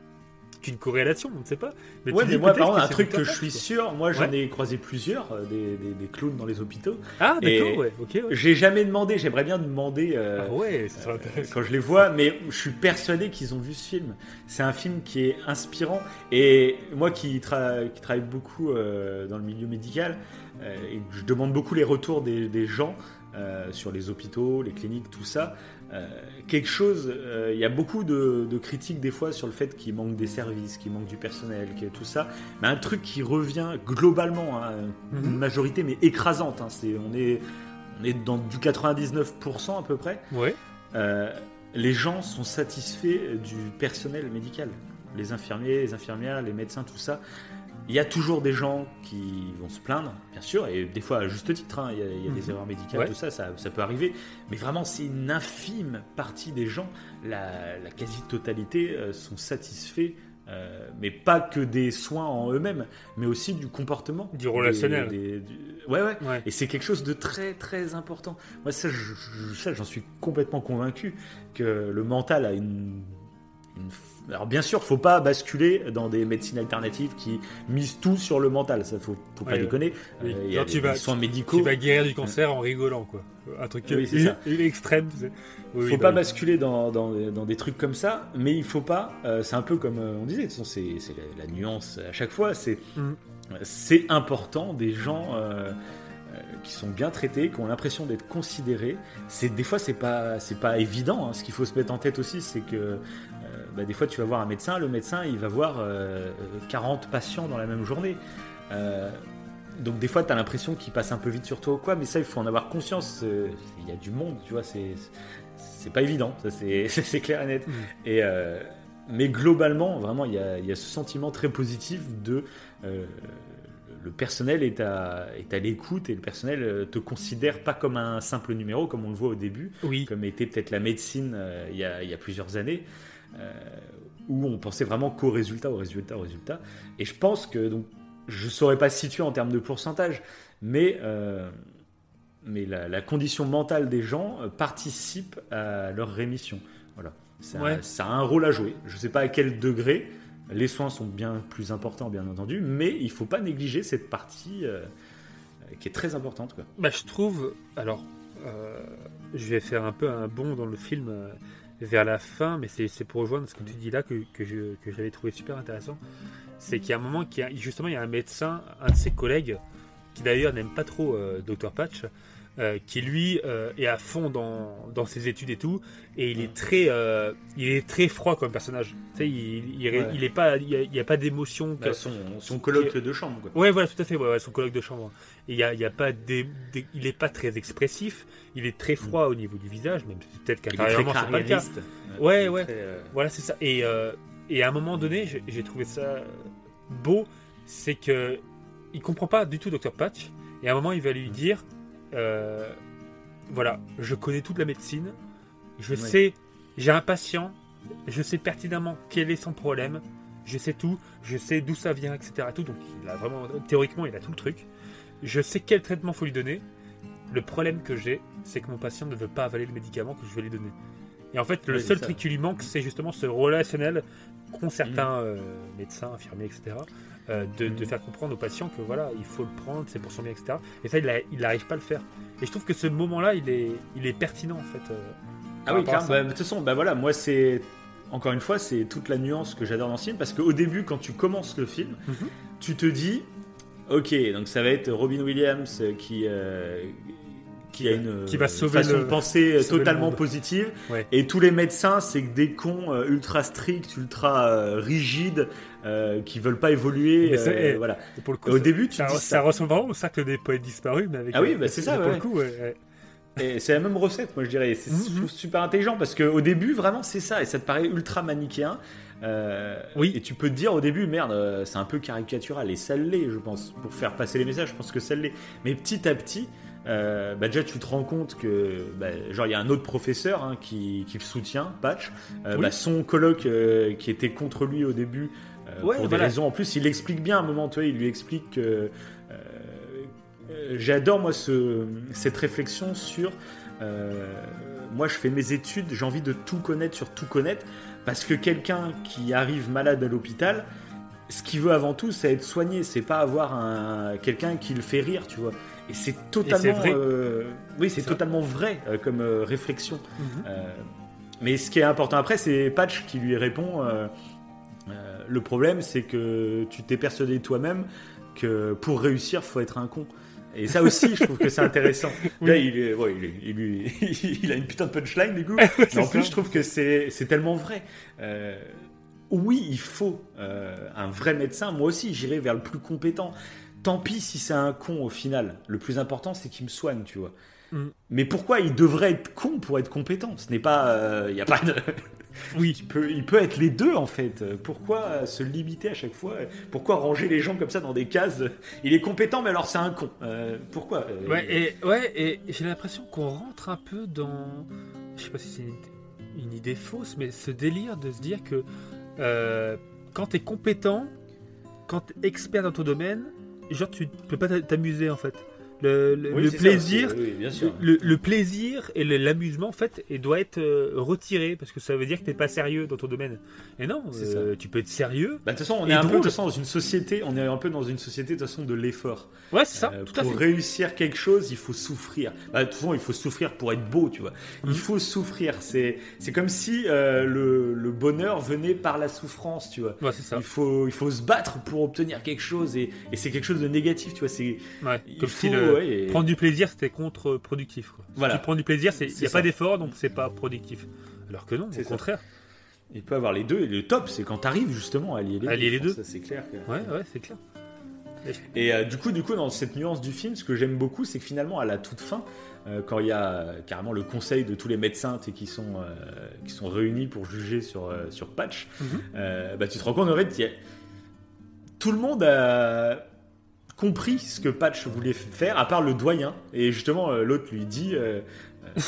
qu'une corrélation, on ne sait pas. Mais Ouais, moi, par contre, un truc que je suis sûr, moi, j'en Ouais. ai croisé plusieurs, euh, des, des- des clowns dans les hôpitaux. Ah, d'accord, ouais, ok, ouais. J'ai jamais demandé, j'aimerais bien demander. euh, Ah ouais, ça serait intéressant. quand je les vois, mais je suis persuadé qu'ils ont vu ce film. C'est un film qui est inspirant. Et moi qui, tra- qui travaille beaucoup euh, dans le milieu médical, euh, et je demande beaucoup les retours des, des gens euh, sur les hôpitaux, les cliniques, tout ça. Euh, quelque chose, euh, il y a beaucoup de, de critiques des fois sur le fait qu'il manque des services, qu'il manque du personnel, que tout ça. Mais un truc qui revient globalement, hein, une Mhm. majorité mais écrasante. hein, c'est, on est, on est dans du 99% à peu près. Ouais, Euh, les gens sont satisfaits du personnel médical. Les infirmiers, les infirmières, les médecins, tout ça. Il y a toujours des gens qui vont se plaindre, bien sûr, et des fois à juste titre. hein, il y a, il y a des Mhm. erreurs médicales, Ouais. tout ça, ça, ça peut arriver. Mais vraiment, c'est une infime partie des gens. La, la quasi-totalité euh, sont satisfaits, euh, mais pas que des soins en eux-mêmes, mais aussi du comportement. Du relationnel. Des- des- du- Ouais, ouais. ouais. Et c'est quelque chose de très très important. Moi, ça, je- je- ça, j'en suis complètement convaincu que le mental a une. une Alors, bien sûr, faut pas basculer dans des médecines alternatives qui misent tout sur le mental. Ça, faut, faut pas Ouais, déconner. Oui. Euh, Il y a Genre, des, tu vas- des soins médicaux. Tu vas guérir du cancer en rigolant, quoi. Un truc Oui, c'est ça. extrême. Oui, faut pas bah, basculer dans, dans, dans des trucs comme ça, mais il faut pas. euh, c'est un peu comme euh, on disait, de toute façon, c'est la, la nuance à chaque fois. C'est c'est important des gens euh, qui sont bien traités, qui ont l'impression d'être considérés. C'est des fois c'est pas c'est pas évident. hein. Ce qu'il faut se mettre en tête aussi, c'est que bah, des fois tu vas voir un médecin, le médecin il va voir euh, 40 patients dans la même journée. Euh, donc des fois, tu as l'impression qu'il passe un peu vite sur toi ou quoi, mais ça, il faut en avoir conscience. euh, Il y a du monde, tu vois, c'est pas évident, ça c'est clair et net. Mhm. Et euh, mais globalement, vraiment, il y a, il y a ce sentiment très positif de euh, le personnel est à, est à l'écoute et le personnel euh, te considère pas comme un simple numéro comme on le voit au début, Oui, comme était peut-être la médecine euh, il, y a, il y a plusieurs années, euh, où on pensait vraiment qu'au résultat, au résultat, au résultat. Et je pense que, donc, je ne saurais pas situer en termes de pourcentage, mais, euh, mais la, la condition mentale des gens euh, participe à leur rémission. Voilà. Ça, Ouais. ça a un rôle à jouer. Je ne sais pas à quel degré. Les soins sont bien plus importants, bien entendu, mais il ne faut pas négliger cette partie euh, euh, qui est très importante. Quoi. Bah, je trouve. Alors, euh, je vais faire un peu un bond dans le film euh, vers la fin, mais c'est pour rejoindre ce que tu dis là que j'avais trouvé super intéressant. C'est qu'il y a un moment, qui justement, il y a un médecin, un de ses collègues, qui d'ailleurs n'aime pas trop euh, Dr. Patch, euh, qui lui euh, est à fond dans, dans ses études et tout, et il est très, euh, il est très froid comme personnage. Tu sais, il, il, Ouais. il est pas, il y a, pas d'émotion. Bah, son, son colloque de chambre. Quoi. Ouais, voilà, tout à fait, ouais, ouais, son colloque de chambre. Et il y a, y a pas des, des- il est pas très expressif, il est très froid au niveau du visage, même si peut-être qu'intérieurement c'est pas le cas. Ouais, ouais. très, Voilà, c'est ça. Et, et à un moment donné, j'ai trouvé ça beau, c'est que il comprend pas du tout Dr Patch. Et à un moment, il va lui dire, euh, voilà, je connais toute la médecine, je sais, j'ai un patient, je sais pertinemment quel est son problème, je sais tout, je sais d'où ça vient, etc. Tout, donc il a vraiment, théoriquement, il a tout le truc. Je sais quel traitement faut lui donner. Le problème que j'ai, c'est que mon patient ne veut pas avaler le médicament que je vais lui donner. Et en fait, le seul truc qui lui manque, c'est justement ce relationnel qu'ont certains euh, médecins, infirmiers, etc. euh, de, de faire comprendre aux patients que voilà, il faut le prendre, c'est pour son bien, etc. Et ça, il n'arrive pas à le faire. Et je trouve que ce moment-là, il est, il est pertinent, en fait. euh, Ah oui, clairement. Bah, de toute façon, bah voilà, moi c'est encore une fois, c'est toute la nuance que j'adore dans ce film parce qu'au début, quand tu commences le film, Mhm. tu te dis, ok, donc ça va être Robin Williams qui euh, qui a une Qui va sauver façon le- de penser totalement positive, Ouais. et tous les médecins, c'est que des cons ultra stricts, ultra rigides, euh, qui veulent pas évoluer. Euh, voilà. Et pour le coup, Au début, tu ça, dis ça ça. ressemble vraiment au cercle des poètes disparus, mais avec. Ah oui, bah, c'est ça, Pour ouais. le coup, ouais, ouais. Et c'est la même recette, moi je dirais. C'est trouve super intelligent parce qu'au début, vraiment, c'est ça. Et ça te paraît ultra manichéen. Euh, Oui. Et tu peux te dire au début, merde, euh, c'est un peu caricatural. Et ça l'est, je pense. Pour faire passer les messages, je pense que ça l'est. Mais petit à petit, euh, bah, déjà, tu te rends compte que, bah, genre, il y a un autre professeur hein, qui, qui le soutient, Patch. Euh, Oui. bah, son coloc euh, qui était contre lui au début. Euh, Ouais, pour des voilà. raisons. En plus, il explique bien à un moment, tu vois, il lui explique que. euh, euh, J'adore moi ce, cette réflexion sur moi je fais mes études, j'ai envie de tout connaître sur tout connaître parce que quelqu'un qui arrive malade à l'hôpital, ce qu'il veut avant tout c'est être soigné, c'est pas avoir un quelqu'un qui le fait rire, tu vois. Et c'est totalement vrai. euh, oui, c'est totalement vrai euh, comme euh, réflexion. Mhm. Mais ce qui est important après, c'est Patch qui lui répond le problème, c'est que tu t'es persuadé toi-même que pour réussir, faut être un con. Et ça aussi, je trouve que c'est intéressant. Oui. Là, il, est, ouais, il, est- il il a une putain de punchline du coup. Mais en plus, ça. je trouve que c'est tellement vrai. Euh, oui, il faut euh, un vrai médecin. Moi aussi, j'irai vers le plus compétent. Tant pis si c'est un con au final. Le plus important, c'est qu'il me soigne, tu vois. Mm. Mais pourquoi il devrait être con pour être compétent? Ce n'est pas. Il y a pas de. Oui. il, peut, il peut être les deux en fait. Pourquoi se limiter à chaque fois? Pourquoi ranger les gens comme ça dans des cases? Il est compétent, mais alors c'est un con. Euh, pourquoi? Ouais, et, ouais, et j'ai l'impression qu'on rentre un peu dans. Je sais pas si c'est une, une idée fausse, mais ce délire de se dire que euh, quand t'es compétent, quand t'es expert dans ton domaine, genre tu peux pas t'a- t'amuser en fait. Le, le- oui, le c'est ça, plaisir. c'est- oui, bien sûr. Le, le plaisir et l'amusement en fait et doit être euh, retiré parce que ça veut dire que t'es pas sérieux dans ton domaine. Et non, euh, tu peux être sérieux. Bah, de toute façon, on est un peu de toute façon, dans une société. On est un peu dans une société de toute façon de l'effort. Ouais, c'est ça, Euh, tout à pour fait. réussir quelque chose, il faut souffrir. Bah, de toute façon, il faut souffrir pour être beau, tu vois. Mhm. Il faut souffrir. C'est, c'est comme si euh, le, bonheur venait par la souffrance, tu vois. Ouais, c'est ça. Il faut, il faut se battre pour obtenir quelque chose et, et c'est quelque chose de négatif, tu vois. C'est, Ouais, il comme faut, si ouais, et- prendre du plaisir c'était contre-productif. Si Voilà. tu prends du plaisir, il n'y a ça. pas d'effort donc c'est pas productif. Alors que non, au ça. contraire. il peut avoir les deux. Et le top, c'est quand tu arrives justement à allier les Allier deux. les deux. Ça, c'est clair. que- Ouais, ouais, c'est clair. Et euh, du coup, du coup, dans cette nuance du film, ce que j'aime beaucoup, c'est que finalement, à la toute fin, euh, quand il y a euh, carrément le conseil de tous les médecins qui sont euh, qui sont réunis pour juger sur euh, sur Patch, Mhm. euh, bah, tu te rends compte en fait, y a- tout le monde a compris ce que Patch voulait faire, à part le doyen. Et justement, euh, l'autre lui dit. euh, euh,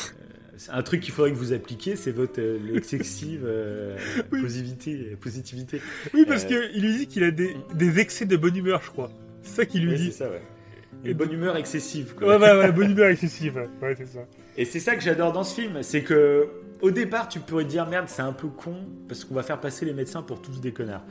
un truc qu'il faudrait que vous appliquiez, c'est votre euh, excessive Oui. positivité, positivité. Oui, parce qu'il lui dit qu'il a des, des excès de bonne humeur, je crois. C'est ça qu'il lui Ouais, c'est dit. ça, ouais. Une bonne humeur excessive. Quoi. Ouais, ouais, ouais, bonne humeur excessive. ouais. Ouais, c'est ça. Et c'est ça que j'adore dans ce film, c'est que au départ tu pourrais dire merde c'est un peu con parce qu'on va faire passer les médecins pour tous des connards.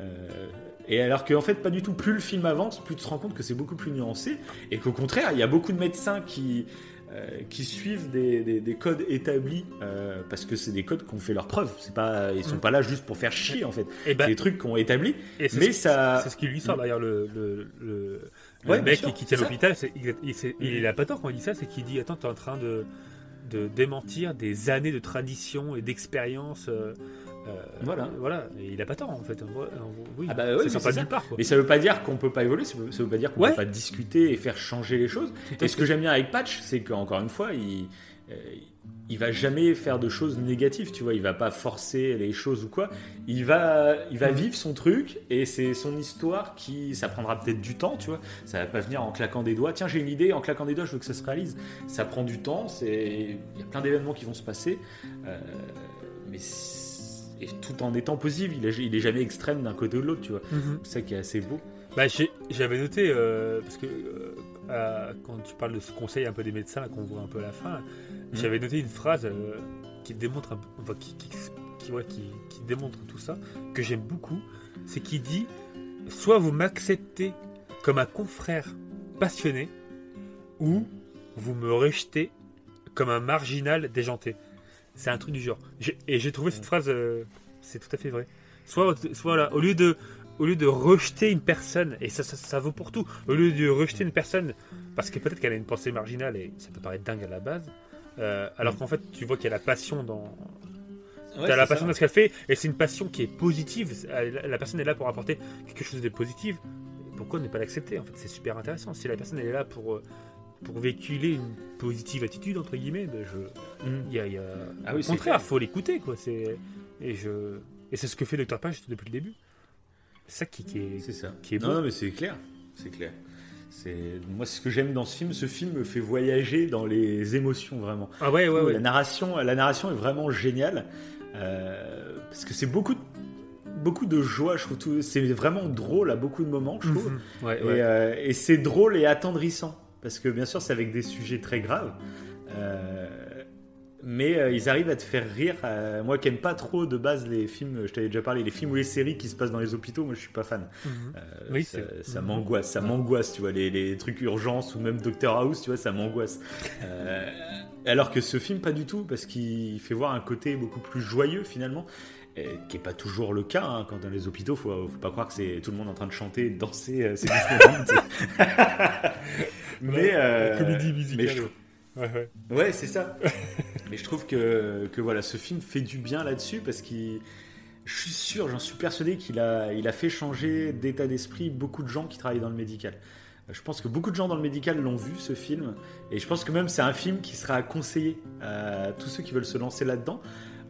Euh, et alors qu'en fait pas du tout, plus le film avance, plus tu te rends compte que c'est beaucoup plus nuancé et qu'au contraire il y a beaucoup de médecins qui euh, qui suivent des, des- des codes établis euh, parce que c'est des codes qui ont fait leur preuve. C'est pas ils sont Mm. pas là juste pour faire chier en fait. Et ben, C'est des trucs qu'on établi. et mais ce- ça- c'est ce qui lui sort d'ailleurs le, le, le, Ouais, le bien mec sûr, qui, qui tient l'hôpital. Il, il a pas tort quand il dit ça, c'est qu'il dit Attends, t'es en train de, de démentir des années de tradition et d'expérience. euh, euh, Voilà. voilà. Et il a pas tort en fait. Oui, Ah bah ouais, ça mais sort c'est pas ça. part. Mais ça veut pas dire qu'on peut pas évoluer, ça veut, ça veut pas dire qu'on Ouais. peut pas discuter et faire changer les choses. Et ce que j'aime bien avec Patch, c'est qu'encore une fois, il, euh, il va jamais faire de choses négatives, tu vois. Il va pas forcer les choses ou quoi. Il va, il va vivre son truc et c'est son histoire qui, ça prendra peut-être du temps, tu vois. Ça va pas venir en claquant des doigts. Tiens, j'ai une idée, en claquant des doigts, je veux que ça se réalise. Ça prend du temps. C'est, il y a plein d'événements qui vont se passer, euh, mais et tout en étant possible. Il est, il est jamais extrême d'un côté ou de l'autre, tu vois. Mhm. C'est ça qui est assez beau. Bah, j'avais noté, euh, parce que euh, quand tu parles de ce conseil un peu des médecins, qu'on voit un peu à la fin, là, j'avais noté une phrase euh, qui démontre un peu, enfin, qui, qui, qui- ouais, qui- qui démontre tout ça, que j'aime beaucoup. C'est qu'il dit soit vous m'acceptez comme un confrère passionné, ou vous me rejetez comme un marginal déjanté. C'est un truc du genre. Et j'ai trouvé cette phrase, euh, c'est tout à fait vrai. Soit, soit au lieu de, au lieu de rejeter une personne, et ça, ça, ça vaut pour tout, au lieu de rejeter une personne parce que peut-être qu'elle a une pensée marginale et ça peut paraître dingue à la base, euh, alors qu'en fait tu vois qu'il y a la passion dans, T'as la passion dans ce qu'elle fait, et c'est une passion qui est positive. La personne est là pour apporter quelque chose de positif. Pourquoi ne pas l'accepter En fait, c'est super intéressant. Si la personne elle est là pour euh, pour véhiculer une positive attitude entre guillemets, ben je, Mm. il y a, y a- Ah oui, au contraire, faut l'écouter quoi. C'est et je et c'est ce que fait Dr Page depuis le début. C'est ça qui, qui est C'est ça. qui est non, beau. non, mais c'est clair. C'est clair. C'est moi ce que j'aime dans ce film. Ce film me fait voyager dans les émotions vraiment. Ah ouais ouais ouais. La narration, la narration est vraiment géniale euh, parce que c'est beaucoup, de- beaucoup de joie. Je trouve tout- c'est vraiment drôle à beaucoup de moments. Je trouve. Mhm. Ouais, Et, ouais. euh, et c'est drôle et attendrissant parce que bien sûr c'est avec des sujets très graves. Euh, mais euh, ils arrivent à te faire rire. Euh, moi qui aime pas trop de base les films, je t'avais déjà parlé, les films ou les séries qui se passent dans les hôpitaux, moi je suis pas fan. Mhm. Oui, ça, m'angoisse, ça m'angoisse, tu vois, les, les trucs urgence ou même Doctor House, tu vois, ça m'angoisse. Alors que ce film, pas du tout, parce qu'il fait voir un côté beaucoup plus joyeux finalement, qui est pas toujours le cas. hein. Quand dans les hôpitaux, faut, faut pas croire que c'est tout le monde en train de chanter, de danser, euh, c'est mais euh, comédie musicale. mais je Ouais, ouais. Ouais, c'est ça. Mais je trouve que, que voilà, ce film fait du bien là-dessus parce qu'il. Je suis sûr, j'en suis persuadé qu'il a, il a fait changer d'état d'esprit beaucoup de gens qui travaillent dans le médical. Je pense que beaucoup de gens dans le médical l'ont vu ce film et je pense que même c'est un film qui sera conseillé à tous ceux qui veulent se lancer là-dedans.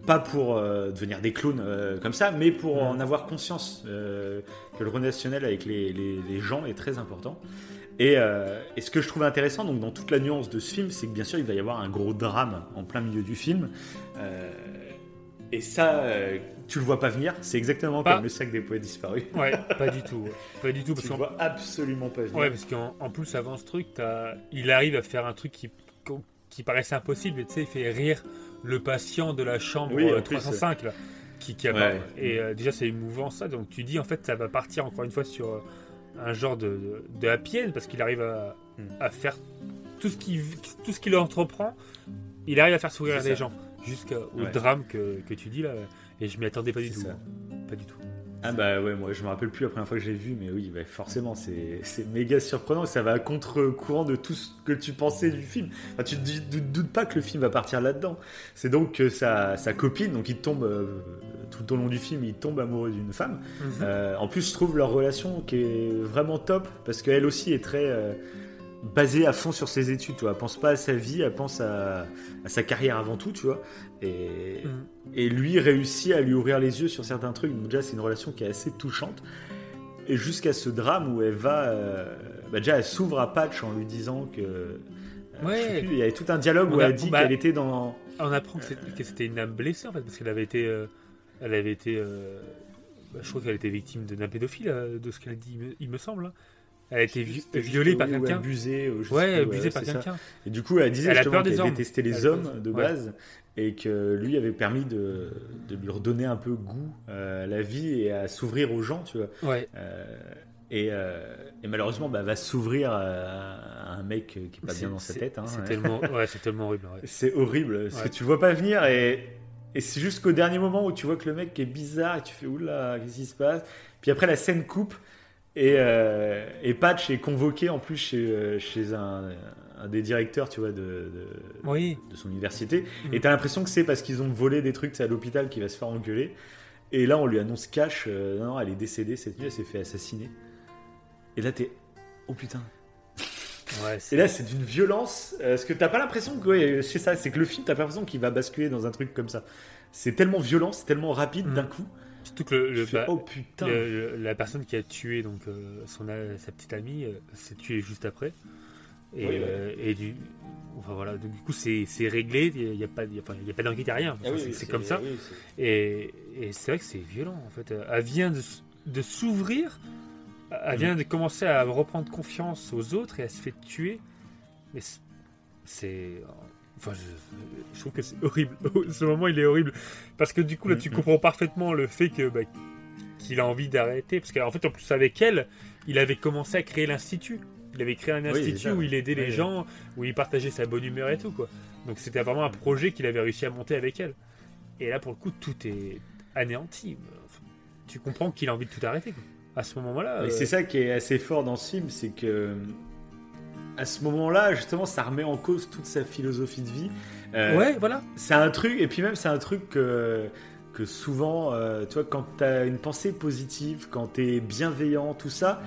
Pas pour euh, devenir des clowns euh, comme ça, mais pour en avoir conscience euh, que le relationnel avec les, les- les gens est très important. Et, et ce que je trouve intéressant, donc dans toute la nuance de ce film, c'est que bien sûr il va y avoir un gros drame en plein milieu du film. Et ça, tu le vois pas venir. C'est exactement Pas- comme le sac des poètes disparus. Ouais, pas du tout. Pas du tout parce Tu le vois absolument pas venir. Ouais, parce qu'en en plus, avant ce truc, il arrive à faire un truc qui, qui paraissait impossible. Et tu sais, il fait rire le patient de la chambre Oui, en euh, plus, 305, là, qui, qui a Ouais. Et euh, déjà, c'est émouvant ça. Donc tu dis, en fait, ça va partir encore une fois sur euh, un genre de, de, de happy end, parce qu'il arrive à, Mm. à faire tout ce qu'il tout ce qu'il entreprend. Il arrive à faire sourire les gens, jusqu'au Ouais. drame que, que tu dis là. Et je m'y attendais pas du tout. hein. Pas du tout. Ah bah ouais, moi je me rappelle plus la première fois que j'ai vu, mais oui, bah forcément, c'est c'est méga surprenant. Ça va à contre-courant de tout ce que tu pensais du film. Enfin, tu te dis- doutes, pas que le film va partir là-dedans. C'est donc que sa, sa copine, donc il tombe euh, tout au long du film, il tombe amoureux d'une femme. Euh, en plus, je trouve leur relation qui est vraiment top parce qu'elle aussi est très euh, basée à fond sur ses études. Tu vois, elle pense pas à sa vie, elle pense à, à sa carrière avant tout, tu vois. Et, Mhm. et lui réussit à lui ouvrir les yeux sur certains trucs. Donc déjà, c'est une relation qui est assez touchante. Et jusqu'à ce drame où elle va, euh, bah déjà, elle s'ouvre à Patch en lui disant que. euh, Ouais. plus, il y avait tout un dialogue On où a- elle dit bah- qu'elle était dans. On apprend que c'est- que c'était une âme blessée en fait, parce qu'elle avait été, euh, elle avait été, euh, bah, je crois qu'elle était victime d'un pédophile, euh, de ce qu'elle dit, il me- il me semble. Elle a été vi- violée par quelqu'un. abusée. sais Ouais, abusée par quelqu'un. Et du coup, elle disait Elle a justement qu'elle détestait les Elle hommes de ouais. base et que lui avait permis de, de lui redonner un peu goût euh, à la vie et à s'ouvrir aux gens, tu vois. Ouais. Euh, et, euh, et malheureusement, bah, va s'ouvrir à, un mec qui est pas bien dans sa tête. hein, c'est ouais. tellement, ouais, tellement horrible. ouais. C'est horrible, parce que tu vois pas venir et, et c'est jusqu'au dernier moment où tu vois que le mec est bizarre et tu fais oula, qu'est-ce qui se passe? Puis après la scène coupe et, euh, et Patch est convoqué en plus chez, euh, chez un, un des directeurs, tu vois, de, de, Oui. de son université. Mhm. Et t'as l'impression que c'est parce qu'ils ont volé des trucs, c'est à l'hôpital qu'il va se faire engueuler. Et là, on lui annonce cash, euh, non, non, elle est décédée cette nuit, elle s'est fait assassiner. Et là, t'es, oh putain. Ouais, Et là, c'est d'une violence. euh, Parce que t'as pas l'impression que. Ouais, c'est ça, c'est que le film, t'as pas l'impression qu'il va basculer dans un truc comme ça. C'est tellement violent, c'est tellement rapide d'un coup. Surtout que le, Tu le- fais, bah, oh putain. le- la personne qui a tué donc euh, son sa petite amie euh, s'est tuée juste après. Et, Oui, euh, et du, enfin voilà, donc, du coup c'est c'est réglé, il n'y a pas, y a, y a pas d'enquête. Ah c'est- c'est comme ça. Et, et c'est vrai que c'est violent en fait. Elle vient de, de s'ouvrir, elle vient de commencer à reprendre confiance aux autres et elle se fait tuer. Mais c'est. Enfin, je, je trouve que c'est horrible. Ce moment il est horrible. Parce que du coup là tu Mhm. comprends parfaitement le fait que. bah, qu'il a envie d'arrêter. Parce qu'en fait, en plus, avec elle, il avait commencé à créer l'institut. Il avait créé un Oui, institut ça, où il aidait les gens, où il partageait sa bonne humeur et tout, quoi. Donc c'était vraiment un projet qu'il avait réussi à monter avec elle. Et là, pour le coup, tout est anéanti. Enfin, tu comprends qu'il a envie de tout arrêter, quoi. À ce moment-là. Euh, c'est ça qui est assez fort dans ce film, c'est que. À ce moment-là, justement, ça remet en cause toute sa philosophie de vie. Euh, Ouais, voilà. C'est un truc, et puis même c'est un truc que, que souvent, euh, tu vois, quand tu as une pensée positive, quand tu es bienveillant, tout ça,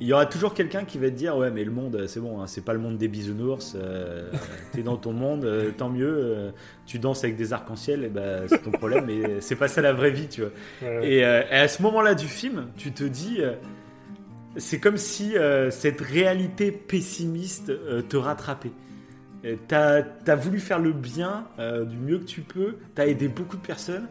il y aura toujours quelqu'un qui va te dire Ouais, mais le monde, c'est bon, hein, c'est pas le monde des bisounours, euh, t'es dans ton monde, euh, tant mieux, euh, tu danses avec des arcs-en-ciel, et ben, c'est ton problème, mais c'est pas ça la vraie vie, tu vois. Ouais, Et, euh, et à ce moment-là du film, tu te dis, euh, c'est comme si euh, cette réalité pessimiste euh, te rattrapait. T'as as voulu faire le bien euh, du mieux que tu peux, t'as aidé beaucoup de personnes.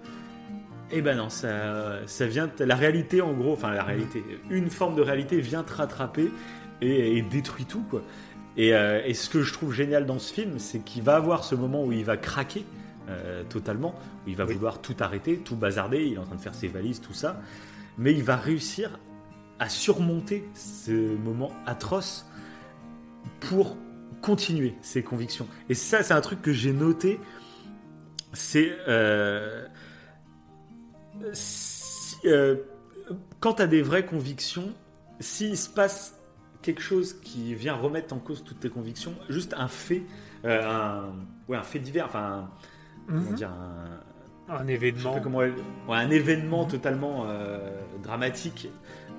Et ben non, ça, ça vient, la réalité en gros, enfin la réalité, une forme de réalité vient te rattraper et, et détruit tout quoi. Et, et ce que je trouve génial dans ce film, c'est qu'il va avoir ce moment où il va craquer totalement, où il va Oui. vouloir tout arrêter, tout bazarder, il est en train de faire ses valises, tout ça, mais il va réussir à surmonter ce moment atroce pour continuer ses convictions. Et ça, c'est un truc que j'ai noté, c'est euh, si- euh, quand tu as des vraies convictions, s'il se passe quelque chose qui vient remettre en cause toutes tes convictions, juste un fait, euh, un, ouais, un fait divers, enfin, un- comment Mhm. dire, un, Un événement. pas comment elle- ouais, un événement totalement euh, dramatique,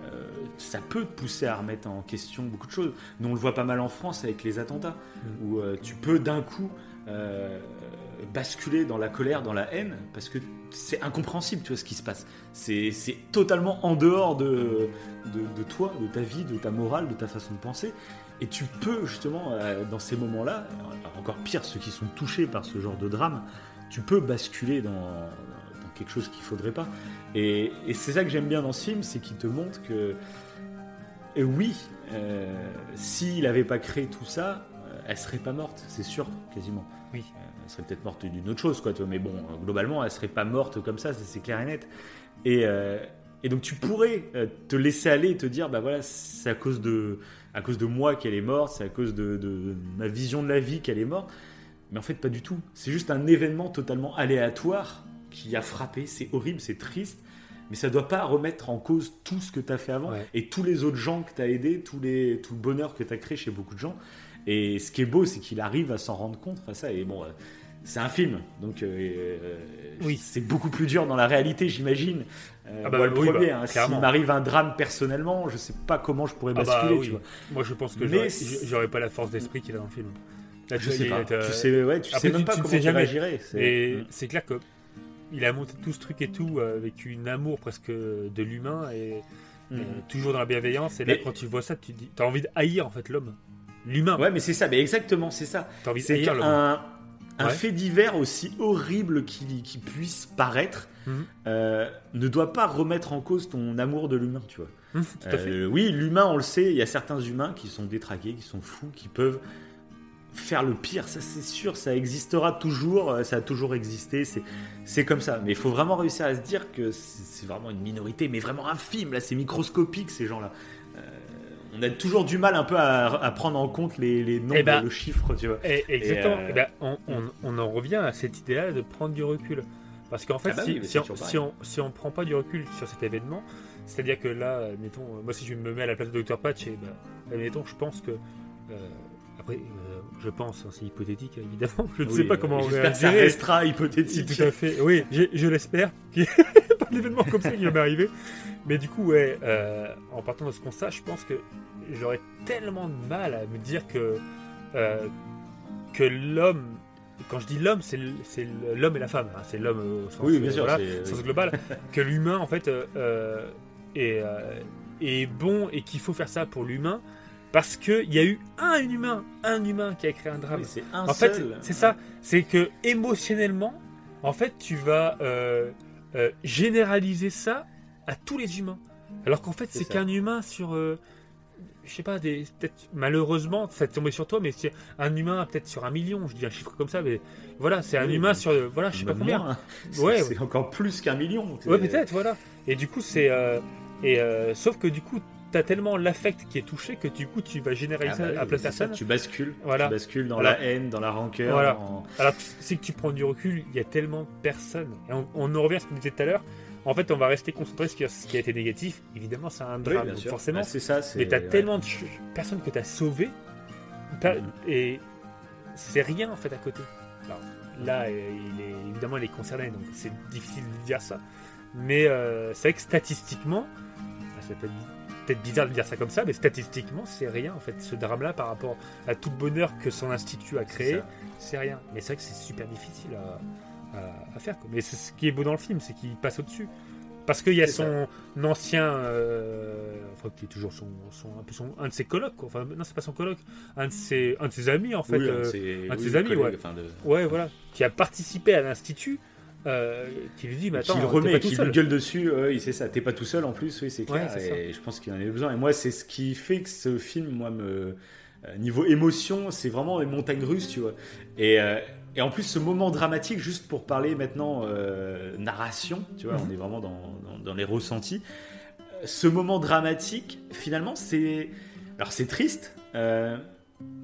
euh, ça peut te pousser à remettre en question beaucoup de choses. Nous, on le voit pas mal en France avec les attentats, Mhm. où euh, tu peux d'un coup basculer dans la colère, dans la haine, parce que c'est incompréhensible, tu vois, ce qui se passe. C'est c'est totalement en dehors de, de, de toi, de ta vie, de ta morale, de ta façon de penser. Et tu peux justement, dans ces moments-là, encore pire, ceux qui sont touchés par ce genre de drame, tu peux basculer dans, dans quelque chose qu'il faudrait pas. Et, et c'est ça que j'aime bien dans ce film, c'est qu'il te montre que, et oui, euh, s'il n'avait pas créé tout ça, euh, elle serait pas morte, c'est sûr, quasiment. Oui. Euh, elle serait peut-être morte d'une autre chose, quoi. Mais bon, euh, globalement, elle serait pas morte comme ça, c'est clair et net. Et, euh, et donc tu pourrais euh, te laisser aller et te dire, bah voilà, c'est à cause de, à cause de moi qu'elle est morte, c'est à cause de, de ma vision de la vie qu'elle est morte. Mais en fait, pas du tout. C'est juste un événement totalement aléatoire qui a frappé. C'est horrible, c'est triste. Mais ça doit pas remettre en cause tout ce que tu as fait avant Ouais. et tous les autres gens que tu as aidés, tous les, tout le bonheur que tu as créé chez beaucoup de gens. Et ce qui est beau, c'est qu'il arrive à s'en rendre compte à ça. Et bon, euh, c'est un film, donc euh, euh, Oui. c'est beaucoup plus dur dans la réalité, j'imagine. Euh, Ah bah moi, le oui, premier, bah, hein, s'il m'arrive un drame personnellement, je sais pas comment je pourrais Ah bah basculer. oui. tu vois. Moi, je pense que Mais j'aurais pas la force d'esprit qu'il a dans le film. Là, Je tu- sais il pas. euh, Tu sais, ouais, tu après, sais même tu- pas tu comment sais tu jamais. c'est- Et Mm. c'est clair que il a monté tout ce truc et tout euh, avec une amour presque de l'humain et, Mm. et toujours dans la bienveillance. Et là, Mais- quand tu vois ça, tu dis, t'as envie de haïr en fait l'homme, l'humain. Ouais, mais c'est ça, mais exactement, c'est ça. T'as envie de haïr l'homme. un Ouais. fait divers aussi horrible qu'il puisse paraître Mhm. euh, ne doit pas remettre en cause ton amour de l'humain, tu vois. Tout à fait. Euh, oui, l'humain, on le sait, il y a certains humains qui sont détraqués, qui sont fous, qui peuvent faire le pire, ça c'est sûr, ça existera toujours, euh, ça a toujours existé, c'est- comme ça. Mais il faut vraiment réussir à se dire que c'est vraiment une minorité, mais vraiment infime, là c'est microscopique ces gens-là. Euh, on a toujours du mal un peu à, à prendre en compte les, les nombres, Eh ben, le chiffre, tu vois. Et- exactement. euh, Eh ben, on, on- on en revient à cette idée-là de prendre du recul. Parce qu'en fait, Ah bah si, oui, on, si, on, si on prend pas du recul sur cet événement, c'est-à-dire que là, mettons, moi si je me mets à la place de Dr Patch, et ben, mettons, je pense que. euh, après, je pense, hein, c'est hypothétique évidemment, je ne sais pas comment on que ça restera hypothétique. tout à fait. Oui, je l'espère. qu'il n'y ait pas d'événement comme ça qui va m'arriver. Mais du coup, ouais, euh, en partant de ce constat, je pense que j'aurais tellement de mal à me dire que euh, que l'homme, quand je dis l'homme, c'est l'homme et la femme, hein, c'est l'homme au sens, Oui, bien sûr. voilà, sens global, que l'humain en fait est, euh, est bon et qu'il faut faire ça pour l'humain parce qu'il y a eu un humain, un humain qui a créé un drame. oui, c'est un En fait, seul. c'est ça. C'est que émotionnellement, en fait, tu vas euh, euh, généraliser ça à tous les humains. Alors qu'en fait, C'est qu'un humain sur, euh, je sais pas, des, peut-être malheureusement, ça tombé sur toi, mais c'est un humain peut-être sur un million. Je dis un chiffre comme ça, mais voilà, c'est un Oui, humain sur, euh, voilà, je sais pas combien. moins. Ouais, c'est encore plus qu'un million. Ouais, peut-être, voilà. Et du coup, c'est. euh, et euh, sauf que du coup, t'as tellement l'affect qui est touché que du coup, tu vas Ah généraliser bah oui, à plein de ça, personnes. Tu bascules. Voilà. Tu bascules dans Voilà. la haine, dans la rancœur. Voilà. dans- Alors, c'est que tu prends du recul, il y a tellement. Et on, on en revient à ce qu'on disait tout à l'heure. En fait, on va rester concentré sur ce qui a été négatif. Évidemment, c'est un drame, forcément. Ah, c'est ça. c'est- mais t'as ouais. tellement de personnes que t'as sauvées. t'as- Mhm. Et c'est rien, en fait, à côté. Alors, là, euh, il est, évidemment, il est concerné, donc c'est difficile de dire ça. Mais euh, c'est vrai que statistiquement, ah, ça peut être peut-être bizarre de dire ça comme ça, mais statistiquement, c'est rien, en fait, ce drame-là, par rapport à tout le bonheur que son institut a créé ça. c'est rien. Mais c'est vrai que c'est super difficile à, à- à faire. quoi. Mais c'est ce qui est beau dans le film, c'est qu'il passe au-dessus. Parce qu'il y a son ancien, euh, enfin qui est toujours son, son, un, peu son- un de ses colocs, quoi. enfin non c'est pas son coloc, un de ses, un de ses amis en fait, Oui, euh, un de oui, ses amis, collègue, ouais. de- ouais voilà, qui a participé à l'institut, euh, qui lui dit mais attends, qui le remet, qui lui gueule dessus, euh, c'est ça. T'es pas tout seul en plus, oui, c'est Ouais, clair. ça. et je pense qu'il en a besoin. Et moi, c'est ce qui fait que ce film, moi, me euh, niveau émotion, c'est vraiment les montagnes russes, tu vois. Et, euh, et en plus, ce moment dramatique, juste pour parler maintenant narration, tu vois, on est vraiment dans, dans, dans les ressentis. Ce moment dramatique, finalement, c'est alors c'est triste.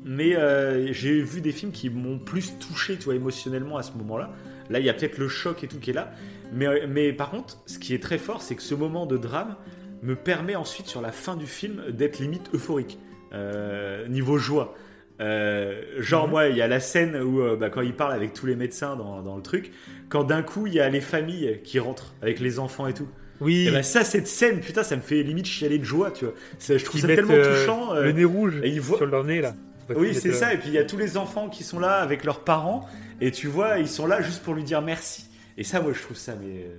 mais j'ai vu des films qui m'ont plus touché, tu vois, émotionnellement à ce moment-là. Là, il y a peut-être le choc et tout qui est là. Mais, mais par contre, ce qui est très fort, c'est que ce moment de drame me permet ensuite, sur la fin du film, d'être limite euphorique. Euh, niveau joie. Euh, genre, Mhm. moi, il y a la scène où, euh, bah, quand il parle avec tous les médecins dans, dans le truc, quand d'un coup, il y a les familles qui rentrent avec les enfants et tout. Oui, Et bah, ça, cette scène, putain, ça me fait limite chialer de joie, tu vois. Ça, je trouve qui ça tellement touchant. le nez rouge et ils voient- sur leur nez là. oui, Ils c'est ça. Et puis il y a tous les enfants qui sont là avec leurs parents. Et tu vois, ils sont là juste pour lui dire merci. Et ça, moi, je trouve ça, mais. euh,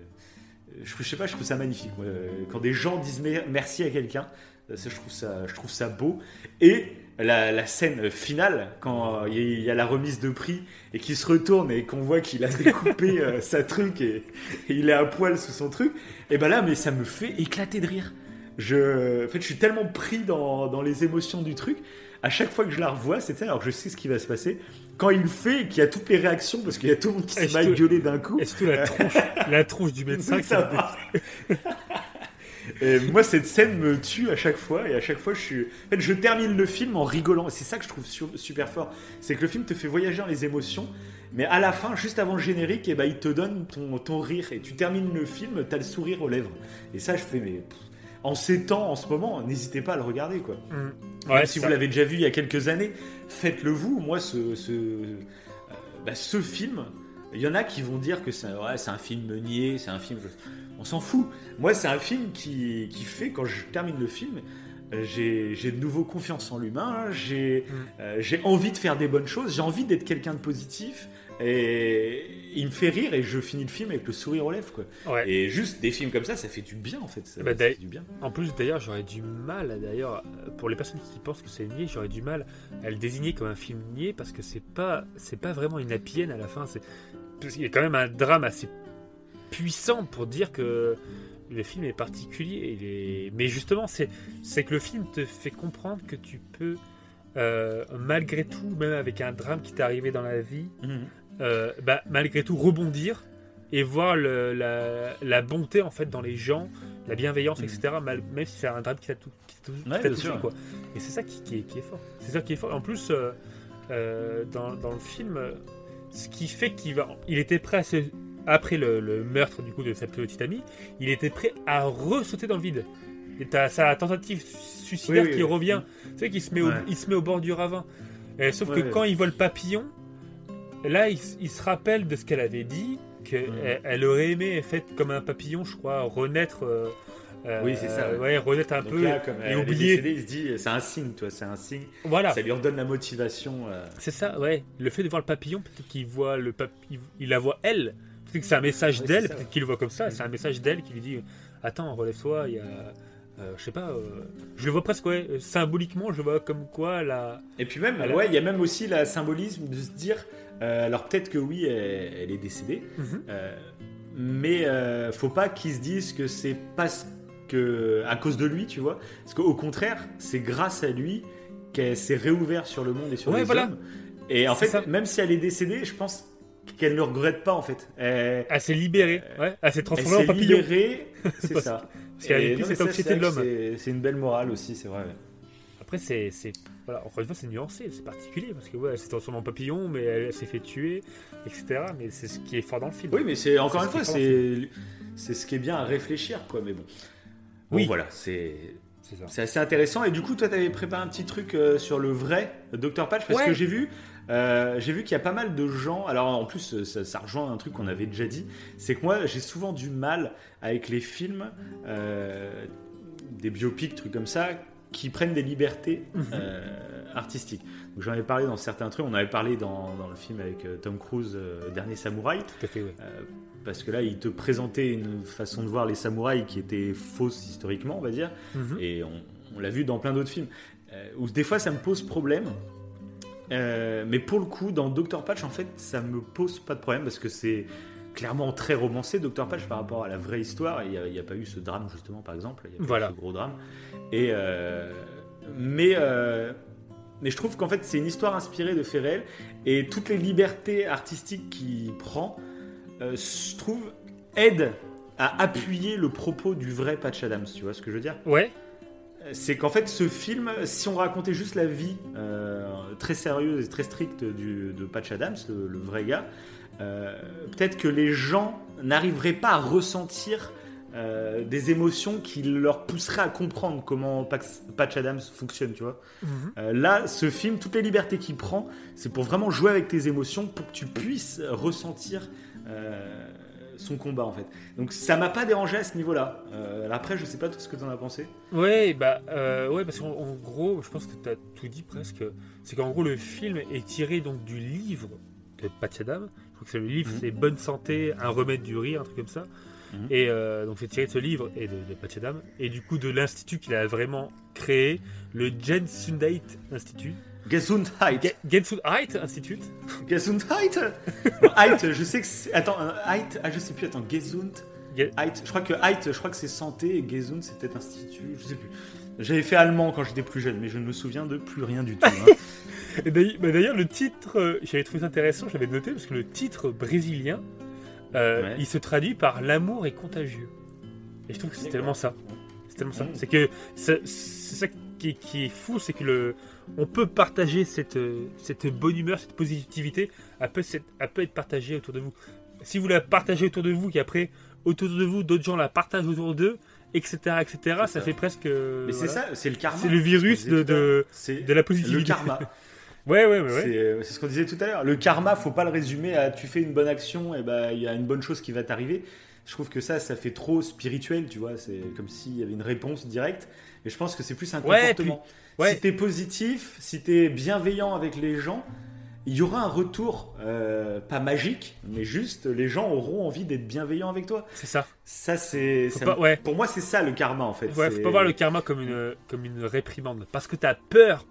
Je, je sais pas, je trouve ça magnifique. moi. Quand des gens disent mer- merci à quelqu'un, euh, ça, je, trouve ça, je trouve ça beau. Et la, la scène finale, quand euh, il y, a- il y a la remise de prix et qu'il se retourne et qu'on voit qu'il a découpé euh, sa truc et, et il est à poil sous son truc, et ben là, mais ça me fait éclater de rire. Je, en fait, je suis tellement pris dans, dans les émotions du truc. À chaque fois que je la revois, c'est ça, alors que je sais ce qui va se passer. Quand il le fait qu'il y a toutes les réactions, parce qu'il y a tout le monde qui se met à gueuler d'un coup. Et surtout la tronche, la tronche du médecin. Oui, ça va. Et moi, cette scène me tue à chaque fois, et à chaque fois, je suis. En fait, je termine le film en rigolant. Et C'est ça que je trouve su- super fort. C'est que le film te fait voyager dans les émotions, mais à la fin, juste avant le générique, et ben, il te donne ton, ton rire. Et tu termines le film, t'as le sourire aux lèvres. Et ça, je fais, mais. En ces temps, en ce moment, n'hésitez pas à le regarder, quoi. Mm. Ouais, si vous l'avez déjà vu il y a quelques années, faites-le vous. Moi, ce, ce, euh, bah, ce film, il y en a qui vont dire que c'est ouais, un film niais, c'est un film. On s'en fout. Moi, c'est un film qui, qui fait, quand je termine le film, euh, j'ai j'ai de nouveau confiance en l'humain, j'ai Mm. euh, j'ai envie de faire des bonnes choses, j'ai envie d'être quelqu'un de positif. Et il me fait rire et je finis le film avec le sourire aux lèvres. Quoi. Ouais. Et juste des films comme ça, ça fait du bien en fait. Ça, Bah, ça fait du bien. En plus, d'ailleurs, j'aurais du mal, d'ailleurs, pour les personnes qui pensent que c'est niais, j'aurais du mal à le désigner comme un film niais parce que c'est pas, c'est pas vraiment une happy end à la fin. C'est, qu'il y a quand même un drame assez puissant pour dire que le film est particulier. Il est... Mais justement, c'est, c'est que le film te fait comprendre que tu peux, euh, malgré tout, même avec un drame qui t'est arrivé dans la vie, euh, bah, malgré tout rebondir et voir le- la, la bonté en fait dans les gens, la bienveillance, Mhm. etc. même si c'est un drame qui t'a tout, qui t'a- qui Ouais, t'a bien touché, sûr. quoi. Et c'est ça qui, qui est, qui est fort. C'est ça qui est fort. En plus, euh, euh, dans, dans le film, ce qui fait qu'il va, il était prêt à se, après le, le meurtre du coup de sa petite amie, il était prêt à ressauter dans le vide. Et t'as sa tentative suicidaire Oui, oui, qui oui. revient. Tu sais, qu'il se met, au, il se met au bord du ravin. Et sauf que quand il voit le papillon, là, il, se rappelle de ce qu'elle avait dit, qu'elle Mhm. elle aurait aimé être faite comme un papillon, je crois, renaître euh, euh, Oui, c'est ça, ouais. Renaître un Donc peu là, comme et oublier. décédée, il se dit, c'est un signe, toi, c'est un signe. Voilà. Ça lui redonne la motivation. euh, C'est ça, ouais. Le fait de voir le papillon, peut-être qu'il voit le papillon, il la voit elle. Peut-être que c'est un message Ouais, d'elle, peut-être ouais. qu'il le voit comme ça. C'est un message d'elle qui lui dit Attends, relève-toi, il y a. euh, je sais pas, euh, je le vois presque, ouais, euh, symboliquement, je vois comme quoi la. Et puis même, ouais, il y a même aussi le symbolisme de se dire, euh, alors peut-être que oui, elle, elle est décédée, Mhm. euh, mais euh, faut pas qu'ils se disent que c'est parce que à cause de lui, tu vois, parce qu'au contraire, c'est grâce à lui qu'elle s'est réouverte sur le monde et sur Ouais, les voilà. hommes. Et en fait, ça. même si elle est décédée, je pense qu'elle ne regrette pas en fait. Elle, Elle s'est libérée, ouais. Elle s'est elle transformée en papillon. libérée, c'est ça. Parce qu'elle cette anxiété de l'homme. c'est- C'est une belle morale aussi, c'est vrai. ouais. Après, c'est. C'est- Voilà, encore une fois, c'est nuancé, c'est particulier. Parce que, ouais, elle s'est transformée en papillon, mais elle, elle s'est fait tuer, etc. Mais c'est ce qui est fort dans le film. Oui, mais c'est encore C'est une fois, c'est c'est ce qui est bien à réfléchir, quoi. Mais bon. Bon, Oui. voilà, c'est C'est c'est assez intéressant. Et du coup, toi, t'avais préparé un petit truc euh, sur le vrai Dr Patch parce Ouais. que j'ai vu, euh, j'ai vu qu'il y a pas mal de gens. Alors, en plus, euh, ça, ça rejoint un truc qu'on avait déjà dit. C'est que moi, j'ai souvent du mal avec les films, euh, des biopics, trucs comme ça, qui prennent des libertés Mhm. euh, artistiques. J'en avais parlé dans certains trucs. On avait parlé dans, dans le film avec euh, Tom Cruise, euh, Dernier Samouraï. Tout à fait, ouais. Euh, parce que là, il te présentait une façon de voir les samouraïs qui était fausse historiquement, on va dire, Mhm. et on, on l'a vu dans plein d'autres films, où des fois ça me pose problème. Mais pour le coup, dans Dr. Patch, en fait, ça me pose pas de problème parce que c'est clairement très romancé, Dr. Patch, par rapport à la vraie histoire. Il n'y a, pas eu ce drame, justement, par exemple. Il y a pas eu Voilà. ce gros drame. Et, euh, mais, euh, mais je trouve qu'en fait, c'est une histoire inspirée de faits réels et toutes les libertés artistiques qu'il prend, euh, je trouve, aident à appuyer le propos du vrai Patch Adams. Tu vois ce que je veux dire? Ouais, c'est qu'en fait, ce film, si on racontait juste la vie euh, très sérieuse et très stricte du- de Patch Adams, le, le vrai gars, peut-être que les gens n'arriveraient pas à ressentir euh, des émotions qui leur pousseraient à comprendre comment Pax- Patch Adams fonctionne, tu vois. Mhm. Euh, là, ce film, toutes les libertés qu'il prend, c'est pour vraiment jouer avec tes émotions, pour que tu puisses ressentir euh, son combat, en fait. Donc ça m'a pas dérangé à ce niveau-là. Euh, après, je sais pas tout ce que tu en as pensé. Ouais, bah, euh, ouais, parce qu'en en gros, je pense que tu as tout dit presque. C'est qu'en gros, le film est tiré donc du livre de Patch Adam. Le livre, Mhm. c'est Bonne santé, un remède du rire, un truc comme ça. Mhm. Et euh, donc, c'est tiré de ce livre et de, de Patch Adam. Et du coup, de l'institut qu'il a vraiment créé, le Gesundheit Institute. Gesundheit. Ge- Gesundheit Institute. Gesundheit? Heit, je sais que c'est... Attends, euh, Heit, ah je sais plus, attends, Gesund... Ge- Heit, je crois que Heit, je crois que c'est santé, et Gesund c'est peut-être institut, je sais plus. J'avais fait allemand quand j'étais plus jeune, mais je ne me souviens de plus rien du tout. hein. Et d'ailleurs, bah d'ailleurs, le titre, euh, j'avais trouvé ça intéressant, j'avais noté, parce que le titre brésilien, euh, Ouais. il se traduit par l'amour est contagieux. Et je trouve que c'est tellement ça. C'est tellement ça. C'est que c'est ça qui, qui est fou, c'est que le, on peut partager cette, euh, cette bonne humeur, cette positivité, elle peut, s'être- elle peut être partagée autour de vous. Si vous la partagez autour de vous, qu'après, autour de vous, d'autres gens la partagent autour d'eux, etc., etc., ça, ça. fait presque. Mais c'est ça, c'est le karma. C'est le virus de- de la positivité. le karma. Ouais, ouais, ouais. C'est euh, c'est ce qu'on disait tout à l'heure. Le karma, faut pas le résumer à tu fais une bonne action et ben il y a une bonne chose qui va t'arriver. Je trouve que ça, ça fait trop spirituel, tu vois. C'est comme s'il y avait une réponse directe. Et je pense que c'est plus un Ouais, comportement. ouais. Si t'es positif, si t'es bienveillant avec les gens, il y aura un retour, euh, pas magique, mais juste les gens auront envie d'être bienveillants avec toi. C'est ça. Ça, c'est. Pas- ouais. Pour moi, c'est ça le karma en fait. Ouais, C'est- faut pas voir le karma comme une, comme une réprimande. Parce que t'as peur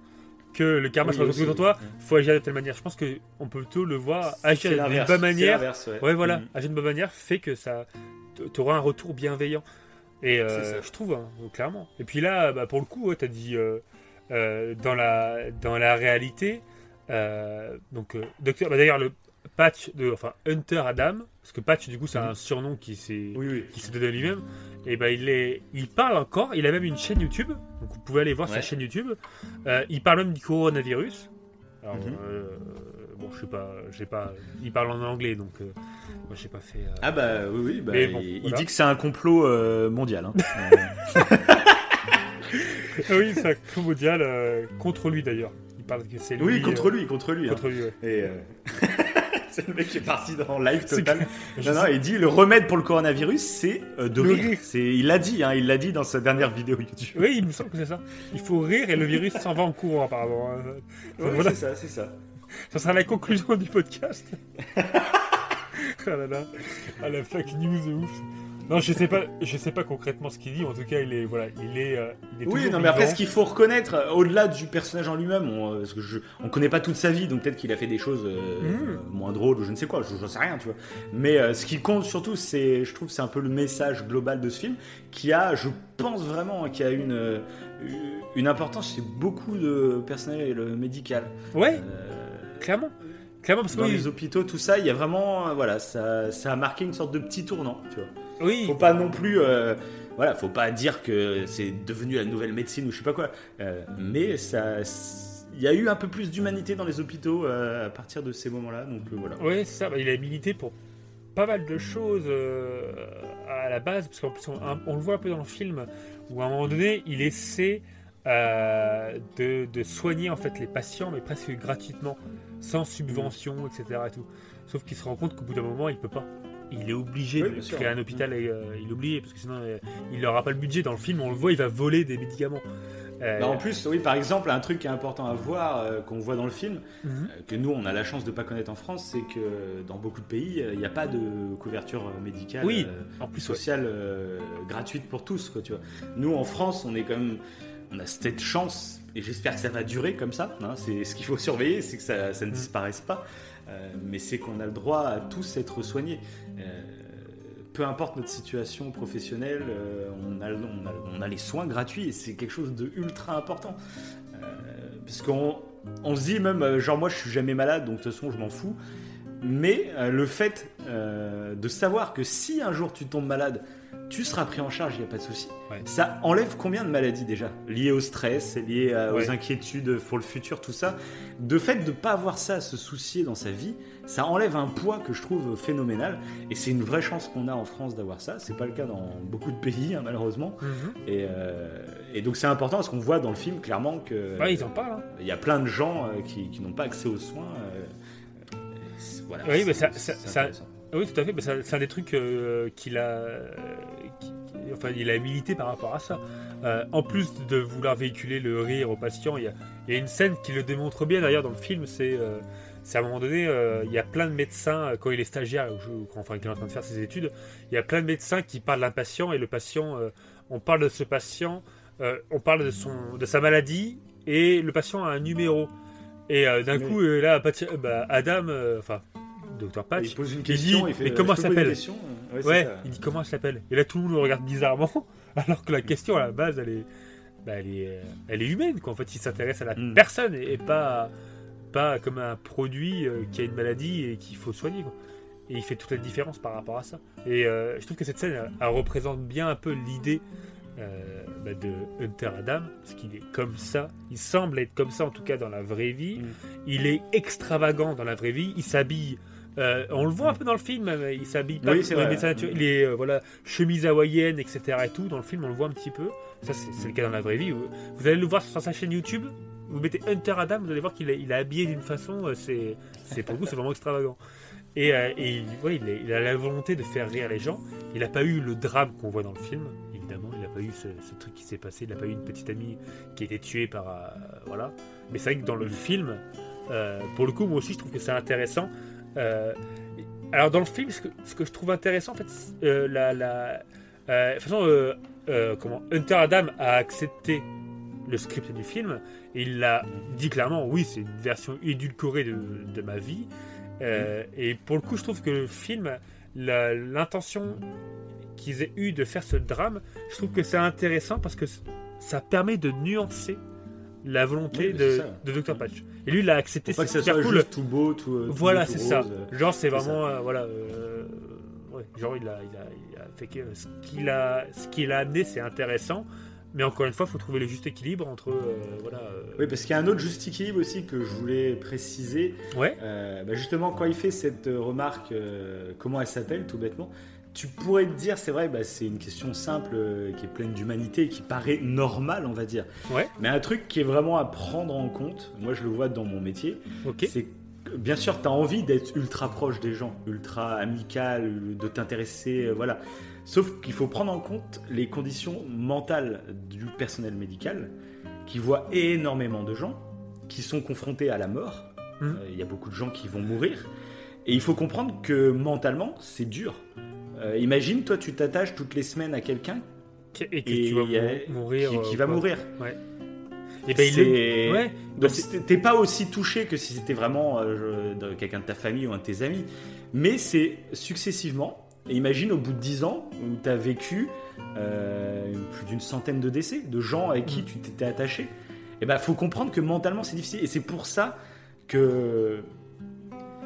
que le karma Oui, sur toi, faut agir de telle manière. Je pense qu'on peut plutôt le voir agir d'une bonne manière. ouais. Ouais, voilà, Mm. agir d'une bonne manière fait que ça. T'auras un retour bienveillant. Et euh, je trouve, hein, clairement. Et puis là, bah, pour le coup, ouais, t'as dit euh, euh, dans, la, dans la réalité. euh, donc, docteur, bah, d'ailleurs, le patch de. Enfin, Hunter Adam, parce que patch, du coup, c'est un surnom qui s'est Oui, oui. qui s'est donné lui-même, et ben il est, il parle encore. Il a même une chaîne YouTube, donc vous pouvez aller voir sa chaîne YouTube. Euh, il parle même du coronavirus. Alors, Mhm. euh, bon, je sais pas, j'ai pas. Il parle en anglais, donc euh, moi j'ai pas fait. euh, Ah bah oui, oui bah, bon, il, voilà. dit que c'est un complot mondial. hein. Oui, c'est un coup mondial contre lui d'ailleurs. Il parle que c'est lui. oui, contre lui, contre lui. hein. Contre lui, ouais. Et, c'est le mec qui est parti dans live total. Non, non, il dit le remède pour le coronavirus, c'est euh, de Le rire. rire. C'est, il l'a dit, hein, il l'a dit dans sa dernière vidéo YouTube. Oui, il me semble que c'est ça. Il faut rire et le virus s'en va en courant, apparemment. hein. Voilà. c'est ça, c'est ça. Ça sera la conclusion du podcast. ah là là. Ah la fake news de ouf. Non, je sais pas, je sais pas concrètement ce qu'il dit. En tout cas, il est, voilà, il est, euh, il est Oui, non, mais après, ce qu'il faut reconnaître, euh, au-delà du personnage en lui-même, on, euh, parce que je, on connaît pas toute sa vie, donc peut-être qu'il a fait des choses euh, Mhm. moins drôles ou je ne sais quoi, je j'en sais rien, tu vois. Mais ce qui compte surtout, c'est, je trouve, c'est un peu le message global de ce film, qui a, je pense vraiment, qui a une, une importance chez beaucoup de personnel médical. Ouais, clairement, clairement parce que dans oui, les hôpitaux, tout ça, il y a vraiment, voilà, ça, ça a marqué une sorte de petit tournant, tu vois. Oui, Faut pas non plus, euh, voilà, faut pas dire que c'est devenu la nouvelle médecine ou je sais pas quoi. Euh, mais ça, il y a eu un peu plus d'humanité dans les hôpitaux euh, à partir de ces moments-là, donc voilà. C'est ça. Bah, il a milité pour pas mal de choses à la base, parce qu'en plus, on, on le voit un peu dans le film, où à un moment donné, il essaie euh, de, de soigner en fait les patients, mais presque gratuitement, sans subvention, etc. Et tout. Sauf qu'il se rend compte qu'au bout d'un moment, il peut pas. Il est obligé Oui, de bien sûr. créer un hôpital, et, euh, il est obligé, parce que sinon, euh, il n'aura pas le budget. Dans le film, on le voit, il va voler des médicaments. Euh, Bah, en plus, oui, par exemple, un truc qui est important à voir, euh, qu'on voit dans le film, mhm. euh, que nous on a la chance de pas connaître en France, c'est que dans beaucoup de pays, il n'y a pas de couverture médicale. Oui, en plus, sociale gratuite pour tous quoi tu vois nous en France on est quand même on a cette chance et j'espère que ça va durer comme ça hein, c'est ce qu'il faut surveiller c'est que ça, ça ne Mm. disparaisse pas Euh, mais c'est qu'on a le droit à tous être soignés. Euh, peu importe notre situation professionnelle euh, on, a, les soins gratuits et c'est quelque chose de ultra important. Parce qu'on on se dit même genre moi je suis jamais malade donc de toute façon je m'en fous. Mais le fait de savoir que si un jour tu tombes malade, tu seras pris en charge, il n'y a pas de souci. Ouais. Ça enlève combien de maladies déjà? Liées au stress, liées euh, Ouais. aux inquiétudes pour le futur, tout ça. De fait de ne pas avoir ça à se soucier dans sa vie, ça enlève un poids que je trouve phénoménal. Et c'est une vraie chance qu'on a en France d'avoir ça. C'est pas le cas dans beaucoup de pays, hein, malheureusement. Mhm. Et, euh, et donc c'est important parce qu'on voit dans le film clairement que Ouais, ils en parlent. hein. il y a plein de gens euh, qui, qui n'ont pas accès aux soins. euh, voilà, Oui, mais ça-. Oui, tout à fait. ça- C'est un des trucs euh, qu'il a, euh, enfin, il a milité par rapport à ça. Euh, en plus de vouloir véhiculer le rire aux patients, il y a, il y a une scène qui le démontre bien d'ailleurs dans le film. C'est c'est à un moment donné, euh, il y a plein de médecins, quand il est stagiaire, ou quand, enfin, qu'il est en train de faire ses études, il y a plein de médecins qui parlent d'un patient et le patient, euh, on parle de ce patient, euh, on parle de, son, de sa maladie et le patient a un numéro. Et d'un Oui. coup, là, bah, Adam, enfin, Docteur Patch, il pose une il question, dit, il fait, mais euh, comment s'appelle question Ouais, Ouais, il dit comment elle s'appelle? Et là, tout le monde le regarde bizarrement, alors que la question à la base, elle est, bah, elle est, euh, elle est humaine. Quoi. En fait, il s'intéresse à la Mm. personne et et pas, pas comme un produit euh, qui a une maladie et qu'il faut soigner. quoi. Et il fait toute la différence par rapport à ça. Et euh, je trouve que cette scène, elle, elle représente bien un peu l'idée euh, bah, de Hunter Adam, parce qu'il est comme ça. Il semble être comme ça, en tout cas dans la vraie vie. Mm. Il est extravagant dans la vraie vie. Il s'habille. Euh, on le voit un peu dans le film, mais il s'habille pas Oui, c'est vrai. Il est euh, voilà chemise hawaïenne, etc. Et tout dans le film, on le voit un petit peu. Ça, c'est le cas dans la vraie vie. Vous, allez le voir sur sa chaîne YouTube. Vous mettez Hunter Adam, vous allez voir qu'il est, il est habillé d'une façon. euh, C'est, c'est pour vous, c'est vraiment extravagant. Et, euh, et ouais, il, est- il a la volonté de faire rire les gens. Il n'a pas eu le drame qu'on voit dans le film, évidemment. Il n'a pas eu ce, ce truc qui s'est passé. Il n'a pas eu une petite amie qui a été tuée par. euh, voilà. Mais c'est vrai que dans le film, euh, pour le coup, moi aussi, je trouve que c'est intéressant. Euh, alors, dans le film, ce que, je trouve intéressant, en fait, euh, la, euh, façon, comment Hunter Adam a accepté le script du film. Et il l'a dit clairement oui c'est une version édulcorée de, ma vie. Et pour le coup je trouve que le film l'intention qu'ils aient eu de faire ce drame je trouve que c'est intéressant parce que ça permet de nuancer la volonté Oui, de, ça. de Dr Patch et lui il a accepté c'est ça super cool juste tout beau, tout. euh, tout voilà, c'est ça. euh. Genre, c'est vraiment, euh, voilà, euh, ouais, genre il a, il a, il a fait que ce qu'il a, ce qu'il a amené, c'est intéressant. Mais encore une fois, il faut trouver le juste équilibre entre, euh, voilà. euh, Oui, parce qu'il y a un autre juste équilibre aussi que je voulais préciser. ouais, Euh, bah justement, quand il fait cette euh, remarque, euh, comment elle s'appelle, tout bêtement, tu pourrais te dire, c'est vrai, bah, c'est une question simple, euh, qui est pleine d'humanité, qui paraît normale, on va dire. Ouais. Mais un truc qui est vraiment à prendre en compte, moi je le vois dans mon métier, ok, c'est bien sûr, tu as envie d'être ultra proche des gens, ultra amical, de t'intéresser, euh, voilà. Sauf qu'il faut prendre en compte les conditions mentales du personnel médical qui voit énormément de gens qui sont confrontés à la mort. Mhm. Euh, Il y a beaucoup de gens qui vont mourir. Et il faut comprendre que mentalement, c'est dur. Euh, imagine, toi, tu t'attaches toutes les semaines à quelqu'un Et que et tu vas a- mourir. qui, qui euh, va mourir. Et ben, il est. Ouais. Donc Bah, t'es pas aussi touché que si c'était vraiment euh, quelqu'un de ta famille ou un de tes amis. Mais c'est successivement. Et imagine au bout de 10 ans où tu as vécu euh, plus d'une centaine de décès, de gens avec qui tu t'étais attaché. Et ben faut comprendre que mentalement c'est difficile. Et c'est pour ça que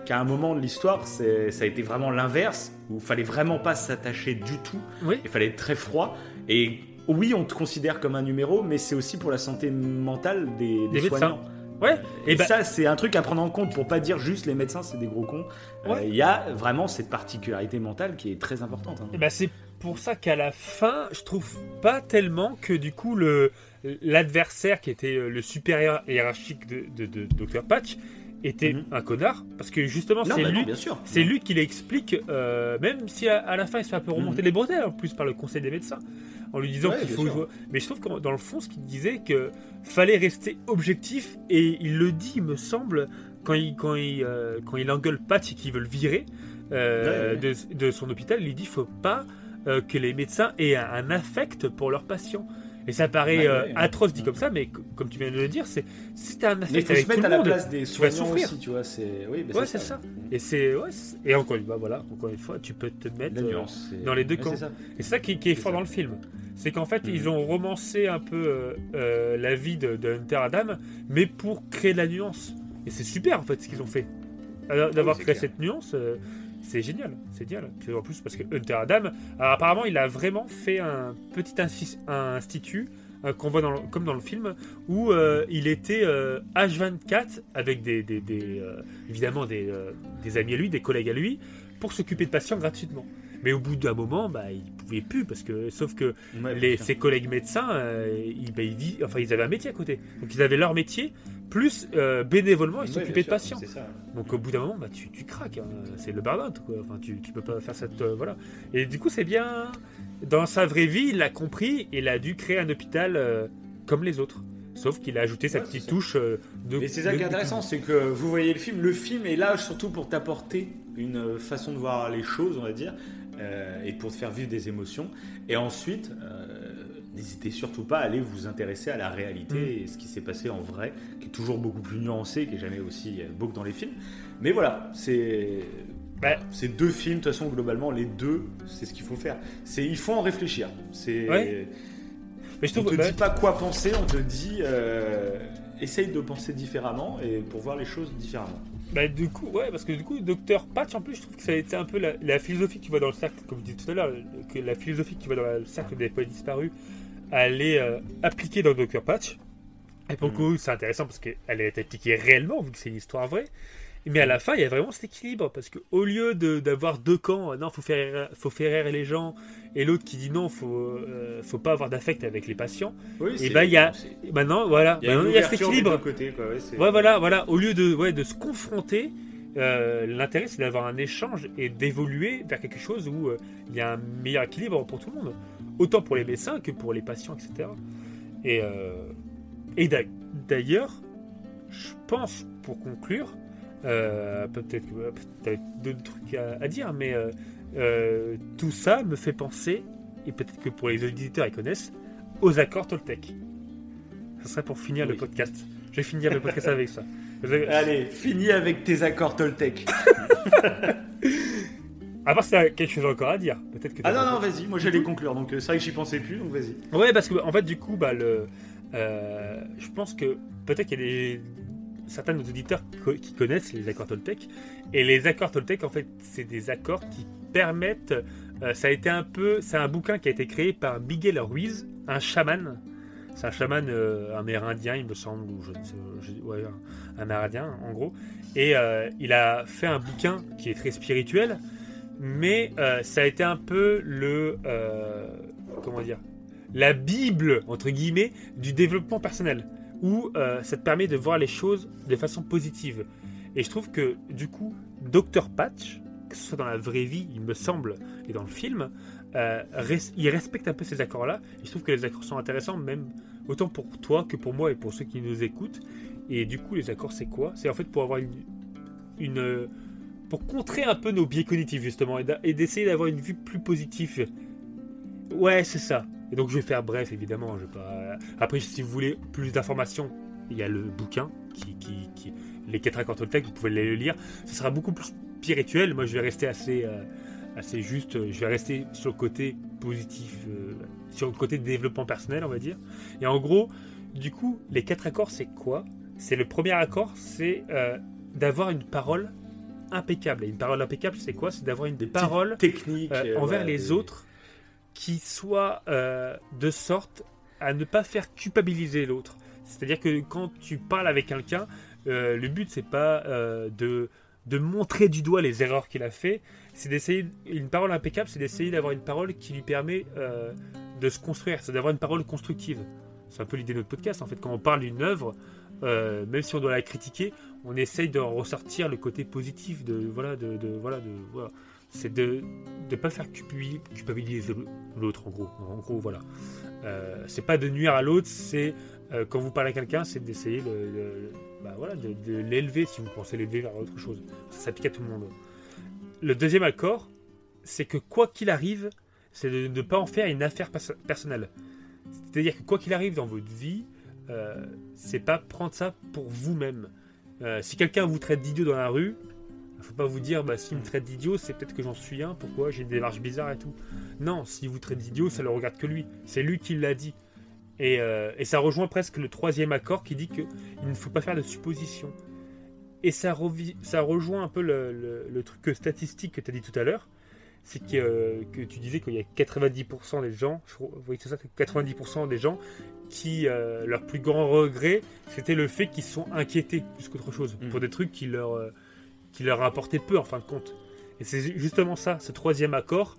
qu'à un moment de l'histoire, ça a été vraiment l'inverse, où il fallait vraiment pas s'attacher du tout. Oui. Il fallait être très froid. Et oui, on te considère comme un numéro, mais c'est aussi pour la santé mentale des, des Des médecins. soignants. Ouais. Et, Et ben, ça, c'est un truc à prendre en compte pour pas dire juste les médecins, c'est des gros cons. Euh, Ouais. Il y a vraiment cette particularité mentale qui est très importante. hein. Ben, c'est pour ça qu'à la fin, je trouve pas tellement que du coup le l'adversaire qui était le supérieur hiérarchique de, de, de Dr Patch était Mhm. un connard parce que justement c'est bah lui c'est lui qui l'explique euh, même si à, à la fin il se fait un peu remonter Mhm. les bretelles en plus par le conseil des médecins en lui disant Ouais, qu'il faut jouer mais je trouve que dans le fond ce qu'il disait que fallait rester objectif et il le dit il me semble quand il quand il euh, quand il engueule Patch et qu'il veut le virer euh, Ouais, ouais. De, de son hôpital il dit faut pas que les médecins aient un, un affect pour leurs patients et ça paraît Ouais, euh, ouais. atroce dit comme ça mais co- comme tu viens de le dire c'est si t'as un Mais il affect faut se avec tout mettre le à la monde place des soignants souffrir. aussi, tu vois. C'est oui, bah, Ouais, c'est ça. et c'est ouais, c'est- et encore une fois voilà encore une fois tu peux te mettre euh, nuance. c'est- dans les deux camps. c'est ça. et c'est ça qui, qui est C'est fort ça. dans le film. C'est qu'en fait, Mhm. ils ont romancé un peu euh, la vie de, de Hunter Adam, mais pour créer de la nuance. Et c'est super en fait ce qu'ils ont fait. D'avoir Ah c'est créé clair. cette nuance, euh, c'est génial. C'est génial. En plus, parce que Hunter Adam, alors, apparemment, il a vraiment fait un petit institut. euh, comme dans le film où euh, il était euh, H24 avec euh, évidemment euh, des amis à lui, des collègues à lui pour s'occuper de patients gratuitement. Mais au bout d'un moment, bah, il pouvait plus parce que, sauf que Ouais, les, ses collègues médecins, euh, ils, bah, ils enfin, ils avaient un métier à côté. Donc ils avaient leur métier, plus euh, bénévolement, ils Ouais, s'occupaient de bien sûr, patients. Ça. Donc au bout d'un moment, bah, tu, tu craques. hein. C'est le burn-out. Enfin, tu, tu peux pas faire cette. euh, voilà. Et du coup, c'est bien. Dans sa vraie vie, il l'a compris et il a dû créer un hôpital comme les autres. Sauf qu'il a ajouté sa Ouais, petite ça. touche de. Et c'est ça de- qui est intéressant, c'est que vous voyez le film. Le film est là surtout pour t'apporter une façon de voir les choses, on va dire, euh, et pour te faire vivre des émotions. Et ensuite, euh, n'hésitez surtout pas à aller vous intéresser à la réalité Mm. et ce qui s'est passé en vrai, qui est toujours beaucoup plus nuancé, qui est jamais aussi euh, beau que dans les films. Mais voilà, c'est. Bah, Ces deux films, de toute façon, globalement, les deux, c'est ce qu'il faut faire. C'est, il faut en réfléchir. C'est, Ouais. Mais je on te bah, dit pas quoi penser, on te dit euh, essaye de penser différemment et pour voir les choses différemment. Bah, du coup, ouais, parce que du coup, Dr. Patch, en plus, je trouve que ça a été un peu la, la philosophie que tu vois dans le cercle, comme je disais tout à l'heure, que la philosophie que tu vois dans le cercle des poètes disparus, elle est euh, appliquée dans Dr. Patch. Et pour le Mhm. coup, c'est intéressant parce qu'elle est appliquée réellement, vu que c'est une histoire vraie. Mais à la fin, il y a vraiment cet équilibre, parce qu'au lieu de- d'avoir deux camps, euh, non, faut faire, faut faire rire les gens, et l'autre qui dit non, faut, euh, faut pas avoir d'affect avec les patients. Oui, Et bah, il y a- maintenant, voilà, il y a, maintenant, il y a cet équilibre. côtés, quoi, ouais, c'est- Ouais, voilà, voilà. Au lieu de, ouais, de se confronter, euh, l'intérêt c'est d'avoir un échange et d'évoluer vers quelque chose où euh, il y a un meilleur équilibre pour tout le monde, autant pour les médecins que pour les patients, etc. Et, et d'a- d'ailleurs, je pense, pour conclure, euh, peut-être que peut-être d'autres trucs à, à dire, mais euh, euh, tout ça me fait penser, et peut-être que pour les auditeurs ils connaissent, aux accords Toltec. Ce serait pour finir le podcast. Je vais finir le podcast avec ça. Allez, finis avec tes accords Toltec. À part si t'as quelque chose encore à dire, peut-être que. Ah non, non, vas-y, moi j'allais conclure, donc euh, c'est vrai que j'y pensais plus, donc vas-y. Ouais, parce que en fait, du coup, bah, le, euh, je pense que peut-être qu'il y a des, certains de nos auditeurs qui connaissent les accords Toltec. Et les accords Toltec, en fait, c'est des accords qui permettent. euh, ça a été un peu. C'est un bouquin qui a été créé par Miguel Ruiz, un chaman. C'est un chaman euh, amérindien, il me semble, ou je je- ouais, un amérindien, en gros. Et euh, il a fait un bouquin qui est très spirituel, mais ça a été un peu le. comment dire la Bible, entre guillemets, du développement personnel, où euh, ça te permet de voir les choses de façon positive. Et je trouve que, du coup, Dr. Patch, que ce soit dans la vraie vie, il me semble, et dans le film, euh, il respecte un peu ces accords-là. Je trouve que les accords sont intéressants, même autant pour toi que pour moi et pour ceux qui nous écoutent. Et du coup, les accords, c'est quoi? C'est en fait pour avoir une, une, pour contrer un peu nos biais cognitifs justement et d'essayer d'avoir une vue plus positive. Ouais, c'est ça. Et donc je vais faire bref, évidemment. Je vais pas... Après, si vous voulez plus d'informations, il y a le bouquin qui, qui, qui- les quatre accords Toltec. Vous pouvez les lire. Ce sera beaucoup plus spirituel. Moi, je vais rester assez, euh, assez juste. Je vais rester sur le côté positif, euh, sur le côté développement personnel, on va dire. Et en gros, du coup, les quatre accords, c'est quoi? C'est le premier accord, c'est euh, d'avoir une parole impeccable. Et une parole impeccable, c'est quoi? C'est d'avoir une Des petites parole techniques euh, euh, envers les des- autres qui soit euh, de sorte à ne pas faire culpabiliser l'autre. C'est-à-dire que quand tu parles avec quelqu'un, euh, le but c'est pas euh, de, de montrer du doigt les erreurs qu'il a fait, c'est d'essayer une parole impeccable, c'est d'essayer d'avoir une parole qui lui permet de se construire, c'est d'avoir une parole constructive. C'est un peu l'idée de notre podcast en fait. Quand on parle d'une œuvre, même si on doit la critiquer, on essaye de ressortir le côté positif de voilà de- voilà de voilà. C'est de ne pas faire culpabi- culpabiliser l'autre en gros. En gros voilà. Euh, c'est pas de nuire à l'autre, c'est euh, quand vous parlez à quelqu'un, c'est d'essayer de, bah, voilà, de, l'élever si vous pensez l'élever vers autre chose. Ça s'applique à tout le monde. Le deuxième accord, c'est que quoi qu'il arrive, c'est de ne pas en faire une affaire perso- personnelle. C'est-à-dire que quoi qu'il arrive dans votre vie, euh, c'est pas prendre ça pour vous-même. Euh, si quelqu'un vous traite d'idiot dans la rue, faut pas vous dire bah, s'il me traite d'idiot, c'est peut-être que j'en suis un, pourquoi? J'ai une démarche bizarre et tout. Non, s'il vous traite d'idiot, ça le regarde que lui. C'est lui qui l'a dit. Et, euh, et ça rejoint presque le troisième accord qui dit qu'il ne faut pas faire de suppositions. Et ça, ça rejoint un peu le, le- le truc statistique que tu as dit tout à l'heure. C'est que, euh, que tu disais qu'il y a 90% des gens, je oui, c'est ça, que 90% des gens qui, euh, leur plus grand regret, c'était le fait qu'ils se sont inquiétés plus qu'autre chose Mm. pour des trucs qui leur, qui leur apportaient peu en fin de compte. Et c'est justement ça, ce troisième accord,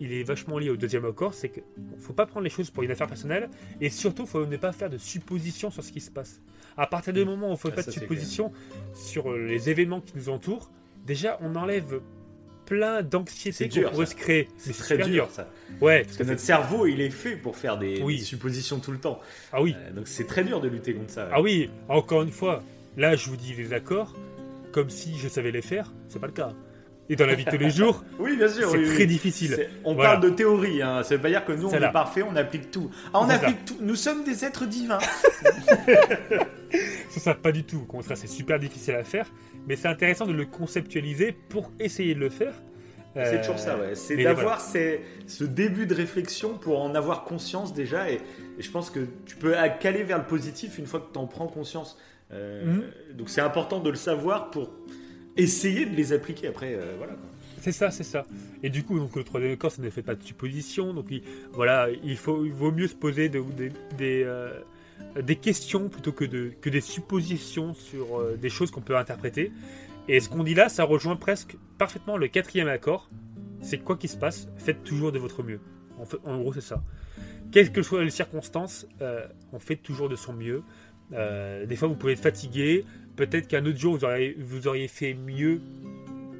il est vachement lié au deuxième accord, c'est qu'il ne faut pas prendre les choses pour une affaire personnelle, et surtout, il faut ne pas faire de suppositions sur ce qui se passe. À partir du moment où on ne fait Ah, pas de suppositions sur euh, les événements qui nous entourent, déjà, on enlève plein d'anxiété qu'on pourrait ça. se créer. C'est très dur, ça. Ouais, Parce que notre cerveau, il est fait pour faire des, Oui. des suppositions tout le temps. Ah oui, Euh, donc c'est très dur de lutter contre ça. ah oui, encore une fois, là, je vous dis les accords, comme si je savais les faire, c'est pas le cas. Et dans la vie de tous les jours, Oui, bien sûr. c'est oui, très oui. difficile. On Voilà. parle de théorie, hein. ça veut pas dire que nous on est parfait, on applique tout. Ah, on ça. applique tout. Nous sommes des êtres divins. Ça, ça, pas du tout. Au contraire, c'est super difficile à faire. Mais c'est intéressant de le conceptualiser pour essayer de le faire. C'est Euh, toujours ça, ouais. C'est d'avoir ce début de réflexion pour en avoir conscience déjà. Et, et je pense que tu peux caler vers le positif une fois que tu en prends conscience. Euh, Mhm. Donc c'est important de le savoir pour essayer de les appliquer après. euh, voilà. C'est ça, c'est ça. Et du coup, donc, le troisième accord, ça ne fait pas de supposition. Donc, il, voilà, il, faut, il vaut mieux se poser de- des, des, euh, des questions plutôt que, de, que des suppositions sur des choses qu'on peut interpréter. Et ce qu'on dit là, ça rejoint presque parfaitement le quatrième accord. C'est quoi qu'il se passe, faites toujours de votre mieux. En, fait- en gros, c'est ça. Quelles que soient les circonstances, on fait toujours de son mieux. Euh, des fois, vous pouvez être fatigué. Peut-être qu'un autre jour, vous auriez, fait mieux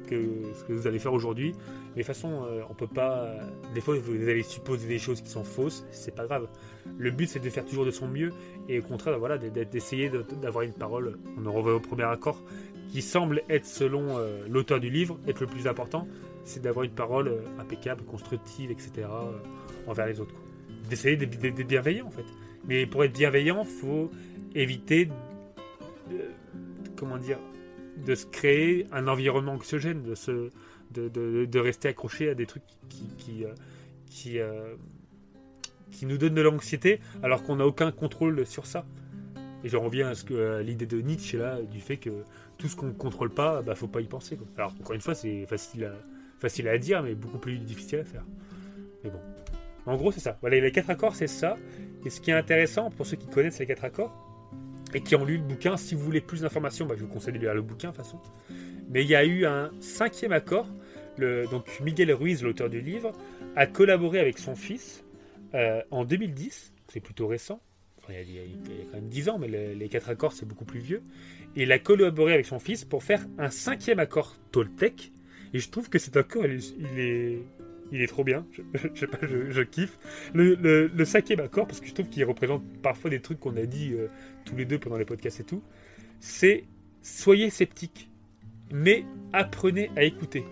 que ce que vous allez faire aujourd'hui. Mais de toute façon, euh, on peut pas. euh, des fois, vous allez supposer des choses qui sont fausses. C'est pas grave. Le but, c'est de faire toujours de son mieux et au contraire, voilà, d'essayer de- d'avoir une parole. On en revient au premier accord qui semble être, selon euh, l'auteur du livre, être le plus important. C'est d'avoir une parole impeccable, constructive, etc. envers les autres. D'essayer d'être bienveillant, en fait. Mais pour être bienveillant, faut éviter de, comment dire de se créer un environnement anxiogène, de, se, de, de, rester accroché à des trucs qui, qui, euh, euh, qui nous donnent de l'anxiété alors qu'on n'a aucun contrôle sur ça. Et je reviens à, ce que, l'idée de Nietzsche là, du fait que tout ce qu'on ne contrôle pas, bah, faut pas y penser. Alors encore une fois, c'est facile à, facile à dire, mais beaucoup plus difficile à faire. Mais bon. En gros, c'est ça. Voilà, les quatre accords, c'est ça. Et ce qui est intéressant pour ceux qui connaissent les quatre accords, et qui ont lu le bouquin. Si vous voulez plus d'informations, bah, je vous conseille de lire le bouquin de toute façon. Mais il y a eu un cinquième accord. Donc Miguel Ruiz, l'auteur du livre, a collaboré avec son fils euh, en 2010. C'est plutôt récent. Il, y a, quand même 10 ans, mais le- les quatre accords, c'est beaucoup plus vieux. Et il a collaboré avec son fils pour faire un cinquième accord Toltec. Et je trouve que cet accord, il est, il est trop bien. Je, je sais pas, je, je kiffe. Le, le- le cinquième accord, parce que je trouve qu'il représente parfois des trucs qu'on a dit euh, tous les deux pendant les podcasts et tout, c'est soyez sceptiques, mais apprenez à écouter.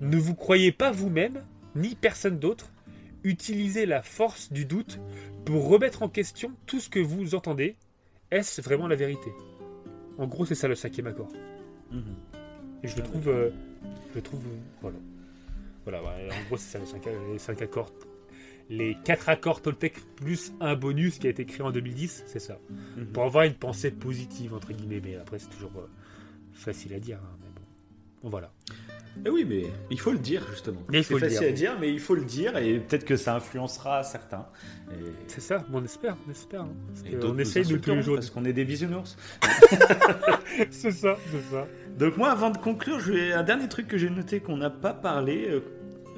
Ne vous croyez pas vous-même, ni personne d'autre. Utilisez la force du doute pour remettre en question tout ce que vous entendez. Est-ce vraiment la vérité? En gros, c'est ça le cinquième accord. Mhm. Et je le trouve, euh, je le trouve, euh, voilà. Voilà, ouais, en gros, c'est ça les cinq, les cinq accords. Les quatre accords Toltec plus un bonus qui a été créé en 2010, c'est ça. Mhm. Pour avoir une pensée positive, entre guillemets, mais après, c'est toujours euh, facile à dire. hein, mais. Bon, voilà. Eh oui, mais il faut le dire justement. Mais il faut C'est le facile dire. à dire, mais il faut le dire et peut-être que ça influencera certains. Et, C'est ça, on espère, on espère. hein, parce et on essaye de tous les jours. parce qu'on est des bisounours. c'est ça, c'est ça. Donc moi, avant de conclure, je vais un dernier truc que j'ai noté qu'on n'a pas parlé. euh,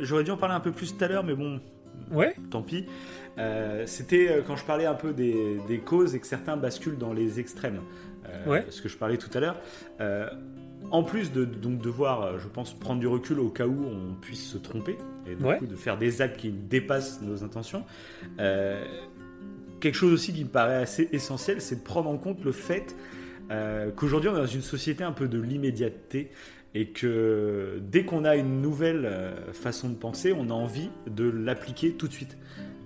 J'aurais dû en parler un peu plus tout à l'heure, mais bon, Ouais, tant pis. Euh, C'était euh, quand je parlais un peu des, des causes et que certains basculent dans les extrêmes. Euh, Ouais. Ce que je parlais tout à l'heure. Euh, en plus de donc devoir, euh, je pense, prendre du recul au cas où on puisse se tromper et du Ouais. coup de faire des actes qui dépassent nos intentions. euh, quelque chose aussi qui me paraît assez essentiel, c'est de prendre en compte le fait euh, qu'aujourd'hui on est dans une société un peu de l'immédiateté et que dès qu'on a une nouvelle façon de penser, on a envie de l'appliquer tout de suite.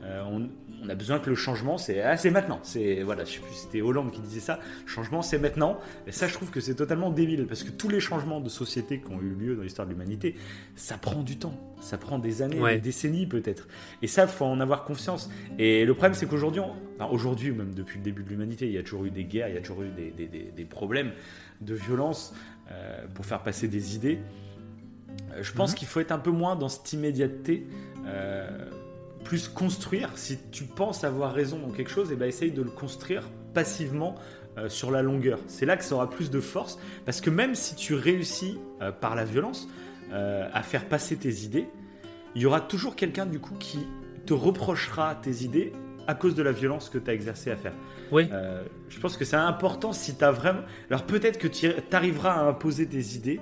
Euh, on, on a besoin que le changement, c'est ah, maintenant. C'est voilà, je sais plus, c'était Hollande qui disait ça. Changement, c'est maintenant. Et ça, je trouve que c'est totalement débile parce que tous les changements de société qui ont eu lieu dans l'histoire de l'humanité, ça prend du temps. Ça prend des années, Ouais. des décennies peut-être. Et ça, faut en avoir confiance. Et le problème, c'est qu'aujourd'hui, enfin, aujourd'hui, ou même depuis le début de l'humanité, il y a toujours eu des guerres, il y a toujours eu des, des- des- des problèmes de violence euh, pour faire passer des idées. Euh, Je pense Mhm. qu'il faut être un peu moins dans cette immédiateté, euh, plus construire. Si tu penses avoir raison dans quelque chose, et ben essaye de le construire passivement euh, sur la longueur. C'est là que ça aura plus de force, parce que même si tu réussis euh, par la violence euh, à faire passer tes idées, il y aura toujours quelqu'un du coup qui te reprochera tes idées à cause de la violence que tu as exercé à faire. Oui. Je pense que c'est important si tu as vraiment... Alors peut-être que tu arriveras à imposer tes idées,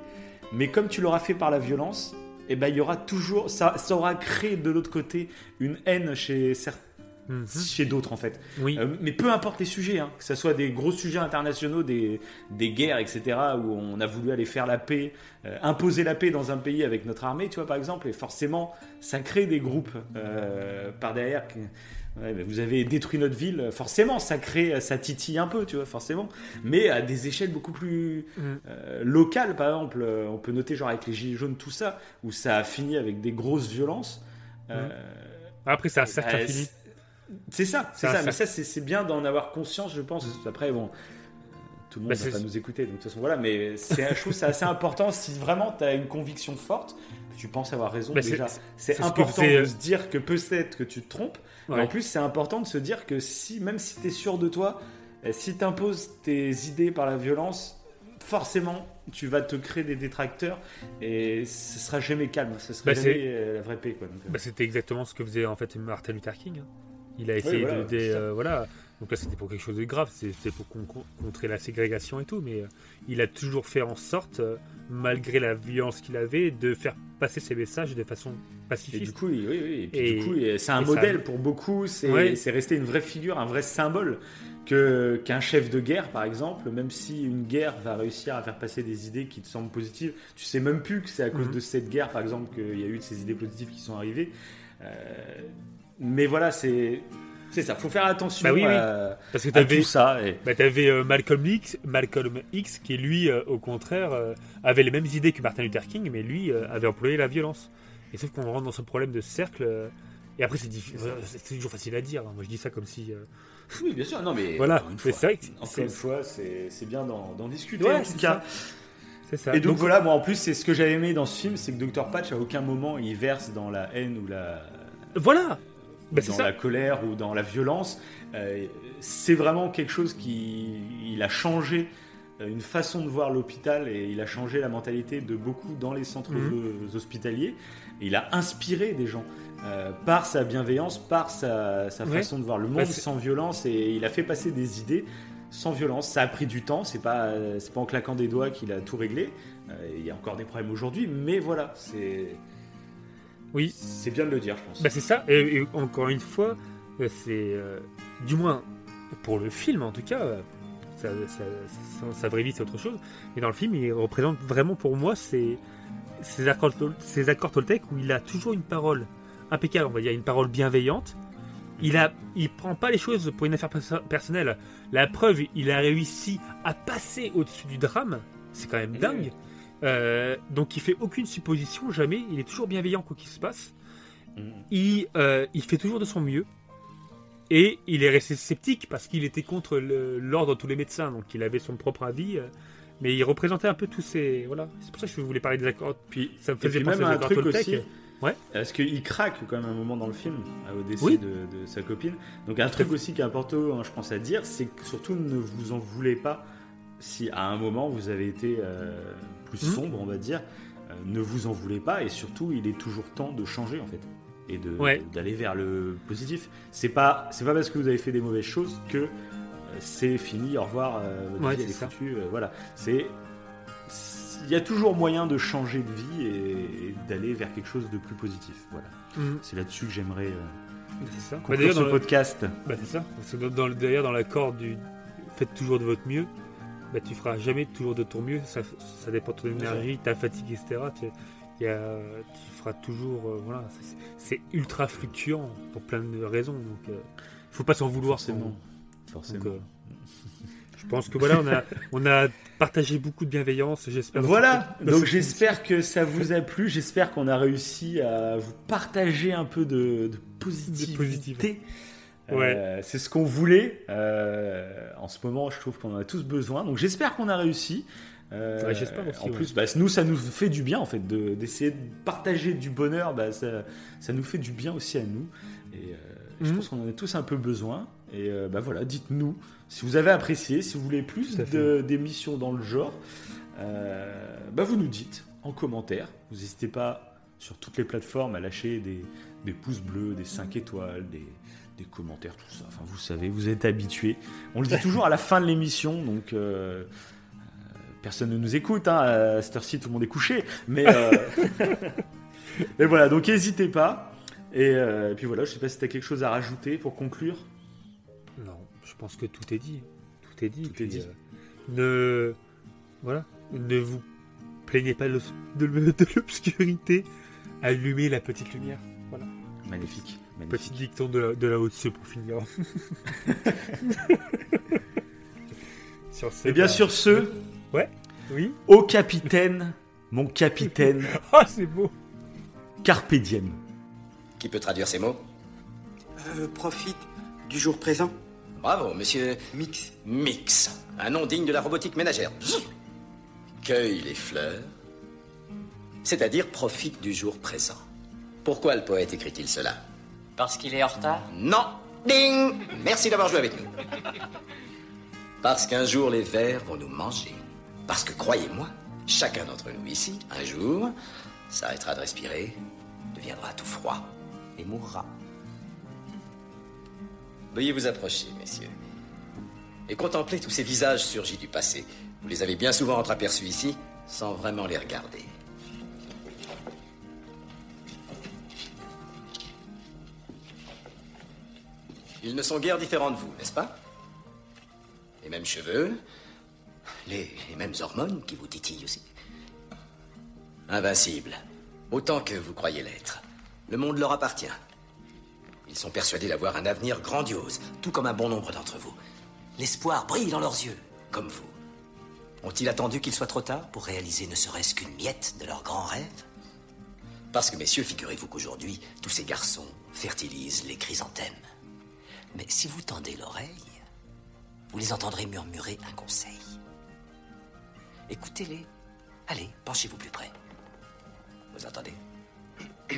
mais comme tu l'auras fait par la violence, eh ben, il y aura toujours... Ça, ça aura créé de l'autre côté une haine chez, certains, Mhm. chez d'autres en fait. oui. Euh, mais peu importe les sujets, hein, que ce soit des gros sujets internationaux, des, des guerres, etc., où on a voulu aller faire la paix, euh, imposer la paix dans un pays avec notre armée, tu vois, par exemple, et forcément, ça crée des groupes euh, par derrière. Ouais, vous avez détruit notre ville, forcément, ça crée, ça titille un peu, tu vois, forcément, mais à des échelles beaucoup plus Mhm. euh, locales, par exemple, euh, on peut noter, genre avec les Gilets jaunes, tout ça, où ça a fini avec des grosses violences. Euh, Après, un cercle euh, infini. c'est- ça, c'est ça. Mais ça, c'est bien d'en avoir conscience, je pense. Après, bon, tout le monde Bah, va pas nous écouter, donc de toute façon, voilà. Mais c'est- je trouve que c'est assez important si vraiment tu as une conviction forte, que tu penses avoir raison Bah, déjà. c'est important de euh, se dire que peut-être que tu te trompes. Ouais. en plus, c'est important de se dire que si, même si tu es sûr de toi, euh, si tu imposes tes idées par la violence, forcément, tu vas te créer des détracteurs et ce sera jamais calme. Ce sera Bah, jamais euh, la vraie paix. Quoi. Donc, euh, Bah, c'était exactement ce que faisait en fait Martin Luther King. hein. Il a essayé voilà, de. euh, voilà. Donc là, c'était pour quelque chose de grave. C'était pour con- con- contrer la ségrégation et tout. Mais il a toujours fait en sorte, malgré la violence qu'il avait, de faire passer ses messages de façon Et pacifiste. du coup, oui, oui. Et puis, Et- du coup, et c'est un et ça- modèle pour beaucoup. C'est Ouais. resté une vraie figure, un vrai symbole que qu'un chef de guerre, par exemple, même si une guerre va réussir à faire passer des idées qui te semblent positives, tu sais même plus que c'est à cause Mhm. de cette guerre, par exemple, qu'il y a eu de ces idées positives qui sont arrivées. Euh, mais voilà, c'est c'est ça. Faut faire attention Bah oui, oui. à, Parce que à t'avais tout ça. Et... bah, t'avais, euh, Malcolm X, Malcolm X, qui lui, euh, au contraire, euh, avait les mêmes idées que Martin Luther King, mais lui euh, avait employé la violence. Et sauf qu'on rentre dans ce problème de cercle. euh, et après, c'est euh, toujours facile à dire. hein. Moi, je dis ça comme si. euh, Oui, bien sûr. Non, mais Voilà. c'est vrai que encore une fois, c'est bien d'en discuter. Ouais, en tout cas. C'est ça. Et donc, voilà, moi en plus, c'est ce que j'avais aimé dans ce film, c'est que Dr. Patch à aucun moment il verse dans la haine ou la, Voilà bah, dans la colère ou dans la violence. Euh, c'est vraiment quelque chose qui il a changé euh, une façon de voir l'hôpital et il a changé la mentalité de beaucoup dans les centres Mhm. ho- hospitaliers. Et il a inspiré des gens euh, par sa bienveillance, par sa, sa Ouais. façon de voir le monde Bah, c'est- sans violence et il a fait passer des idées. sans violence. Ça a pris du temps, c'est pas, pas en claquant des doigts qu'il a tout réglé. Euh, Il y a encore des problèmes aujourd'hui, mais voilà, c'est, Oui, c'est bien de le dire, je pense. Bah c'est ça, et, et encore une fois, euh, c'est euh, du moins pour le film en tout cas, euh, ça, ça, ça, ça vraie vie c'est autre chose, mais dans le film il représente vraiment pour moi ces, ces, accords, ces accords Toltec où il a toujours une parole impeccable, on va dire une parole bienveillante. Il a, il prend pas les choses pour une affaire perso- personnelle. La preuve, il a réussi à passer au-dessus du drame. C'est quand même dingue. Euh, donc il fait aucune supposition, jamais. Il est toujours bienveillant quoi qu'il se passe Mm. il, euh, il fait toujours de son mieux. Et il est resté sceptique parce qu'il était contre l'ordre de tous les médecins, donc il avait son propre avis. euh, mais il représentait un peu tous ces. Voilà. C'est pour ça que je voulais parler des accords. Puis, Ça me faisait penser même aux un truc aussi. Ouais. Parce qu'il craque quand même un moment dans le film au décès Oui. de, de sa copine? Donc un truc aussi qui est important, hein, je pense à dire, c'est que surtout ne vous en voulez pas si à un moment vous avez été euh, plus Mhm. sombre, on va dire. euh, ne vous en voulez pas et surtout il est toujours temps de changer en fait et de Ouais. d'aller vers le positif. C'est pas c'est pas parce que vous avez fait des mauvaises choses que euh, c'est fini. Au revoir. votre Ouais, vie, elle est foutue, voilà. C'est il y a toujours moyen de changer de vie et, et d'aller vers quelque chose de plus positif. Voilà. Mhm. C'est là-dessus que j'aimerais C'est ça. Bah, conclure d'ailleurs, ce dans le- podcast. bah, c'est ça. Parce que dans, dans le- dans l'accord du faites toujours de votre mieux, bah, tu feras jamais toujours de ton mieux. Ça, ça dépend de ton énergie, ta fatigue, etc. Tu, il y a- tu feras toujours. euh, voilà, c'est, ultra fluctuant pour plein de raisons. Donc, euh, faut pas s'en vouloir. Forcément. quand- Forcément. Donc, euh, je pense que voilà, on a, on a partagé beaucoup de bienveillance. J'espère. Voilà, Dans donc j'espère que ça vous a plu, j'espère qu'on a réussi à vous partager un peu de, de positivité. Euh, c'est ce qu'on voulait. Euh, en ce moment, je trouve qu'on en a tous besoin. Donc j'espère qu'on a réussi. Euh, Ouais, j'espère aussi, En ouais. plus, bah, nous, ça nous fait du bien en fait de- d'essayer de partager du bonheur. Bah, ça, ça nous fait du bien aussi à nous. Et euh, je Mhm. pense qu'on en a tous un peu besoin. Et euh, bah voilà, dites-nous si vous avez apprécié, si vous voulez plus d'émissions dans le genre. bah vous nous dites en commentaire. Vous n'hésitez pas sur toutes les plateformes à lâcher des, des pouces bleus, des 5 étoiles, des, des commentaires, tout ça. Enfin, vous savez, vous êtes habitués. On le dit toujours à la fin de l'émission, donc euh, euh, personne ne nous écoute. Hein, à cette heure-ci, tout le monde est couché. Mais, euh, mais voilà, donc n'hésitez pas. Et, euh, et puis voilà, je sais pas si tu as quelque chose à rajouter pour conclure. Non, je pense que tout est dit. Tout est dit. Tout est dit. ne voilà, ne vous plaignez pas de l'obscurité. Allumez la petite lumière. Voilà. Magnifique. Magnifique. Petit dicton de la, de la haute pour finir. sur ce, Et bien bah, sûr, ce, Oui. au capitaine, mon capitaine, Ah, c'est beau. Carpe diem. Qui peut traduire ces mots? Euh, profite du jour présent. Bravo, monsieur Mix. Mix. Un nom digne de la robotique ménagère. Cueille les fleurs. C'est-à-dire profite du jour présent. Pourquoi le poète écrit-il cela? Parce qu'il est en retard Non Ding Merci d'avoir joué avec nous. Parce qu'un jour les vers vont nous manger. Parce que croyez-moi, chacun d'entre nous ici, un jour, s'arrêtera de respirer, deviendra tout froid et mourra. Veuillez vous approcher, messieurs, et contempler tous ces visages surgis du passé. Vous les avez bien souvent entreaperçus ici, sans vraiment les regarder. Ils ne sont guère différents de vous, n'est-ce pas? Les mêmes cheveux, les, mêmes hormones qui vous titillent aussi. Invincibles, autant que vous croyez l'être. Le monde leur appartient. Ils sont persuadés d'avoir un avenir grandiose, tout comme un bon nombre d'entre vous. L'espoir brille dans leurs yeux, comme vous. Ont-ils attendu qu'il soit trop tard pour réaliser ne serait-ce qu'une miette de leur grand rêve Parce que, messieurs, figurez-vous qu'aujourd'hui, tous ces garçons fertilisent les chrysanthèmes. Mais si vous tendez l'oreille, vous les entendrez murmurer un conseil. Écoutez-les. Allez, penchez-vous plus près. Vous entendez?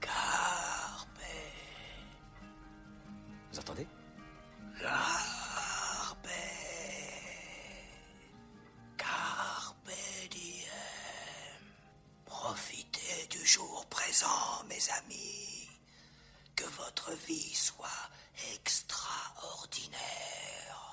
Carpe. Vous entendez? Carpe. Carpe diem. Profitez du jour présent, mes amis. Que votre vie soit extraordinaire.